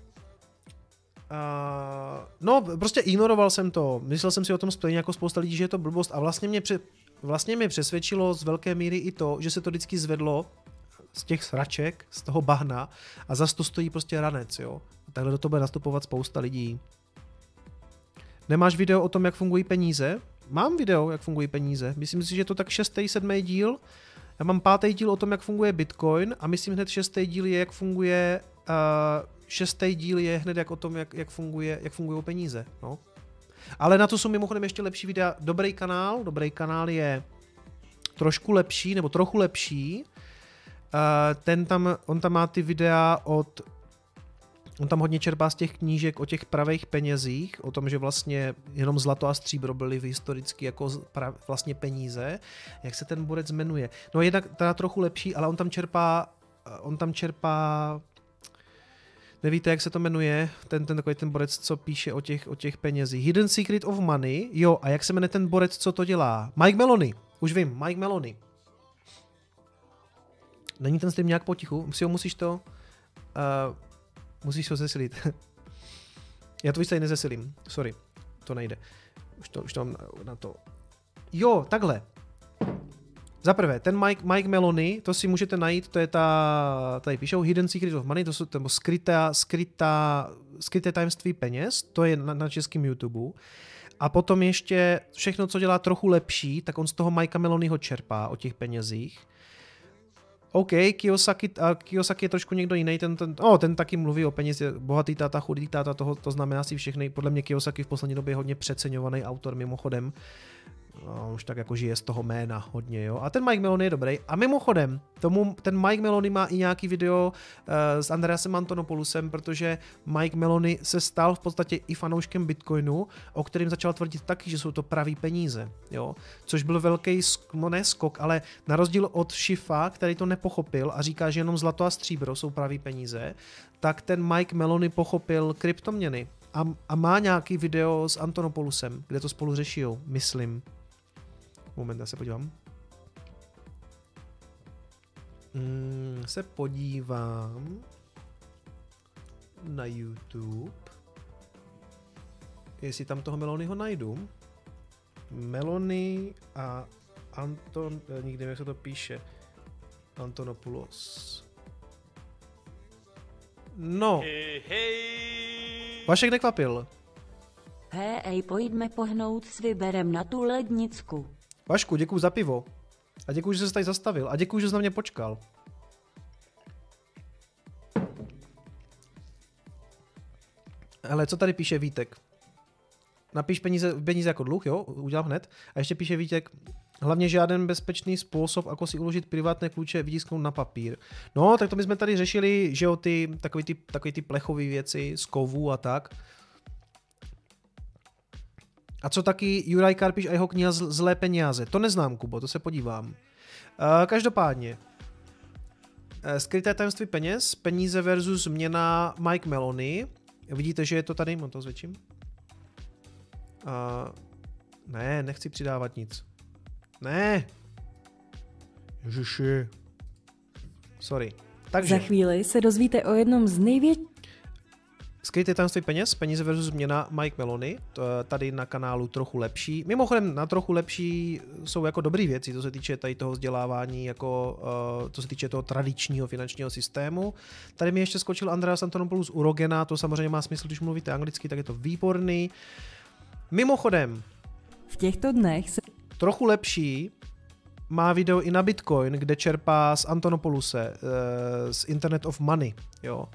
Uh, no, prostě ignoroval jsem to. Myslel jsem si o tom stejně jako spousta lidí, že je to blbost a vlastně mě, pře- vlastně mě přesvědčilo z velké míry i to, že se to vždycky zvedlo z těch sraček, z toho bahna a zas to stojí prostě ranec, jo. A takhle do toho bude nastupovat spousta lidí. Nemáš video o tom, jak fungují peníze? Mám video, jak fungují peníze. Myslím si, že je to tak šestý, sedmý díl. Já mám pátý díl o tom, jak funguje Bitcoin a myslím hned šestý díl je, jak funguje Uh, šestý díl je hned jak o tom, jak, jak, funguje, jak fungují peníze. No. Ale na to jsou mimochodem ještě lepší videa. Dobrý kanál, dobrý kanál je trošku lepší, nebo trochu lepší. Ten tam, on tam má ty videa od On tam hodně čerpá z těch knížek o těch pravých penězích, o tom, že vlastně jenom zlato a stříbro byly v historicky jako pra, vlastně peníze. Jak se ten borec jmenuje? No jednak teda trochu lepší, ale on tam čerpá on tam čerpá Nevíte, jak se to jmenuje? Ten, ten takový ten borec, co píše o těch, o těch penězích. Hidden Secret of Money. Jo, a jak se jmenuje ten borec, co to dělá? Mike Melony. Už vím, Mike Melony. Není ten stream nějak potichu? Si ho musíš to... Uh, musíš ho zesilit. Já to tady nezesilím. Sorry. To nejde. Už to, už to mám na, na to. Jo, takhle. Za prvé, ten Mike, Mike Melony, to si můžete najít, to je ta, tady píšou Hidden Secret of Money, to jsou to skrytá, skrytá, skryté tajemství peněz, to je na, na českém YouTube. A potom ještě všechno, co dělá trochu lepší, tak on z toho Mikea Melonyho čerpá o těch penězích. OK, Kiyosaki, a Kiyosaki je trošku někdo jiný, ten, ten, oh, ten taky mluví o peněz, bohatý táta, chudý táta, toho, to znamená si všechny, podle mě Kiyosaki v poslední době je hodně přeceňovaný autor mimochodem, No, už tak jako žije z toho jména hodně, jo. A ten Mike Melony je dobrý. A mimochodem, tomu, ten Mike Melony má i nějaký video uh, s Andreasem Antonopoulosem, protože Mike Melony se stal v podstatě i fanouškem Bitcoinu, o kterým začal tvrdit taky, že jsou to pravý peníze, jo. Což byl velký, no ne skok, ale na rozdíl od Shifa, který to nepochopil a říká, že jenom zlato a stříbro jsou pravý peníze, tak ten Mike Melony pochopil kryptoměny. A, a má nějaký video s Antonopoulosem, kde to spolu řeší, myslím. Moment, já se podívám. Mm, se podívám na YouTube, jestli tam toho Melonyho najdu. Melony a Anton, eh, nikdy jak se to píše, Antonopoulos. No. Hey, hey. Vašek nekvapil. Hej, pojďme pohnout s vyberem na tu lednicku. Vašku, děkuji za pivo. A děkuji, že jsi tady zastavil. A děkuji, že jsi na mě počkal. Ale co tady píše Vítek? Napiš peníze, peníze jako dluh, jo, udělám hned. A ještě píše Vítek, hlavně žádný bezpečný způsob, jako si uložit privátné klíče vytisknout na papír. No, tak to my jsme tady řešili, že jo, ty, takový ty, takový ty plechové věci z kovů a tak. A co taky Juraj Karpiš a jeho kniha Zlé peníze? To neznám, Kubo, to se podívám. Uh, každopádně, uh, skryté tajemství peněz, peníze versus změna Mike Melony. Vidíte, že je to tady, mám to zvětším. Uh, ne, nechci přidávat nic. Ne. Ježiši. Sorry. Takže. Za chvíli se dozvíte o jednom z největších Skryté tajemství peněz, peníze versus měna Mike Melony, je tady na kanálu trochu lepší. Mimochodem na trochu lepší jsou jako dobré věci, co se týče tady toho vzdělávání, jako uh, co se týče toho tradičního finančního systému. Tady mi ještě skočil Andreas Antonopoulos Urogena, to samozřejmě má smysl, když mluvíte anglicky, tak je to výborný. Mimochodem, v těchto dnech se... Trochu lepší má video i na Bitcoin, kde čerpá z Antonopoulose, eh, z Internet of Money, jo.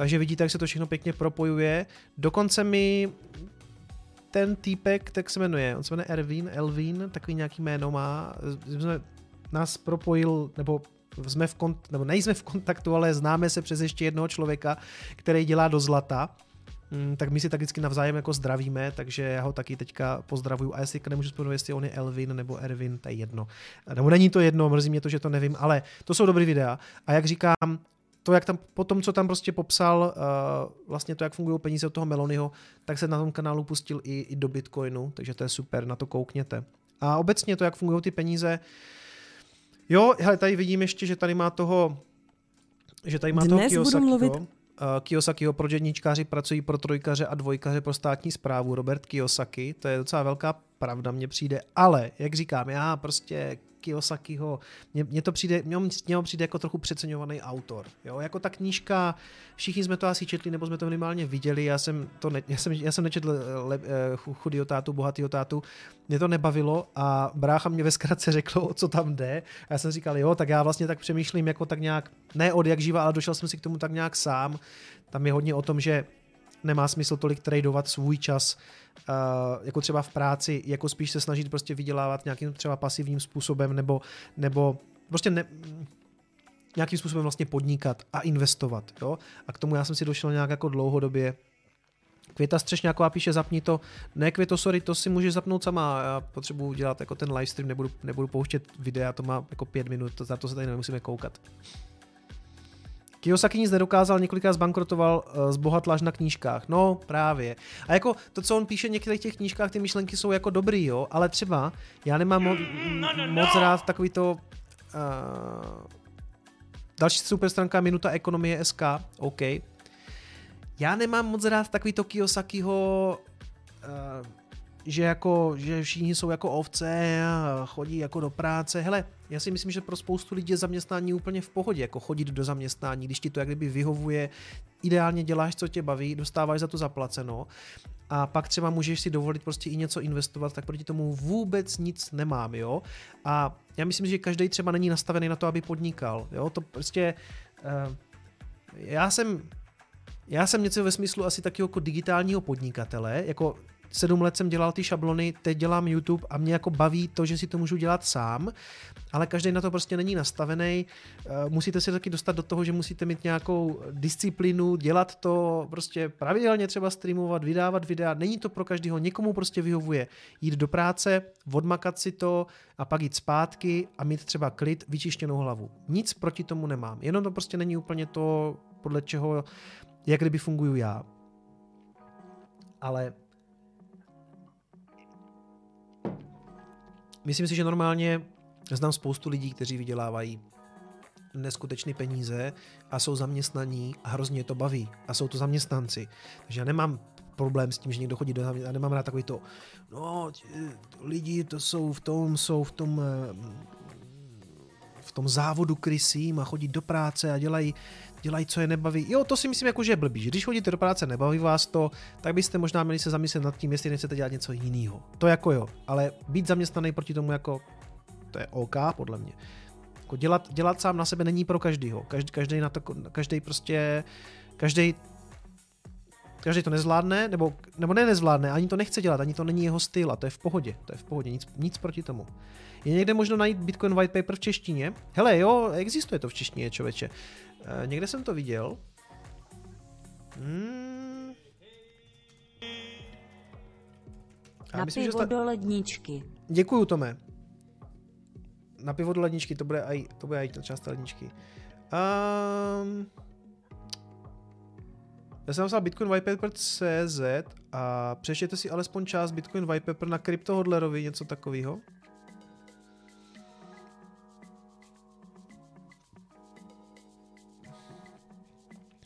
Takže vidíte, jak se to všechno pěkně propojuje. Dokonce mi ten týpek, tak se jmenuje, on se jmenuje Ervin, Elvin, takový nějaký jméno má, jsme, nás propojil, nebo jsme v kont, nebo nejsme v kontaktu, ale známe se přes ještě jednoho člověka, který dělá do zlata Mm, tak my si tak vždycky navzájem jako zdravíme, takže já ho taky teďka pozdravuju. A jestli nemůžu vzpomenout, jestli on je Elvin nebo Ervin, to je jedno. Nebo není to jedno, mrzí mě to, že to nevím, ale to jsou dobrý videa. A jak říkám, to, jak tam, po tom, co tam prostě popsal, uh, vlastně to, jak fungují peníze od toho Melonyho, tak se na tom kanálu pustil i, i do Bitcoinu, takže to je super, na to koukněte. A obecně to, jak fungují ty peníze, jo, hele, tady vidím ještě, že tady má toho, že tady má Dnes toho budu mluvit Eh, Kiyosakiho, proč jedničkáři pracují pro trojkaře a dvojkaře pro státní zprávu, Robert Kiyosaki, to je docela velká pravda, mně přijde, ale, jak říkám, já prostě Kiyosakiho, mně, mně to přijde, mně, mně přijde jako trochu přeceňovaný autor. Jo? Jako ta knížka, všichni jsme to asi četli, nebo jsme to minimálně viděli, já jsem, to ne, já jsem, já jsem nečetl le, eh, chudýho tátu, bohatýho tátu, mě to nebavilo a brácha mě ve zkratce řekl, o co tam jde. A já jsem říkal, jo, tak já vlastně tak přemýšlím jako tak nějak, ne od jak živa, ale došel jsem si k tomu tak nějak sám. Tam je hodně o tom, že nemá smysl tolik tradovat svůj čas, uh, jako třeba v práci, jako spíš se snažit prostě vydělávat nějakým třeba pasivním způsobem nebo, nebo prostě ne, nějakým způsobem vlastně podnikat a investovat. Jo? A k tomu já jsem si došel nějak jako dlouhodobě. Květa Střešňáková píše, zapni to. Ne, Květo, sorry, to si můžeš zapnout sama. Já potřebuji dělat jako ten livestream, nebudu, nebudu pouštět videa, to má jako pět minut, za to se tady nemusíme koukat. Kiyosaki nic nedokázal, několikrát zbankrotoval, uh, zbohatl až na knížkách. No, právě. A jako to, co on píše v některých těch knížkách, ty myšlenky jsou jako dobrý, jo, ale třeba já nemám mo- no, no, no. moc rád takový to... Uh, další super stránka Minuta ekonomie SK, OK. Já nemám moc rád takový to Kiyosakiho uh, že jako, že všichni jsou jako ovce a chodí jako do práce. Hele, já si myslím, že pro spoustu lidí je zaměstnání úplně v pohodě, jako chodit do zaměstnání, když ti to jak kdyby vyhovuje, ideálně děláš, co tě baví, dostáváš za to zaplaceno a pak třeba můžeš si dovolit prostě i něco investovat, tak proti tomu vůbec nic nemám, jo. A já myslím, že každý třeba není nastavený na to, aby podnikal, jo. To prostě, uh, já jsem já jsem něco ve smyslu asi taky jako digitálního podnikatele, jako sedm let jsem dělal ty šablony, teď dělám YouTube a mě jako baví to, že si to můžu dělat sám, ale každý na to prostě není nastavený. Eh, musíte se taky dostat do toho, že musíte mít nějakou disciplínu, dělat to prostě pravidelně třeba streamovat, vydávat videa. Není to pro každého, někomu prostě vyhovuje jít do práce, odmakat si to a pak jít zpátky a mít třeba klid, vyčištěnou hlavu. Nic proti tomu nemám, jenom to prostě není úplně to, podle čeho, jak kdyby funguju já. Ale Myslím si, že normálně znám spoustu lidí, kteří vydělávají neskutečné peníze a jsou zaměstnaní a hrozně to baví a jsou to zaměstnanci. Takže já nemám problém s tím, že někdo chodí do zaměstnání. Já nemám rád takový to, no, lidi to jsou v tom, jsou v tom eh, v tom závodu krysím a chodí do práce a dělají, dělají, co je nebaví. Jo, to si myslím, jako, že je blbý. Když chodíte do práce, nebaví vás to, tak byste možná měli se zamyslet nad tím, jestli nechcete dělat něco jiného. To jako jo, ale být zaměstnaný proti tomu jako, to je OK, podle mě. Jako dělat, dělat sám na sebe není pro každýho. Každý, každý, na to, každý prostě, každý každý to nezvládne, nebo, nebo ne nezvládne, ani to nechce dělat, ani to není jeho styl a to je v pohodě, to je v pohodě, nic, nic proti tomu. Je někde možno najít Bitcoin white paper v češtině? Hele, jo, existuje to v češtině, člověče. E, někde jsem to viděl. Hmm. Na myslím, pivo že sta... do ledničky. Děkuju, Tome. Na pivo do ledničky, to bude aj, to bude aj ta část ledničky. Um, já jsem napsal Bitcoin CZ a přečtěte si alespoň část Bitcoin Whitepaper na kryptohodlerovi, něco takového.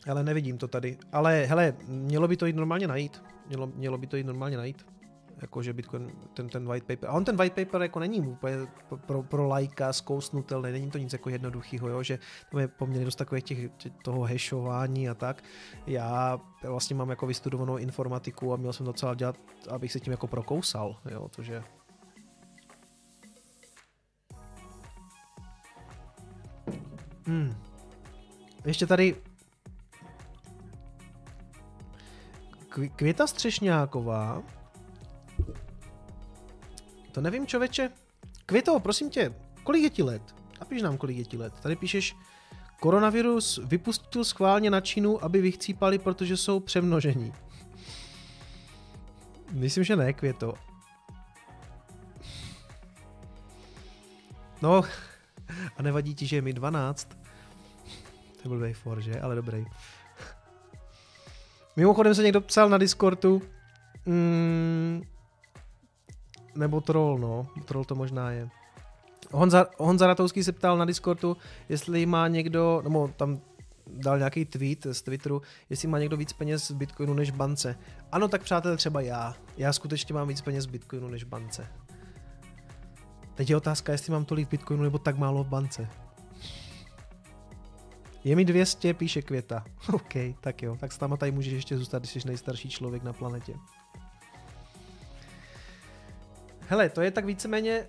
Ale nevidím to tady. Ale hele, mělo by to jít normálně najít. Mělo, mělo by to jít normálně najít. Jako, že Bitcoin, ten, ten white paper. A on ten white paper jako není úplně pro, pro lajka zkousnutelný, není to nic jako jednoduchého, jo? že tam je poměrně dost takových těch, toho hashování a tak. Já vlastně mám jako vystudovanou informatiku a měl jsem docela dělat, abych se tím jako prokousal, jo, to že Hmm. Ještě tady Květa Střešňáková. To nevím, čověče. Květo, prosím tě, kolik je ti let? Napiš nám, kolik je ti let. Tady píšeš, koronavirus vypustil schválně na Čínu, aby vychcípali, protože jsou přemnožení. Myslím, že ne, Květo. No, a nevadí ti, že je mi 12. To byl for, že? Ale dobrý. Mimochodem se někdo psal na Discordu, mm, nebo troll, no. Troll to možná je. Honza, Honza Ratouský se ptal na Discordu, jestli má někdo, nebo tam dal nějaký tweet z Twitteru, jestli má někdo víc peněz z Bitcoinu než v bance. Ano, tak přátelé, třeba já. Já skutečně mám víc peněz z Bitcoinu než v bance. Teď je otázka, jestli mám tolik Bitcoinu nebo tak málo v bance. Je mi 200, píše Květa. OK, tak jo, tak s tam tady můžeš ještě zůstat, když jsi nejstarší člověk na planetě. Hele, to je tak víceméně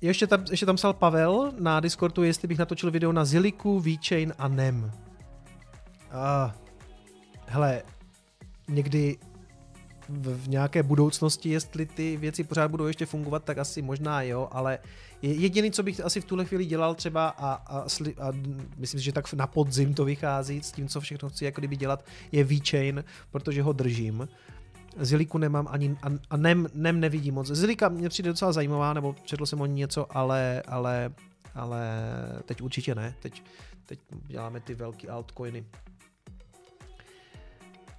ještě tam, ještě tam psal Pavel na Discordu, jestli bych natočil video na Ziliku, VeChain a NEM. Uh, hele, někdy v, nějaké budoucnosti, jestli ty věci pořád budou ještě fungovat, tak asi možná jo, ale jediný, co bych asi v tuhle chvíli dělal třeba a, a, sli, a myslím si, že tak na podzim to vychází s tím, co všechno chci jako kdyby dělat, je VeChain, protože ho držím. Ziliku nemám ani, a, a nem, nem nevidím moc. Zilika mě přijde docela zajímavá, nebo četl jsem o ní něco, ale, ale, ale teď určitě ne. Teď, teď děláme ty velké altcoiny.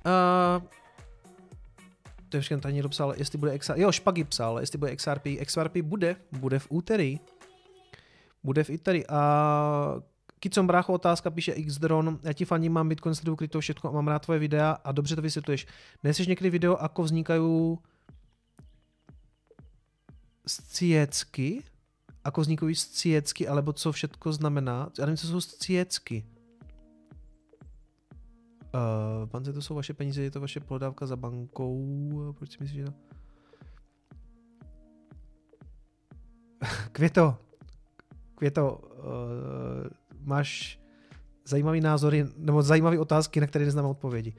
Uh, to je všechno tady někdo psal, jestli bude XRP, jo, Špagy psal, jestli bude XRP, XRP bude, bude v úterý, bude v úterý a Kicom brácho otázka píše Xdron, já ti faním, mám Bitcoin, sleduju krypto, všechno, mám rád tvoje videa a dobře to vysvětluješ. Neseš někdy video, ako vznikají sciecky? Ako vznikají sciecky, alebo co všetko znamená? Já nevím, co jsou sciecky. Uh, bance to jsou vaše peníze, je to vaše prodávka za bankou. Proč si myslíš, že to? Květo, Květo, uh, máš zajímavý názory, nebo zajímavé otázky, na které neznám odpovědi.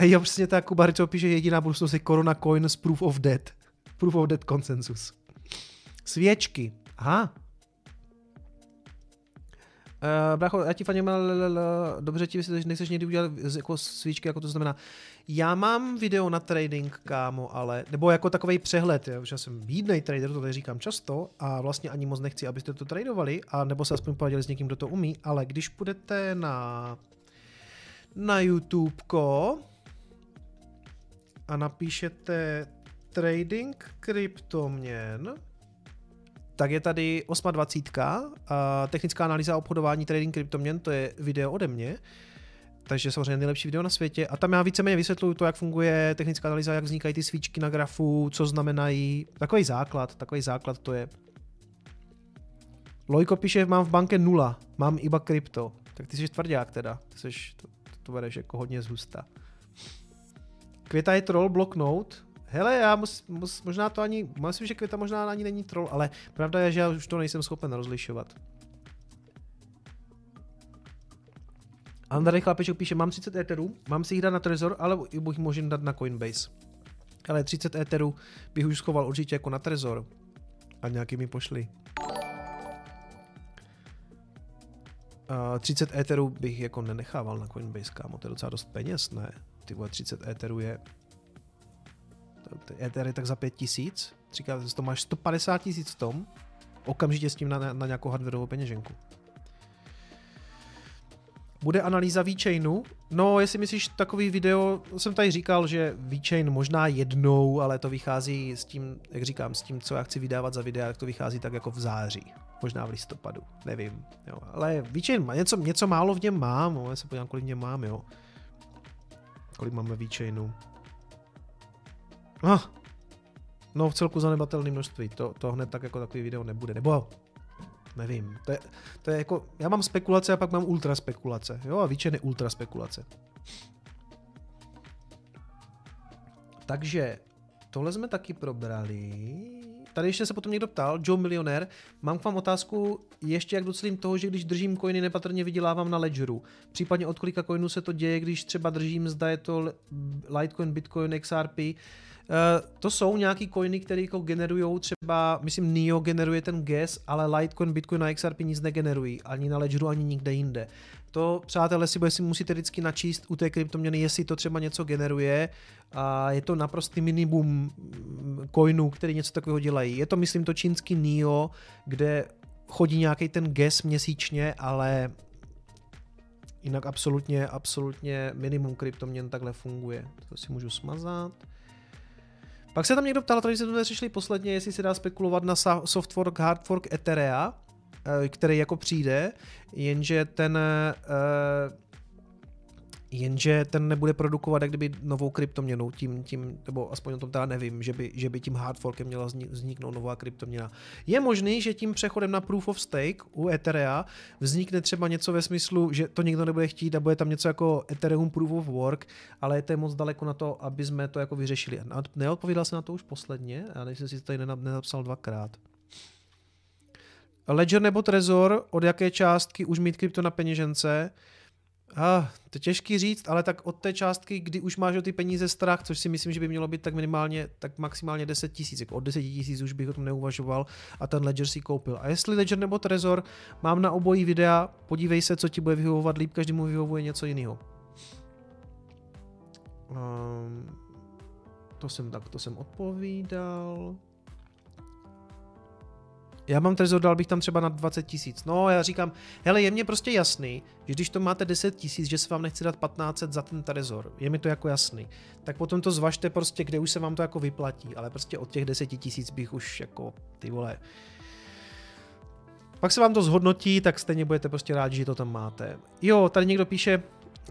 Jo, přesně tak, Kuba Rico píše, jediná budoucnost je Corona Coins Proof of Dead. Proof of Dead Consensus. Svěčky. Aha, Uh, brácho, já ti faním, dobře ti vysvětlíš, nechceš někdy udělat jako svíčky, jako to znamená. Já mám video na trading, kámo, ale, nebo jako takový přehled, já, já jsem bídnej trader, to tady říkám často a vlastně ani moc nechci, abyste to tradovali, a nebo se aspoň poradili s někým, kdo to umí, ale když půjdete na na YouTubeko a napíšete trading kryptoměn, tak je tady 28. A technická analýza obchodování trading kryptoměn, to je video ode mě. Takže samozřejmě nejlepší video na světě. A tam já víceméně vysvětluju to, jak funguje technická analýza, jak vznikají ty svíčky na grafu, co znamenají. Takový základ, takový základ to je. Lojko píše, mám v banke nula, mám iba krypto. Tak ty jsi tvrdák teda, ty jsi, to, to bereš jako hodně zhusta. Květa je troll blocknout, Hele, já mus, mus, možná to ani, myslím, že Květa možná ani není troll, ale pravda je, že já už to nejsem schopen rozlišovat. Andrej Chlapeček píše, mám 30 Etherů, mám si jich dát na Trezor, ale bych můžu dát na Coinbase. Ale 30 Etherů bych už schoval určitě jako na Trezor. A nějaký mi pošli. Uh, 30 Etherů bych jako nenechával na Coinbase, kámo, to je docela dost peněz, ne? Ty vole, 30 Etherů je Ether je tak za 5 tisíc, říká, že to máš 150 tisíc v tom, okamžitě s tím na, na, nějakou hardwareovou peněženku. Bude analýza VeChainu? No, jestli myslíš takový video, jsem tady říkal, že VeChain možná jednou, ale to vychází s tím, jak říkám, s tím, co já chci vydávat za videa, jak to vychází tak jako v září. Možná v listopadu, nevím. Jo. Ale VeChain, něco, něco málo v něm mám, já se podívám, kolik v něm mám, jo. Kolik máme VeChainu. Ah, no v celku zanedbatelné množství, to, to hned tak jako takový video nebude, nebo nevím, to je, to je jako, já mám spekulace a pak mám ultra spekulace, jo, a je ultra spekulace. Takže tohle jsme taky probrali. Tady ještě se potom někdo ptal, Joe Milionér, mám k vám otázku ještě jak docílím toho, že když držím coiny nepatrně vydělávám na Ledgeru. Případně od kolika coinů se to děje, když třeba držím, zda je to Litecoin, Bitcoin, XRP. Uh, to jsou nějaký coiny, které jako generují třeba, myslím NIO generuje ten gas, ale Litecoin, Bitcoin a XRP nic negenerují, ani na Ledgeru, ani nikde jinde. To, přátelé, si, si musíte vždycky načíst u té kryptoměny, jestli to třeba něco generuje a je to naprostý minimum coinů, který něco takového dělají. Je to, myslím, to čínský NIO, kde chodí nějaký ten gas měsíčně, ale jinak absolutně, absolutně minimum kryptoměn takhle funguje. To si můžu smazat. Pak se tam někdo ptal, tady to řešili posledně, jestli se dá spekulovat na soft fork, hard fork Etherea, eh, který jako přijde, jenže ten uh, jenže ten nebude produkovat jak kdyby novou kryptoměnu tím, tím nebo aspoň o tom teda nevím, že by, že by tím hardforkem měla vzniknout nová kryptoměna. Je možný, že tím přechodem na proof of stake u Etherea vznikne třeba něco ve smyslu, že to nikdo nebude chtít a bude tam něco jako Ethereum proof of work, ale to je moc daleko na to, aby jsme to jako vyřešili. Neodpovídal se na to už posledně, a nejsem si to tady nenapsal dvakrát. Ledger nebo Trezor, od jaké částky už mít krypto na peněžence? Ah, to je těžký říct, ale tak od té částky, kdy už máš o ty peníze strach, což si myslím, že by mělo být tak minimálně, tak maximálně 10 tisíc. Jako od 10 tisíc už bych o tom neuvažoval a ten Ledger si koupil. A jestli Ledger nebo Trezor, mám na obojí videa, podívej se, co ti bude vyhovovat líp, každému vyhovuje něco jiného. Um, to jsem tak, to jsem odpovídal. Já mám trezor, dal bych tam třeba na 20 tisíc. No, já říkám, hele, je mně prostě jasný, že když to máte 10 tisíc, že se vám nechci dát 15 za ten trezor. Je mi to jako jasný. Tak potom to zvažte prostě, kde už se vám to jako vyplatí, ale prostě od těch 10 tisíc bych už jako, ty vole, pak se vám to zhodnotí, tak stejně budete prostě rádi, že to tam máte. Jo, tady někdo píše,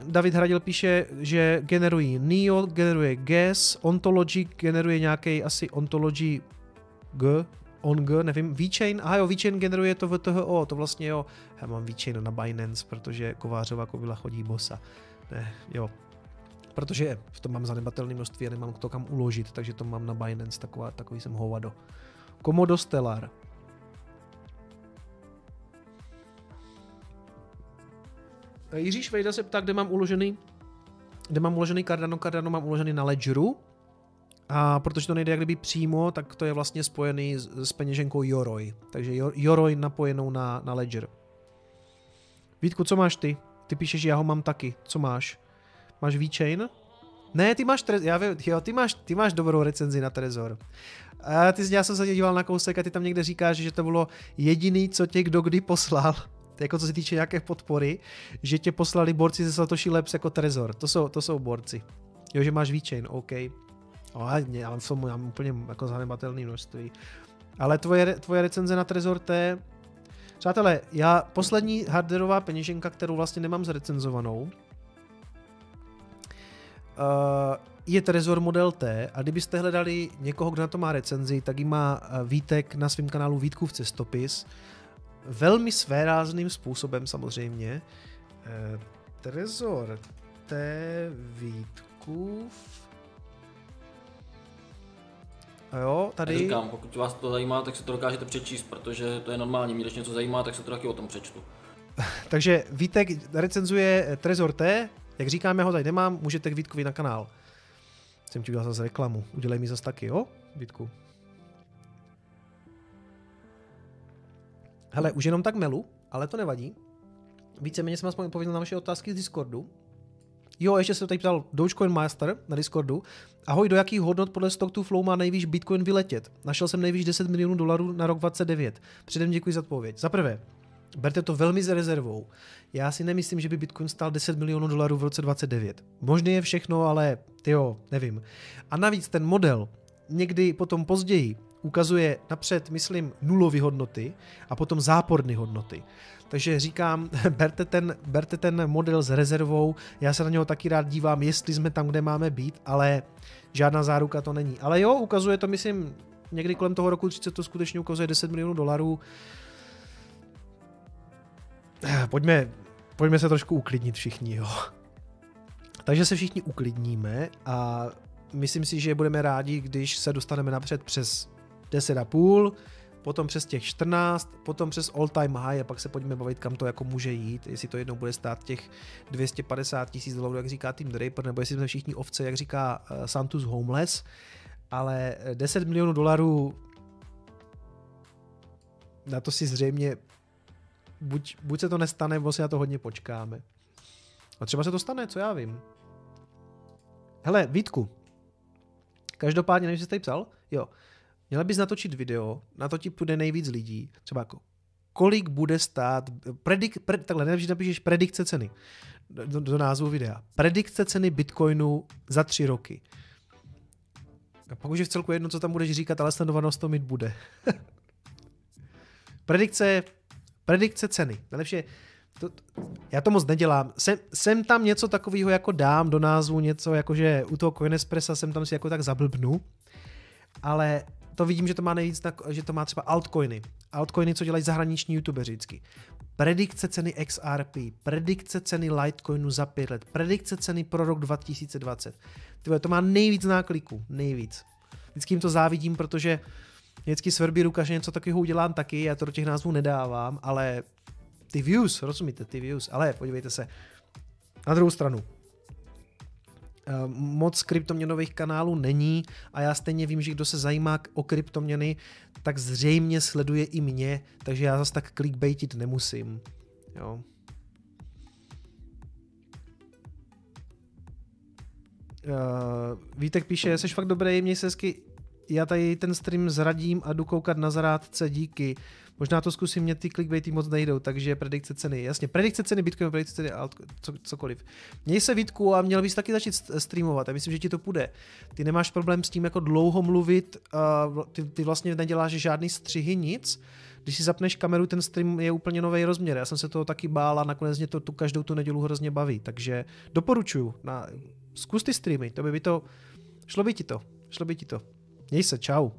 David Hradil píše, že generují NIO, generuje GES, Ontology generuje nějaký asi Ontology G, ONG, nevím, VeChain, aha jo, VeChain generuje to VTHO, to vlastně jo, já mám VeChain na Binance, protože Kovářová kovila chodí bosa. Ne, jo, protože v tom mám zanedbatelné množství a nemám to kam uložit, takže to mám na Binance, taková, takový jsem hovado. Komodo Stellar. Jiří Švejda se ptá, kde mám uložený kde mám uložený Cardano, Cardano mám uložený na Ledgeru, a protože to nejde jak kdyby přímo, tak to je vlastně spojený s, s peněženkou Yoroi. Takže Yoroi napojenou na, na Ledger. Vítku, co máš ty? Ty píšeš, já ho mám taky. Co máš? Máš VeChain? Ne, ty máš, já vím, jo, ty máš, ty máš dobrou recenzi na Trezor. A ty, já jsem se díval na kousek a ty tam někde říkáš, že to bylo jediný, co tě kdo kdy poslal, jako co se týče nějaké podpory, že tě poslali borci ze Satoshi Labs jako Trezor. To jsou, to jsou borci. Jo, že máš VeChain, OK. No, já mám, tomu, já mám úplně jako zanedbatelné množství. Ale tvoje, tvoje recenze na Trezor T, přátelé, já poslední hardwareová peněženka, kterou vlastně nemám zrecenzovanou, uh, je Trezor Model T a kdybyste hledali někoho, kdo na to má recenzi, tak ji má eh, Vítek na svém kanálu Vítkův cestopis. Velmi svérázným způsobem samozřejmě. Uh, Trezor T Vítkův jo, tady... Já říkám, pokud vás to zajímá, tak se to dokážete přečíst, protože to je normální. Mě když něco zajímá, tak se to taky o tom přečtu. Takže Vítek recenzuje Trezor T, jak říkám, já ho tady nemám, můžete k Vítkovi na kanál. Jsem ti udělal zase reklamu, udělej mi zase taky, jo, Vítku? Hele, už jenom tak melu, ale to nevadí. Víceméně jsem aspoň odpověděl na vaše otázky z Discordu. Jo, ještě se tady ptal Dogecoin Master na Discordu. Ahoj, do jakých hodnot podle Stock to Flow má nejvíc Bitcoin vyletět? Našel jsem nejvíc 10 milionů dolarů na rok 29. Předem děkuji za odpověď. Za prvé, Berte to velmi s rezervou. Já si nemyslím, že by Bitcoin stál 10 milionů dolarů v roce 29. Možný je všechno, ale jo, nevím. A navíc ten model někdy potom později ukazuje napřed, myslím, nulové hodnoty a potom záporné hodnoty. Takže říkám, berte ten, berte ten model s rezervou, já se na něho taky rád dívám, jestli jsme tam, kde máme být, ale žádná záruka to není. Ale jo, ukazuje to, myslím, někdy kolem toho roku 30 to skutečně ukazuje 10 milionů dolarů. Pojďme, pojďme se trošku uklidnit všichni, jo. Takže se všichni uklidníme a myslím si, že budeme rádi, když se dostaneme napřed přes 10,5, potom přes těch 14, potom přes all time high a pak se pojďme bavit, kam to jako může jít, jestli to jednou bude stát těch 250 tisíc dolarů, jak říká Tim Draper, nebo jestli jsme všichni ovce, jak říká uh, Santos Homeless, ale 10 milionů dolarů na to si zřejmě buď, buď se to nestane, nebo si na to hodně počkáme. A třeba se to stane, co já vím. Hele, Vítku, každopádně, nevím, jsi tady psal, jo, Měla bys natočit video, na to ti půjde nejvíc lidí, třeba jako kolik bude stát, predik, pre, takhle, nejlepší napíšeš predikce ceny do, do názvu videa. Predikce ceny Bitcoinu za tři roky. A pak už je v celku jedno, co tam budeš říkat, ale sledovanost to mít bude. predikce, predikce ceny. Nejlepší to, já to moc nedělám. Sem, sem tam něco takového jako dám do názvu, něco jako, že u toho Coinespressa jsem tam si jako tak zablbnu, ale to vidím, že to má nejvíc, že to má třeba altcoiny. Altcoiny, co dělají zahraniční youtubeři vždycky. Predikce ceny XRP, predikce ceny Litecoinu za pět let, predikce ceny pro rok 2020. Tyhle, to má nejvíc nákliků, nejvíc. Vždycky jim to závidím, protože vždycky svrbí ruka, že něco takového udělám taky, já to do těch názvů nedávám, ale ty views, rozumíte, ty views, ale podívejte se, na druhou stranu, moc kryptoměnových kanálů není a já stejně vím, že kdo se zajímá o kryptoměny, tak zřejmě sleduje i mě, takže já zase tak clickbaitit nemusím. Jo. Uh, Vítek píše, jsi fakt dobrý, měj se hezky, já tady ten stream zradím a jdu koukat na zarádce, díky. Možná to zkusím, mě ty clickbaity moc nejdou, takže predikce ceny. Jasně, predikce ceny Bitcoin, predikce ceny alt, co, cokoliv. Měj se Vítku a měl bys taky začít streamovat. Já myslím, že ti to půjde. Ty nemáš problém s tím jako dlouho mluvit, uh, ty, ty vlastně neděláš žádný střihy, nic. Když si zapneš kameru, ten stream je úplně nový rozměr. Já jsem se toho taky bál a nakonec mě to tu každou tu nedělu hrozně baví. Takže doporučuju. Na, zkus ty streamy, to by, by to, šlo by ti to, šlo by ti to. Měj se, čau.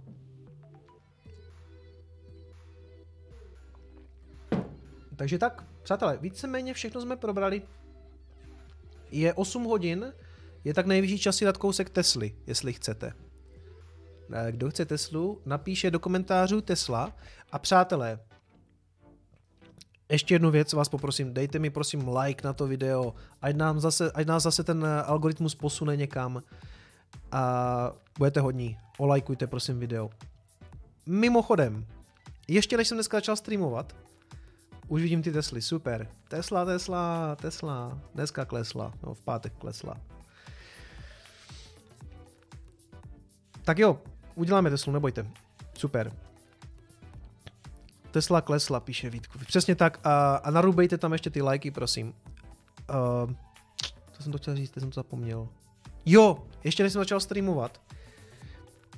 Takže tak, přátelé, víceméně všechno jsme probrali. Je 8 hodin, je tak nejvyšší čas si dát kousek Tesly, jestli chcete. Kdo chce Teslu, napíše do komentářů Tesla. A přátelé, ještě jednu věc vás poprosím, dejte mi prosím like na to video, ať, nám zase, ať nás zase ten algoritmus posune někam a budete hodní. Olajkujte prosím video. Mimochodem, ještě než jsem dneska začal streamovat, už vidím ty Tesly, super. Tesla, Tesla, Tesla. Dneska klesla, no v pátek klesla. Tak jo, uděláme Teslu, nebojte. Super. Tesla klesla, píše Vítku. Přesně tak a, a narubejte tam ještě ty lajky, prosím. Uh, co jsem to chtěl říct, jsem to zapomněl. Jo, ještě než jsem začal streamovat,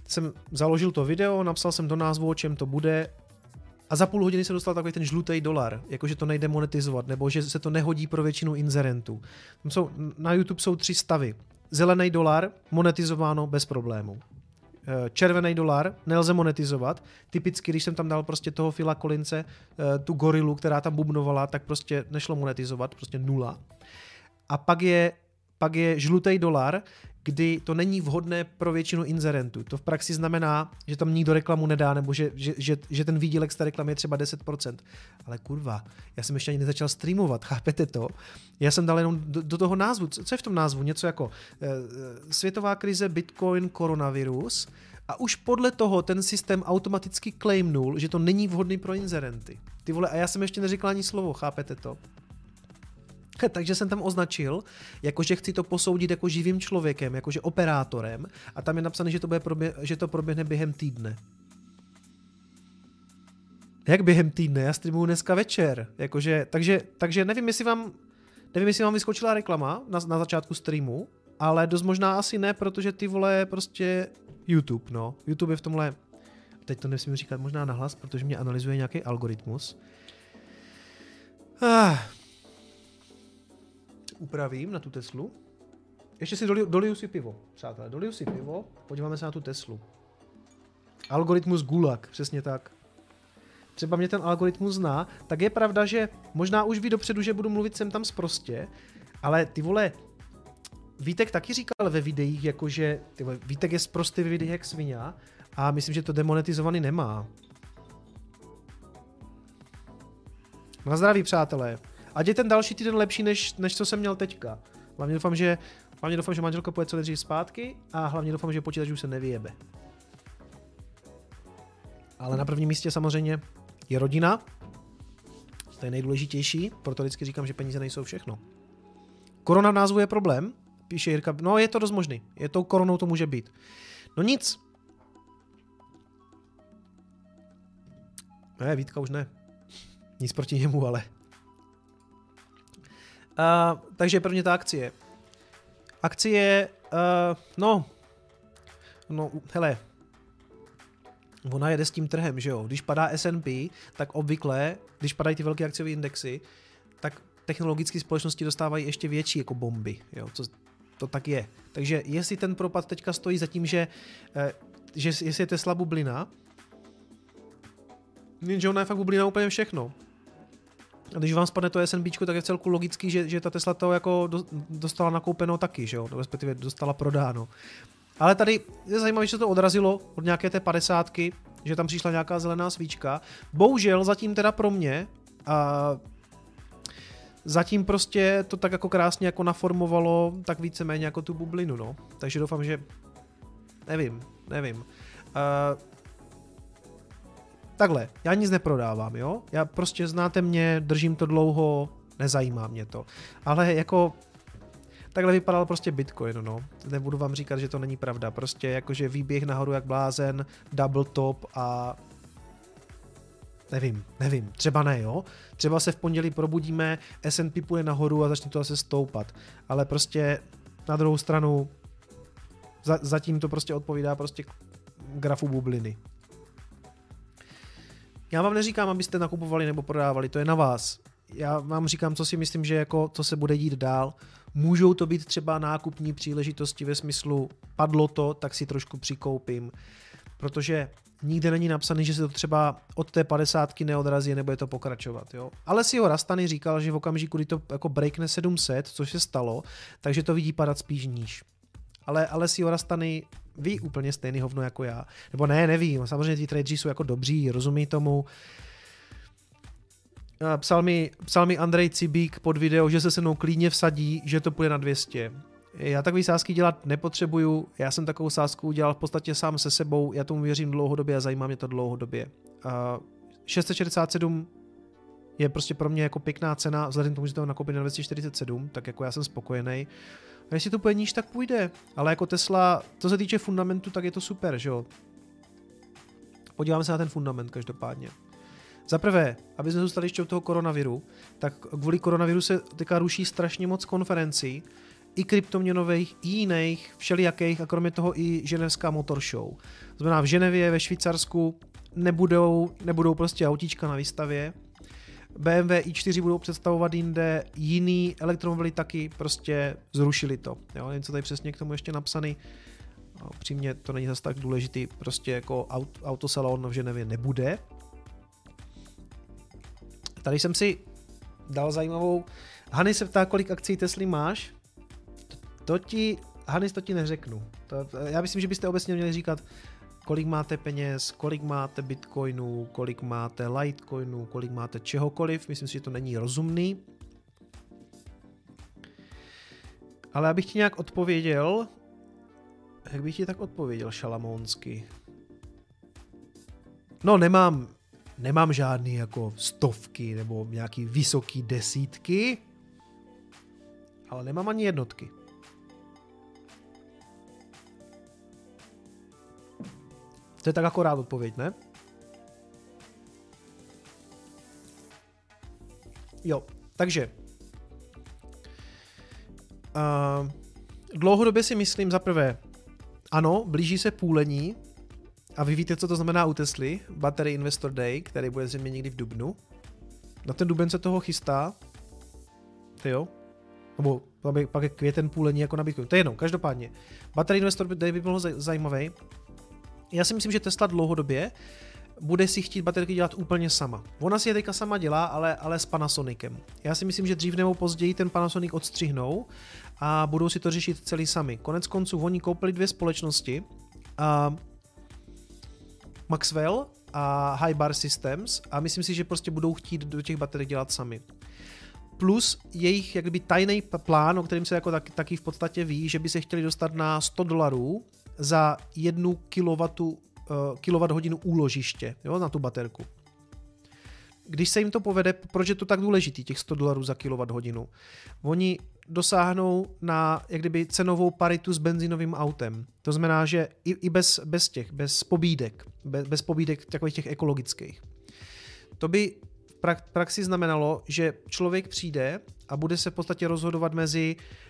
jsem založil to video, napsal jsem do názvu, o čem to bude a za půl hodiny se dostal takový ten žlutý dolar, jakože to nejde monetizovat, nebo že se to nehodí pro většinu inzerentů. Tam jsou, na YouTube jsou tři stavy. Zelený dolar, monetizováno bez problémů. Eh, červený dolar, nelze monetizovat. Typicky, když jsem tam dal prostě toho Fila Kolince, eh, tu gorilu, která tam bubnovala, tak prostě nešlo monetizovat, prostě nula. A pak je pak je žlutý dolar, kdy to není vhodné pro většinu inzerentů. To v praxi znamená, že tam nikdo reklamu nedá, nebo že, že, že, že ten výdělek z té reklamy je třeba 10%. Ale kurva, já jsem ještě ani nezačal streamovat, chápete to? Já jsem dal jenom do, do toho názvu. Co, co je v tom názvu? Něco jako eh, světová krize, bitcoin, koronavirus. A už podle toho ten systém automaticky claimnul, že to není vhodný pro inzerenty. Ty vole, a já jsem ještě neříkal ani slovo, chápete to? Takže jsem tam označil, jakože chci to posoudit jako živým člověkem, jakože operátorem a tam je napsané, že to, bude probě- že to proběhne během týdne. Jak během týdne? Já streamuju dneska večer. Jakože, takže, takže nevím, jestli vám, nevím, jestli vám vyskočila reklama na, na začátku streamu, ale dost možná asi ne, protože ty vole prostě YouTube, no. YouTube je v tomhle, teď to nesmím říkat možná nahlas, protože mě analyzuje nějaký algoritmus. Ah. Upravím na tu Teslu. Ještě si doliju, doliju si pivo, přátelé, doliju si pivo, podíváme se na tu Teslu. Algoritmus Gulag, přesně tak. Třeba mě ten algoritmus zná, tak je pravda, že možná už ví dopředu, že budu mluvit sem tam sprostě, ale ty vole, Vítek taky říkal ve videích, jakože ty vole, Vítek je sprostý ve videích jak svině a myslím, že to demonetizovaný nemá. Na zdraví, přátelé. Ať je ten další týden lepší, než, než co jsem měl teďka. Hlavně doufám, že, hlavně doufám, že manželka půjde co nejdřív zpátky a hlavně doufám, že počítač už se nevyjebe. Ale na prvním místě samozřejmě je rodina. To je nejdůležitější, proto vždycky říkám, že peníze nejsou všechno. Korona v názvu je problém, píše Jirka. No je to dost možný, je tou koronou to může být. No nic. Ne, Vítka už ne. Nic proti němu, ale. Uh, takže prvně ta akcie. Akcie, uh, no, no, hele, ona jede s tím trhem, že jo. Když padá S&P, tak obvykle, když padají ty velké akciové indexy, tak technologické společnosti dostávají ještě větší jako bomby, jo. Co, to tak je. Takže jestli ten propad teďka stojí za tím, že, eh, že jestli je Tesla bublina, že ona je fakt bublina úplně všechno. Když vám spadne to S&P, tak je v celku logický, že, že ta Tesla to jako dostala nakoupeno taky, že jo, respektive dostala prodáno. Ale tady je zajímavé, že se to odrazilo od nějaké té padesátky, že tam přišla nějaká zelená svíčka. Bohužel zatím teda pro mě a zatím prostě to tak jako krásně jako naformovalo tak víceméně jako tu bublinu, no. Takže doufám, že nevím, nevím. Uh, takhle, já nic neprodávám, jo? Já prostě znáte mě, držím to dlouho, nezajímá mě to. Ale jako takhle vypadal prostě Bitcoin, no. Nebudu vám říkat, že to není pravda. Prostě jakože výběh nahoru jak blázen, double top a Nevím, nevím, třeba ne, jo. Třeba se v pondělí probudíme, S&P půjde nahoru a začne to zase stoupat. Ale prostě na druhou stranu za, zatím to prostě odpovídá prostě grafu bubliny. Já vám neříkám, abyste nakupovali nebo prodávali, to je na vás. Já vám říkám, co si myslím, že jako, co se bude dít dál. Můžou to být třeba nákupní příležitosti ve smyslu padlo to, tak si trošku přikoupím. Protože nikde není napsaný, že se to třeba od té padesátky neodrazí, nebo je to pokračovat. Jo? Ale si ho Rastany říkal, že v okamžiku, kdy to jako breakne 700, což se stalo, takže to vidí padat spíš níž. Ale, ale si Rastany ví úplně stejný hovno jako já. Nebo ne, nevím. Samozřejmě ty tradeři jsou jako dobří, rozumí tomu. Psal mi, psal mi Andrej Cibík pod video, že se se mnou klidně vsadí, že to půjde na 200. Já takové sázky dělat nepotřebuju, já jsem takovou sázku udělal v podstatě sám se sebou, já tomu věřím dlouhodobě a zajímá mě to dlouhodobě. Uh, 667 je prostě pro mě jako pěkná cena, vzhledem k tomu, že to nakoupit na 247, tak jako já jsem spokojený. A jestli to půjde níž, tak půjde. Ale jako Tesla, co se týče fundamentu, tak je to super, že jo. Podíváme se na ten fundament každopádně. Za prvé, aby jsme zůstali ještě u toho koronaviru, tak kvůli koronaviru se teďka ruší strašně moc konferencí, i kryptoměnových, i jiných, všelijakých a kromě toho i ženevská motor show. Znamená v Ženevě, ve Švýcarsku nebudou, nebudou prostě autíčka na výstavě, BMW i4 budou představovat jinde, jiný elektromobily taky prostě zrušili to. Jo, něco tady přesně k tomu ještě napsaný. No, přímě to není zase tak důležitý, prostě jako aut, autosalon v Ženevě nebude. Tady jsem si dal zajímavou. Hany se ptá, kolik akcí Tesly máš. To ti, Hanis, to ti neřeknu. To, já myslím, že byste obecně měli říkat, kolik máte peněz, kolik máte bitcoinů, kolik máte litecoinů, kolik máte čehokoliv. Myslím si, že to není rozumný. Ale abych ti nějak odpověděl, jak bych ti tak odpověděl šalamónsky? No nemám, nemám žádný jako stovky nebo nějaký vysoký desítky, ale nemám ani jednotky. To je tak akorát odpověď, ne? Jo, takže uh, dlouhodobě si myslím za prvé, ano, blíží se půlení a vy víte, co to znamená u Tesly, Battery Investor Day, který bude zřejmě někdy v Dubnu. Na ten duben se toho chystá, ty jo, nebo pak je květen půlení jako na Bitcoin. To je jenom, každopádně. Battery Investor Day by bylo zajímavý. Já si myslím, že Tesla dlouhodobě bude si chtít baterky dělat úplně sama. Ona si je teďka sama dělá, ale, ale s Panasonicem. Já si myslím, že dřív nebo později ten Panasonic odstřihnou a budou si to řešit celý sami. Konec konců oni koupili dvě společnosti, a Maxwell a High Bar Systems a myslím si, že prostě budou chtít do těch baterií dělat sami. Plus jejich jakby tajný plán, o kterém se jako tak, taky v podstatě ví, že by se chtěli dostat na 100 dolarů za jednu kilowattu uh, kWh úložiště jo, na tu baterku. Když se jim to povede, proč je to tak důležitý, těch 100 dolarů za kWh? Oni dosáhnou na jak kdyby cenovou paritu s benzinovým autem. To znamená, že i, i bez, bez těch, bez pobídek, bez, bez pobídek takových těch ekologických. To by v praxi znamenalo, že člověk přijde a bude se v podstatě rozhodovat mezi Eh,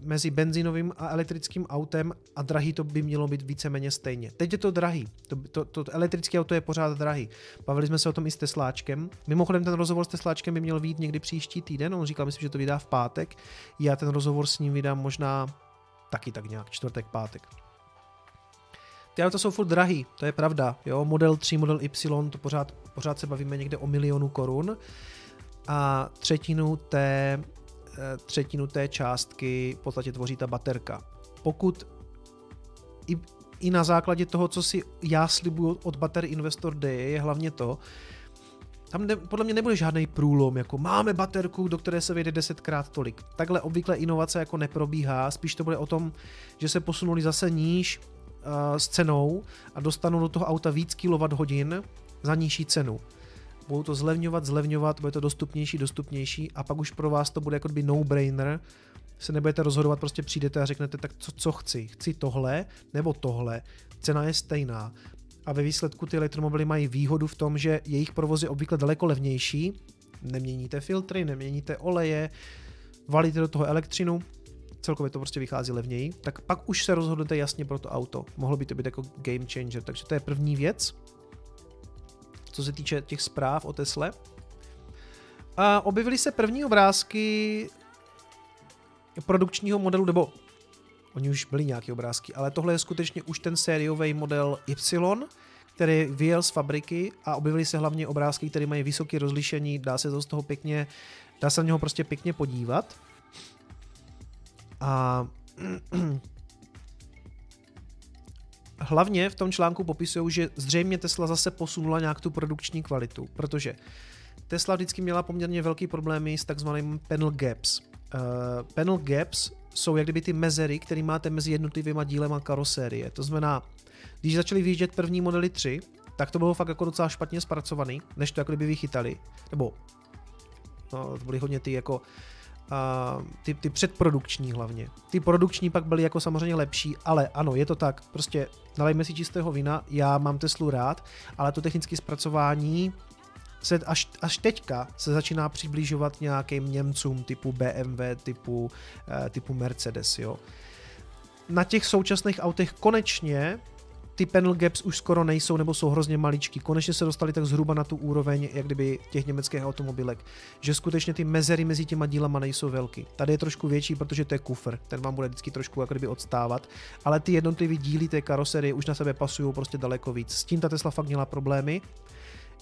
mezi benzínovým a elektrickým autem a drahý to by mělo být víceméně stejně. Teď je to drahý. To, to, to elektrické auto je pořád drahý. Bavili jsme se o tom i s Tesláčkem. Mimochodem ten rozhovor s Tesláčkem by měl být někdy příští týden. On říkal, myslím, že to vydá v pátek. Já ten rozhovor s ním vydám možná taky tak nějak, čtvrtek, pátek. Ty auta jsou furt drahý, to je pravda. Jo? Model 3, model Y, to pořád, pořád se bavíme někde o milionu korun. A třetinu té Eh, třetinu té částky v podstatě tvoří ta baterka. Pokud i, i na základě toho, co si já slibuju od Battery Investor Day, je hlavně to, tam ne, podle mě nebude žádný průlom, jako máme baterku, do které se vejde desetkrát tolik. Takhle obvykle inovace jako neprobíhá, spíš to bude o tom, že se posunuli zase níž uh, s cenou a dostanou do toho auta víc kWh za nižší cenu budou to zlevňovat, zlevňovat, bude to dostupnější, dostupnější a pak už pro vás to bude jako by no-brainer, se nebudete rozhodovat, prostě přijdete a řeknete, tak co, co chci, chci tohle nebo tohle, cena je stejná. A ve výsledku ty elektromobily mají výhodu v tom, že jejich provoz je obvykle daleko levnější, neměníte filtry, neměníte oleje, valíte do toho elektřinu, celkově to prostě vychází levněji, tak pak už se rozhodnete jasně pro to auto. Mohlo by to být jako game changer, takže to je první věc co se týče těch zpráv o Tesle. A objevily se první obrázky produkčního modelu, nebo oni už byli nějaké obrázky, ale tohle je skutečně už ten sériový model Y, který vyjel z fabriky a objevily se hlavně obrázky, které mají vysoké rozlišení, dá se to z toho pěkně, dá se na něho prostě pěkně podívat. A hlavně v tom článku popisují, že zřejmě Tesla zase posunula nějak tu produkční kvalitu, protože Tesla vždycky měla poměrně velký problémy s takzvaným panel gaps. Uh, panel gaps jsou jak kdyby ty mezery, které máte mezi jednotlivými dílema karosérie. To znamená, když začaly vyjíždět první modely 3, tak to bylo fakt jako docela špatně zpracovaný, než to jako kdyby vychytali. Nebo no, to byly hodně ty jako ty, ty předprodukční hlavně. Ty produkční pak byly jako samozřejmě lepší, ale ano, je to tak, prostě nalejme si čistého vína, já mám Teslu rád, ale to technické zpracování se až, až teďka se začíná přibližovat nějakým Němcům typu BMW, typu, eh, typu Mercedes, jo. Na těch současných autech konečně ty panel gaps už skoro nejsou nebo jsou hrozně maličký. Konečně se dostali tak zhruba na tu úroveň, jak kdyby těch německých automobilek, že skutečně ty mezery mezi těma dílama nejsou velký. Tady je trošku větší, protože to je kufr, ten vám bude vždycky trošku jak kdyby odstávat, ale ty jednotlivé díly té karoserie už na sebe pasují prostě daleko víc. S tím ta Tesla fakt měla problémy.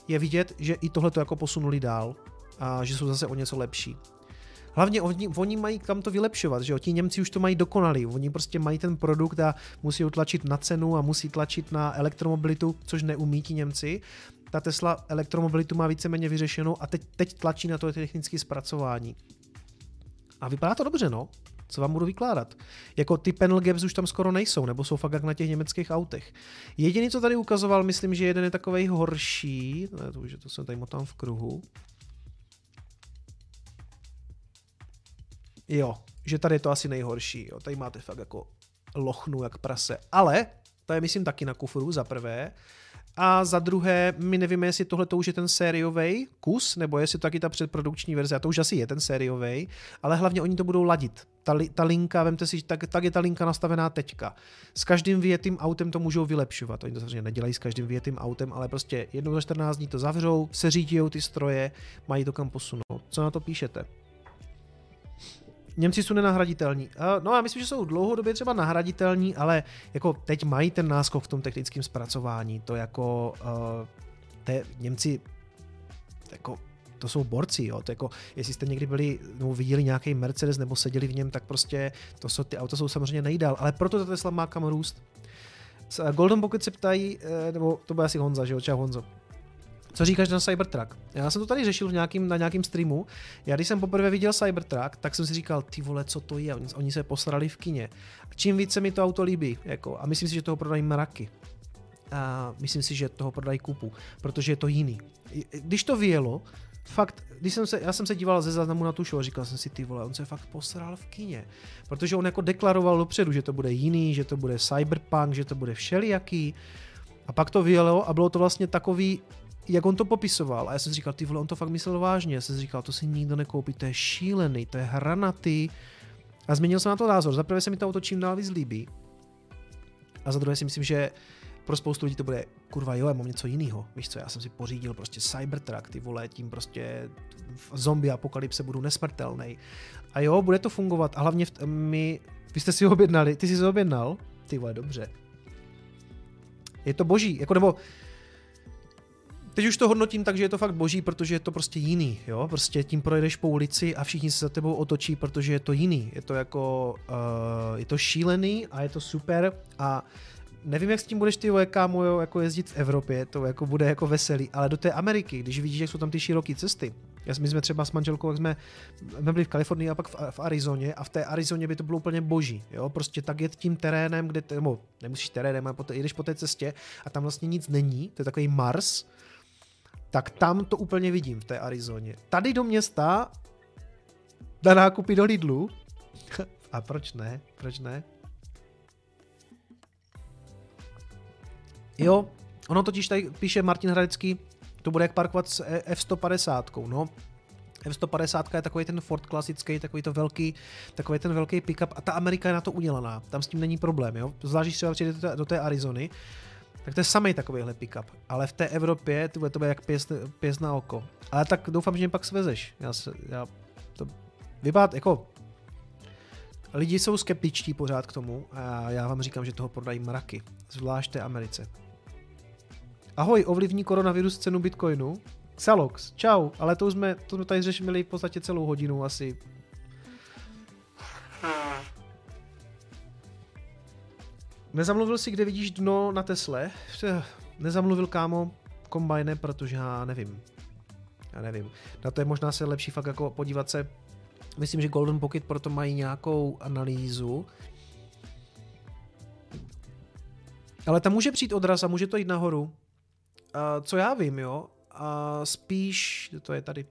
Je vidět, že i tohle to jako posunuli dál a že jsou zase o něco lepší. Hlavně oni, oni mají kam to vylepšovat, že jo? Ti Němci už to mají dokonalý. Oni prostě mají ten produkt a musí tlačit na cenu a musí tlačit na elektromobilitu, což neumí ti Němci. Ta Tesla elektromobilitu má víceméně vyřešenou a teď, teď tlačí na to technické zpracování. A vypadá to dobře, no. Co vám budu vykládat? Jako ty panel gaps už tam skoro nejsou, nebo jsou fakt jak na těch německých autech. Jediný, co tady ukazoval, myslím, že jeden je takový horší, ne, to už to jsem tady motám v kruhu, Jo, že tady je to asi nejhorší. Jo. Tady máte fakt jako lochnu jak prase. Ale to je myslím taky na kufru za prvé. A za druhé, my nevíme, jestli tohle to už je ten sériový kus, nebo jestli to taky ta předprodukční verze, a to už asi je ten sériový, ale hlavně oni to budou ladit. Ta, li, ta linka, vemte si, tak, tak je ta linka nastavená teďka. S každým vyjetým autem to můžou vylepšovat. Oni to samozřejmě nedělají s každým vyjetým autem, ale prostě jednou za 14 dní to zavřou, seřídí ty stroje, mají to kam posunout. Co na to píšete? Němci jsou nenahraditelní. No já myslím, že jsou dlouhodobě třeba nahraditelní, ale jako teď mají ten náskok v tom technickém zpracování. To jako uh, te, Němci jako to jsou borci, jo. To jako, jestli jste někdy byli, nebo viděli nějaký Mercedes nebo seděli v něm, tak prostě to jsou, ty auta jsou samozřejmě nejdál, ale proto ta Tesla má kam růst. Golden Pocket se ptají, eh, nebo to bude asi Honza, že jo, čau Honzo. Co říkáš na Cybertruck? Já jsem to tady řešil v nějakým, na nějakým streamu. Já když jsem poprvé viděl Cybertruck, tak jsem si říkal, ty vole, co to je? Oni, oni se posrali v kině. Čím více mi to auto líbí, jako, a myslím si, že toho prodají mraky. A myslím si, že toho prodají kupu, protože je to jiný. Když to vyjelo, fakt, když jsem se, já jsem se díval ze záznamu na tu show a říkal jsem si, ty vole, on se fakt posral v kině. Protože on jako deklaroval dopředu, že to bude jiný, že to bude cyberpunk, že to bude všelijaký. A pak to vyjelo a bylo to vlastně takový jak on to popisoval, a já jsem říkal, ty vole, on to fakt myslel vážně, já jsem říkal, to si nikdo nekoupí, to je šílený, to je hranatý. A změnil jsem na to názor. Za prvé se mi to auto čím dál víc líbí. A za druhé si myslím, že pro spoustu lidí to bude, kurva jo, já mám něco jiného. Víš co, já jsem si pořídil prostě Cybertruck, ty vole, tím prostě v zombie apokalypse budu nesmrtelný. A jo, bude to fungovat. A hlavně v my, vy jste si ho objednali, ty jsi ho objednal? Ty vole, dobře. Je to boží, jako nebo Teď už to hodnotím tak, že je to fakt boží, protože je to prostě jiný, jo, prostě tím projedeš po ulici a všichni se za tebou otočí, protože je to jiný, je to jako, uh, je to šílený a je to super a nevím, jak s tím budeš ty kámo, jako jezdit v Evropě, to jako bude jako veselý, ale do té Ameriky, když vidíš, jak jsou tam ty široké cesty. Já my jsme třeba s manželkou, jak jsme, jsme byli v Kalifornii a pak v, v Arizoně a v té Arizoně by to bylo úplně boží, jo, prostě tak jet tím terénem, kde, nebo nemusíš terénem, ale jdeš po té cestě a tam vlastně nic není, to je takový Mars, tak tam to úplně vidím v té Arizoně. Tady do města na nákupy do Lidlu. A proč ne? Proč ne? Jo, ono totiž tady píše Martin Hradecký, to bude jak parkovat s F-150. No, F-150 je takový ten Ford klasický, takový to velký, takový ten velký pickup a ta Amerika je na to udělaná. Tam s tím není problém, jo. Zvlášť, když třeba té, do té Arizony, tak to je samý takovýhle pickup. Ale v té Evropě to bude, to bude jak pěs, pěs na oko. Ale tak doufám, že mě pak svezeš. Já, se, já to vypadá jako lidi jsou skeptičtí pořád k tomu a já vám říkám, že toho prodají mraky. Zvlášť té Americe. Ahoj, ovlivní koronavirus cenu bitcoinu? Xalox, čau, ale to už jsme, to jsme tady řešili v podstatě celou hodinu asi. Nezamluvil si, kde vidíš dno na Tesle? Nezamluvil, kámo, kombajne, protože já nevím. Já nevím. Na to je možná se lepší fakt jako podívat se. Myslím, že Golden Pocket proto mají nějakou analýzu. Ale tam může přijít odraz a může to jít nahoru. Uh, co já vím, jo, uh, spíš, to je tady,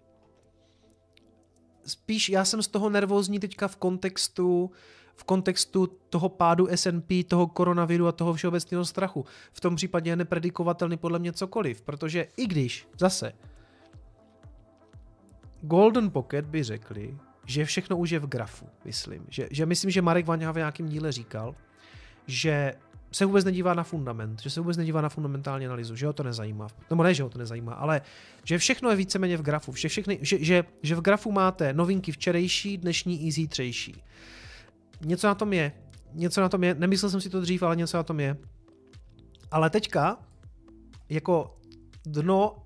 spíš já jsem z toho nervózní teďka v kontextu v kontextu toho pádu S&P, toho koronaviru a toho všeobecného strachu. V tom případě je nepredikovatelný podle mě cokoliv, protože i když, zase, Golden Pocket by řekli, že všechno už je v grafu, myslím. Že, že myslím, že Marek Vaňha v nějakém díle říkal, že se vůbec nedívá na fundament, že se vůbec nedívá na fundamentální analýzu, že ho to nezajímá. Nebo ne, že ho to nezajímá, ale že všechno je víceméně v grafu. Že, všechny, že, že, že v grafu máte novinky včerejší, dnešní i zítřejší. Něco na tom je. Něco na tom je. Nemyslel jsem si to dřív, ale něco na tom je. Ale teďka, jako dno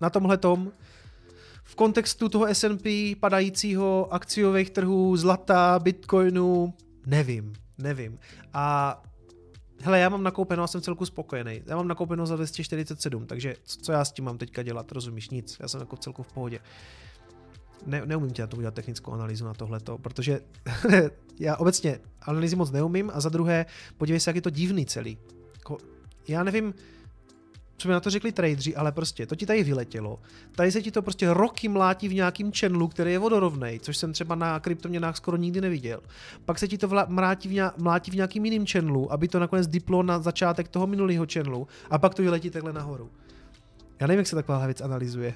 na tomhle tom, v kontextu toho S&P, padajícího akciových trhů, zlata, bitcoinu, nevím, nevím. A hele, já mám nakoupeno a jsem celku spokojený. Já mám nakoupeno za 247, takže co já s tím mám teďka dělat, rozumíš, nic. Já jsem jako celku v pohodě. Ne, neumím tě na to udělat technickou analýzu na tohleto, protože já obecně analýzy moc neumím a za druhé, podívej se, jak je to divný celý. Jako, já nevím, co mi na to řekli tradeři, ale prostě to ti tady vyletělo. Tady se ti to prostě roky mlátí v nějakým channelu, který je vodorovnej, což jsem třeba na kryptoměnách skoro nikdy neviděl. Pak se ti to vla- mlátí v, nějak, mlátí v nějakým jiným channelu, aby to nakonec diplo na začátek toho minulého channelu a pak to vyletí takhle nahoru. Já nevím, jak se taková věc analyzuje.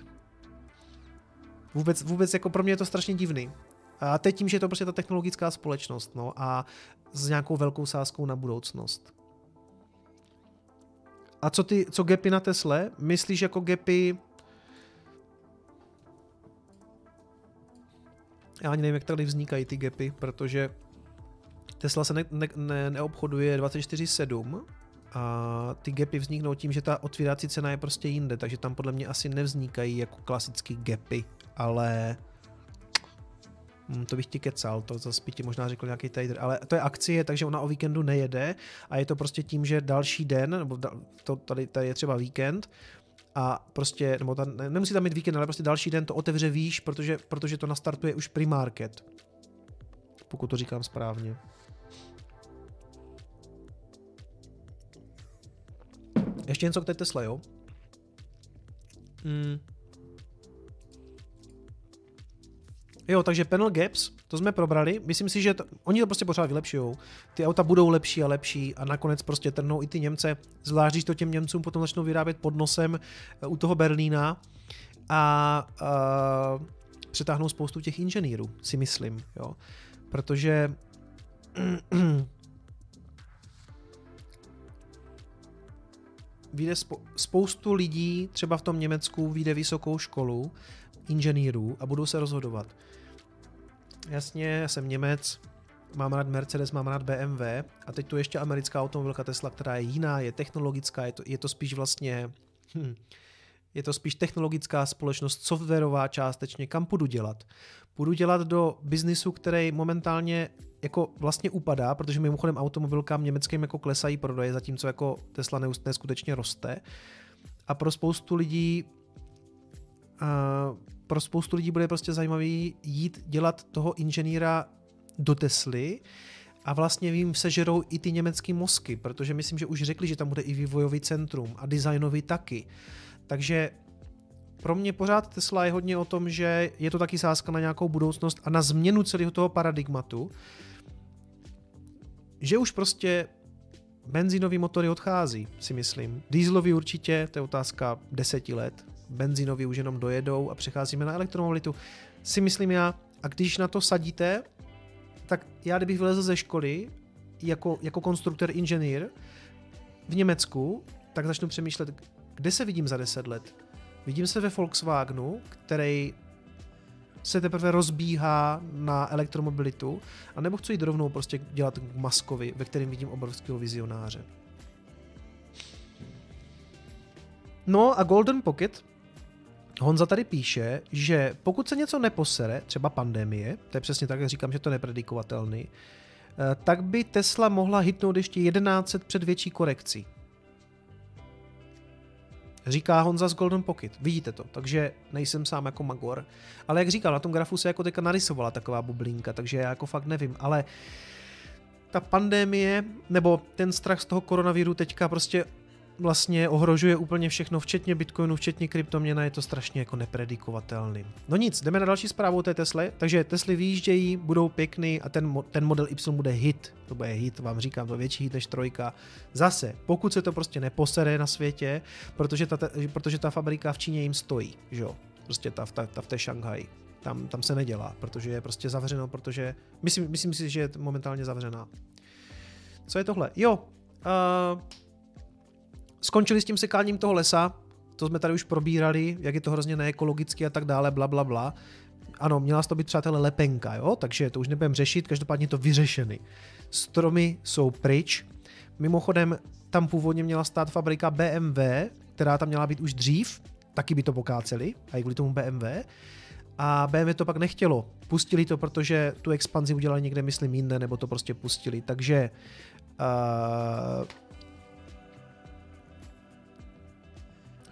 Vůbec, vůbec jako pro mě je to strašně divný. A teď tím, že je to prostě ta technologická společnost, no, a s nějakou velkou sázkou na budoucnost. A co ty, co gapy na Tesle? Myslíš jako gapy... Já ani nevím, jak tady vznikají ty gapy, protože Tesla se ne, ne, ne, neobchoduje 24-7 a ty gapy vzniknou tím, že ta otvírací cena je prostě jinde, takže tam podle mě asi nevznikají jako klasický gapy, ale Hmm, to bych ti kecal, to zase by ti možná řekl nějaký trader, ale to je akcie, takže ona o víkendu nejede a je to prostě tím, že další den, nebo to, tady, tady je třeba víkend, a prostě, nebo ta, nemusí tam mít víkend, ale prostě další den to otevře výš, protože, protože to nastartuje už pre-market. Pokud to říkám správně. Ještě něco k té Tesla, jo? Hmm. Jo, takže panel gaps, to jsme probrali. Myslím si, že to, oni to prostě pořád vylepšují. Ty auta budou lepší a lepší a nakonec prostě trhnou i ty Němce, zvlášť když to těm Němcům potom začnou vyrábět pod nosem eh, u toho Berlína a uh, přetáhnou spoustu těch inženýrů, si myslím, jo. Protože vyjde spoustu lidí, třeba v tom Německu, vyjde vysokou školu inženýrů a budou se rozhodovat jasně, já jsem Němec, mám rád Mercedes, mám rád BMW a teď tu ještě americká automobilka Tesla, která je jiná, je technologická, je to, je to spíš vlastně, hm, je to spíš technologická společnost, softwarová částečně, kam půjdu dělat? Půjdu dělat do biznisu, který momentálně jako vlastně upadá, protože mimochodem automobilkám německým jako klesají prodeje, zatímco jako Tesla neskutečně roste. A pro spoustu lidí uh, pro spoustu lidí bude prostě zajímavý jít dělat toho inženýra do Tesly a vlastně vím, sežerou i ty německé mozky, protože myslím, že už řekli, že tam bude i vývojový centrum a designový taky. Takže pro mě pořád Tesla je hodně o tom, že je to taky sázka na nějakou budoucnost a na změnu celého toho paradigmatu, že už prostě benzínový motory odchází, si myslím. Dieselový určitě, to je otázka deseti let, benzínový už jenom dojedou a přecházíme na elektromobilitu. Si myslím já, a když na to sadíte, tak já kdybych vylezl ze školy jako, jako konstruktor inženýr v Německu, tak začnu přemýšlet, kde se vidím za 10 let. Vidím se ve Volkswagenu, který se teprve rozbíhá na elektromobilitu, a nebo chci jít rovnou prostě dělat k Maskovi, ve kterém vidím obrovského vizionáře. No a Golden Pocket Honza tady píše, že pokud se něco neposere, třeba pandemie, to je přesně tak, jak říkám, že to je nepredikovatelný, eh, tak by Tesla mohla hitnout ještě 1100 před větší korekcí. Říká Honza z Golden Pocket. Vidíte to, takže nejsem sám jako Magor. Ale jak říkal, na tom grafu se jako teďka narysovala taková bublinka, takže já jako fakt nevím. Ale ta pandemie, nebo ten strach z toho koronaviru teďka prostě vlastně ohrožuje úplně všechno, včetně Bitcoinu, včetně kryptoměna, je to strašně jako nepredikovatelný. No nic, jdeme na další zprávu té Tesly. Takže Tesly vyjíždějí, budou pěkný a ten, ten model Y bude hit. To bude hit, vám říkám, to větší hit než trojka. Zase, pokud se to prostě neposere na světě, protože ta, protože ta fabrika v Číně jim stojí, že jo, prostě ta, ta, ta v té Šanghaji. Tam, tam se nedělá, protože je prostě zavřeno, protože myslím, myslím si, že je momentálně zavřená. Co je tohle? Jo, uh, skončili s tím sekáním toho lesa, to jsme tady už probírali, jak je to hrozně neekologicky a tak dále, bla, bla, bla. Ano, měla to být přátelé lepenka, jo, takže to už nebudeme řešit, každopádně to vyřešený. Stromy jsou pryč. Mimochodem, tam původně měla stát fabrika BMW, která tam měla být už dřív, taky by to pokáceli, a i kvůli tomu BMW. A BMW to pak nechtělo. Pustili to, protože tu expanzi udělali někde, myslím, jinde, nebo to prostě pustili. Takže uh,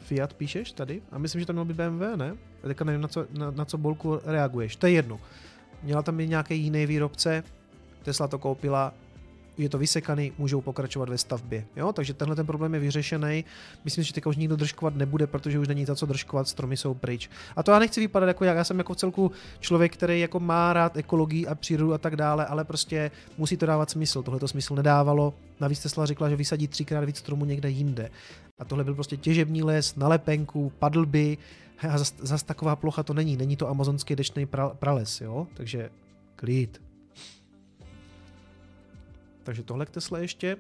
Fiat píšeš tady? A myslím, že tam měl být BMW, ne? Já teďka nevím, na co, na, na co bolku reaguješ. To je jedno. Měla tam být nějaký jiný výrobce, Tesla to koupila, je to vysekaný, můžou pokračovat ve stavbě. Jo? Takže tenhle ten problém je vyřešený. Myslím že teďka už nikdo držkovat nebude, protože už není za co držkovat, stromy jsou pryč. A to já nechci vypadat jako jak, já jsem jako v celku člověk, který jako má rád ekologii a přírodu a tak dále, ale prostě musí to dávat smysl. Tohle to smysl nedávalo. Navíc Tesla řekla, že vysadí třikrát víc stromů někde jinde. A tohle byl prostě těžební les, na lepenku, padl by, a zas, zas taková plocha to není, není to amazonský dešný prales, jo? Takže klid. Takže tohle k Tesla ještě.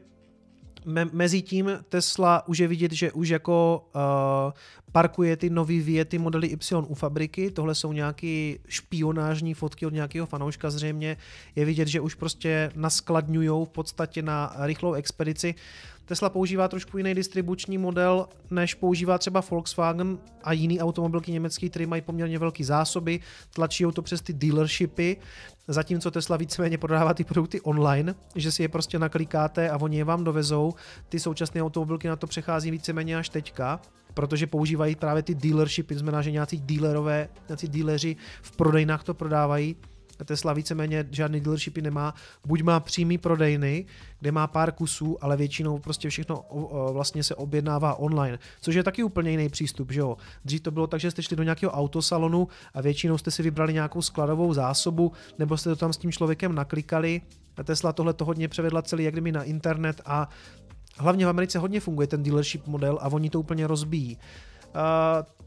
Me- mezi tím Tesla už je vidět, že už jako uh, parkuje ty nový Viety modely Y u fabriky. Tohle jsou nějaké špionážní fotky od nějakého fanouška zřejmě. Je vidět, že už prostě naskladňují v podstatě na rychlou expedici. Tesla používá trošku jiný distribuční model, než používá třeba Volkswagen a jiný automobilky německý, které mají poměrně velké zásoby, tlačí to přes ty dealershipy, zatímco Tesla víceméně prodává ty produkty online, že si je prostě naklikáte a oni je vám dovezou. Ty současné automobilky na to přechází víceméně až teďka, protože používají právě ty dealershipy, znamená, že nějací dealerové, nějací dealeři v prodejnách to prodávají Tesla víceméně žádný dealershipy nemá, buď má přímý prodejny, kde má pár kusů, ale většinou prostě všechno vlastně se objednává online, což je taky úplně jiný přístup, že jo. Dřív to bylo tak, že jste šli do nějakého autosalonu a většinou jste si vybrali nějakou skladovou zásobu, nebo jste to tam s tím člověkem naklikali. Tesla tohle to hodně převedla celý jak kdyby na internet a hlavně v Americe hodně funguje ten dealership model a oni to úplně rozbíjí. Uh,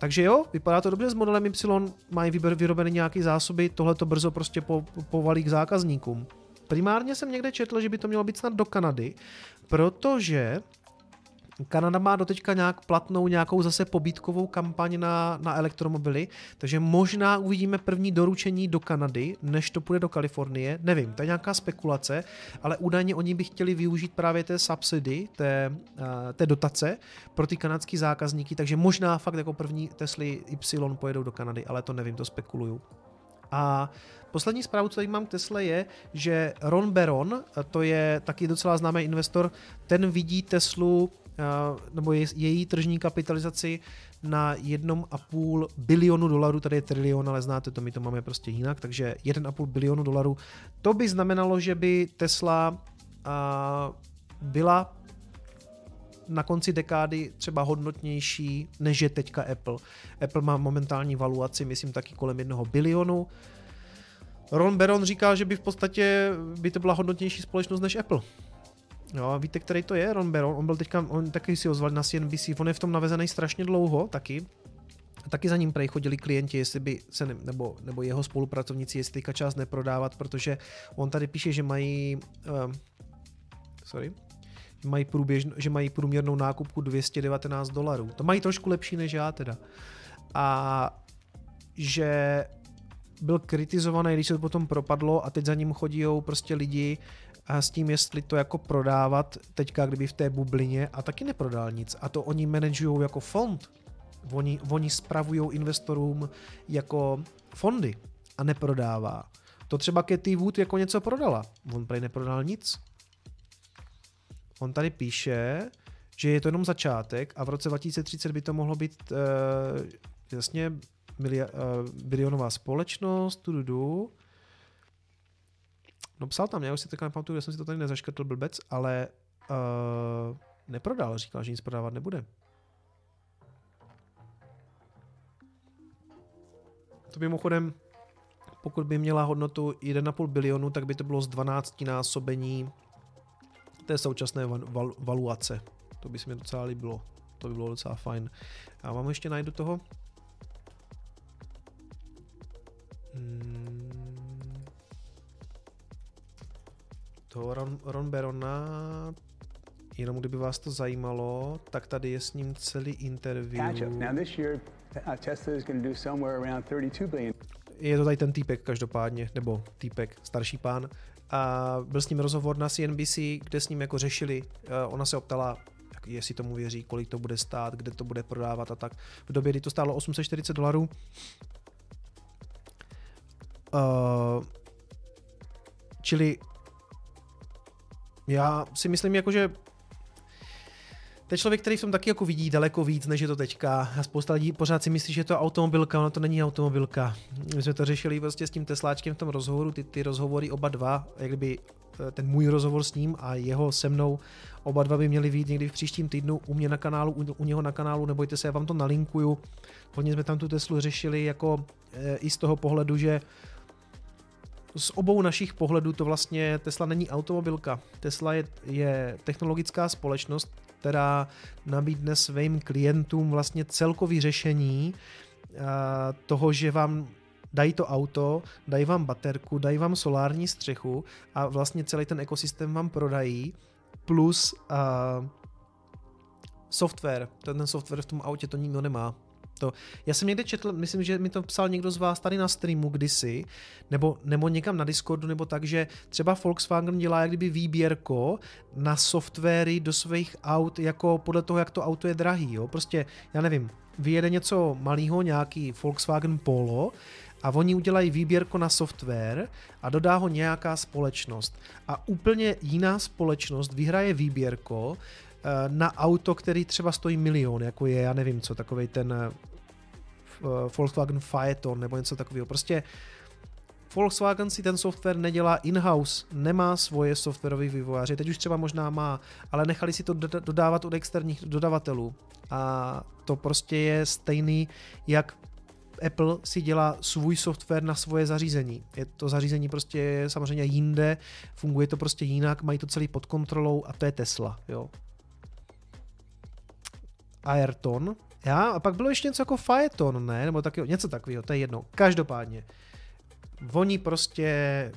takže jo, vypadá to dobře s modelem Y, mají vyrobené nějaké zásoby, tohle to brzo prostě po, povalí k zákazníkům. Primárně jsem někde četl, že by to mělo být snad do Kanady, protože Kanada má doteďka nějak platnou nějakou zase pobítkovou kampaň na, na elektromobily, takže možná uvidíme první doručení do Kanady, než to půjde do Kalifornie. Nevím, to je nějaká spekulace, ale údajně oni by chtěli využít právě té subsidy, té, uh, té dotace pro ty kanadský zákazníky, takže možná fakt jako první Tesly Y pojedou do Kanady, ale to nevím, to spekuluju. A poslední zprávu, co tady mám k Tesle, je, že Ron Baron, to je taky docela známý investor, ten vidí Teslu nebo je, její tržní kapitalizaci na 1,5 bilionu dolarů, tady je trilion, ale znáte to, my to máme prostě jinak, takže 1,5 bilionu dolarů. To by znamenalo, že by Tesla a, byla na konci dekády třeba hodnotnější, než je teďka Apple. Apple má momentální valuaci, myslím, taky kolem jednoho bilionu. Ron Baron říká, že by v podstatě by to byla hodnotnější společnost než Apple. Jo, víte, který to je, Ron Baron? On byl teďka, on taky si ozval na CNBC, on je v tom navezený strašně dlouho, taky. A taky za ním prej chodili klienti, jestli by se, ne, nebo, nebo jeho spolupracovníci, jestli teďka část neprodávat, protože on tady píše, že mají, uh, sorry, mají, průběž, že mají průměrnou nákupku 219 dolarů. To mají trošku lepší než já teda. A že byl kritizovaný, když se to potom propadlo a teď za ním chodí prostě lidi a s tím, jestli to jako prodávat teďka, kdyby v té bublině a taky neprodal nic. A to oni manažují jako fond. Oni, oni spravují investorům jako fondy a neprodává. To třeba Katie Wood jako něco prodala. On prej neprodal nic. On tady píše, že je to jenom začátek a v roce 2030 by to mohlo být uh, jasně milia, uh, bilionová společnost, tududu. No psal tam, já už si takhle nepamatuju, já jsem si to tady nezaškrtl blbec, ale uh, neprodal, říkal, že nic prodávat nebude. To mimochodem, pokud by měla hodnotu 1,5 bilionu, tak by to bylo z 12 násobení té současné val- valuace. To by se mi docela líbilo. To by bylo docela fajn. A mám ještě najdu toho. Hmm. Toho Ron, Ron Berona, jenom kdyby vás to zajímalo, tak tady je s ním celý interview. Uh, je to tady ten týpek každopádně, nebo týpek, starší pán. A byl s ním rozhovor na CNBC, kde s ním jako řešili, uh, ona se optala, jestli tomu věří, kolik to bude stát, kde to bude prodávat a tak. V době, kdy to stálo 840 dolarů, uh, čili já si myslím, jako, že je člověk, který v tom taky jako vidí daleko víc, než je to teďka. A spousta lidí pořád si myslí, že je to automobilka, ono to není automobilka. My jsme to řešili prostě s tím Tesláčkem v tom rozhovoru, ty, ty rozhovory oba dva, jak kdyby eh, ten můj rozhovor s ním a jeho se mnou, oba dva by měli být někdy v příštím týdnu u mě na kanálu, u, u něho na kanálu, nebojte se, já vám to nalinkuju. Hodně jsme tam tu Teslu řešili jako e, i z toho pohledu, že z obou našich pohledů to vlastně Tesla není automobilka. Tesla je, je technologická společnost, která nabídne svým klientům vlastně celkový řešení uh, toho, že vám dají to auto, dají vám baterku, dají vám solární střechu a vlastně celý ten ekosystém vám prodají plus uh, software. Ten software v tom autě to nikdo nemá. To, já jsem někde četl, myslím, že mi to psal někdo z vás tady na streamu kdysi, nebo, nebo někam na Discordu, nebo tak, že třeba Volkswagen dělá jak kdyby výběrko na softwary do svých aut, jako podle toho, jak to auto je drahý. Jo? Prostě, já nevím, vyjede něco malého, nějaký Volkswagen Polo, a oni udělají výběrko na software a dodá ho nějaká společnost. A úplně jiná společnost vyhraje výběrko na auto, který třeba stojí milion, jako je, já nevím co, takový ten eh, Volkswagen Phaeton nebo něco takového. Prostě Volkswagen si ten software nedělá in-house, nemá svoje softwarové vývojáře, teď už třeba možná má, ale nechali si to dodávat od externích dodavatelů. A to prostě je stejný, jak Apple si dělá svůj software na svoje zařízení. Je to zařízení prostě samozřejmě jinde, funguje to prostě jinak, mají to celý pod kontrolou a to je Tesla. Jo. Ayrton. Já, a pak bylo ještě něco jako Phaeton, ne? Nebo taky, něco takového, to je jedno. Každopádně. Oni prostě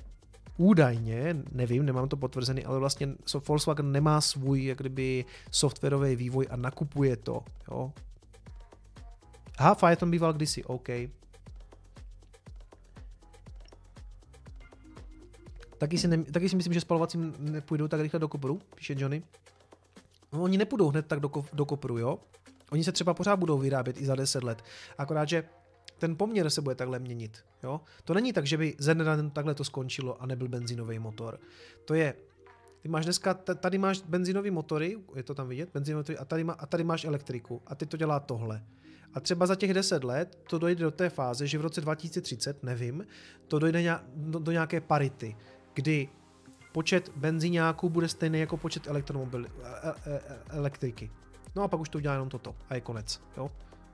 údajně, nevím, nemám to potvrzený, ale vlastně Volkswagen nemá svůj jak kdyby softwarový vývoj a nakupuje to. Jo? Aha, Phaeton býval kdysi, OK. Taky si, ne, taky si myslím, že spalovacím nepůjdou tak rychle do kopru, píše Johnny. No, oni nepůjdou hned tak do, do kopru, jo? Oni se třeba pořád budou vyrábět i za 10 let. Akorát, že ten poměr se bude takhle měnit. Jo? To není tak, že by ze dne takhle to skončilo a nebyl benzínový motor. To je, ty máš dneska, tady máš benzínový motory, je to tam vidět, benzínový motory, a tady, má, a tady máš elektriku a ty to dělá tohle. A třeba za těch 10 let to dojde do té fáze, že v roce 2030, nevím, to dojde do, do nějaké parity, kdy počet benzíňáků bude stejný jako počet elektromobil, e, e, e, elektriky. No a pak už to udělá jenom toto a je konec. Jo?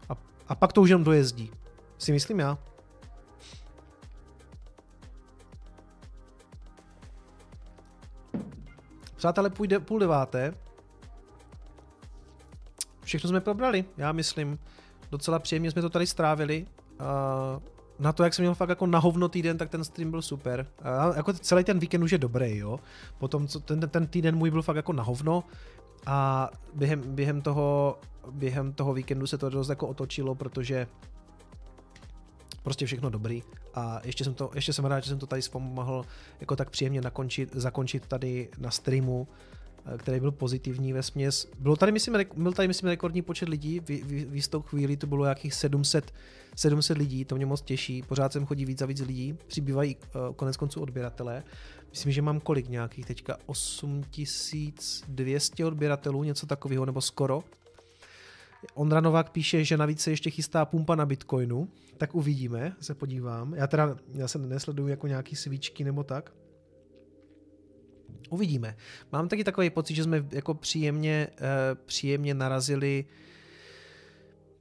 A, a pak to už jenom dojezdí. Si myslím já. Přátelé, půjde půl deváté. Všechno jsme probrali, já myslím docela příjemně jsme to tady strávili. Uh, na to, jak jsem měl fakt jako na hovno týden, tak ten stream byl super. Uh, jako celý ten víkend už je dobrý, jo. Potom co, ten, ten týden můj byl fakt jako na hovno a během, během, toho, během toho víkendu se to dost jako otočilo, protože prostě všechno dobrý a ještě jsem, to, ještě jsem rád, že jsem to tady mohl jako tak příjemně nakončit, zakončit tady na streamu Eh, který byl pozitivní ve směs. Bylo tady, myslím, byl tady, myslím, rekordní počet lidí, v, v, v jistou chvíli to bylo nějakých 700, 700 lidí, to mě moc těší, pořád sem chodí víc a víc lidí, přibývají uh, konec konců odběratelé. Myslím, že mám kolik nějakých teďka 8200 odběratelů, něco takového, nebo skoro. Ondra Novák píše, že navíc se ještě chystá pumpa na Bitcoinu, tak uvidíme, se podívám. Já teda, já se nesleduju jako nějaký svíčky nebo tak. Uvidíme. Mám taky takový pocit, že jsme jako příjemně, uh, příjemně narazili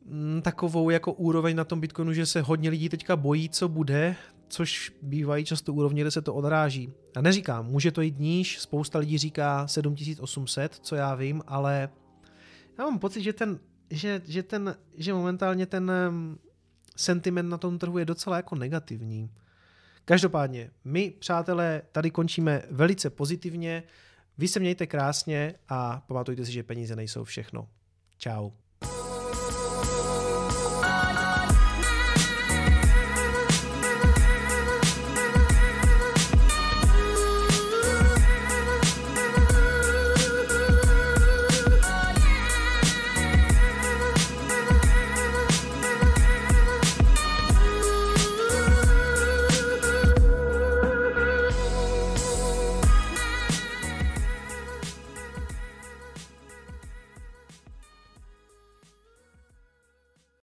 mm, takovou jako úroveň na tom Bitcoinu, že se hodně lidí teďka bojí, co bude, což bývají často úrovně, kde se to odráží. A neříkám, může to jít níž, spousta lidí říká 7800, co já vím, ale já mám pocit, že ten, že, že ten, že momentálně ten sentiment na tom trhu je docela jako negativní. Každopádně, my, přátelé, tady končíme velice pozitivně. Vy se mějte krásně a pamatujte si, že peníze nejsou všechno. Ciao.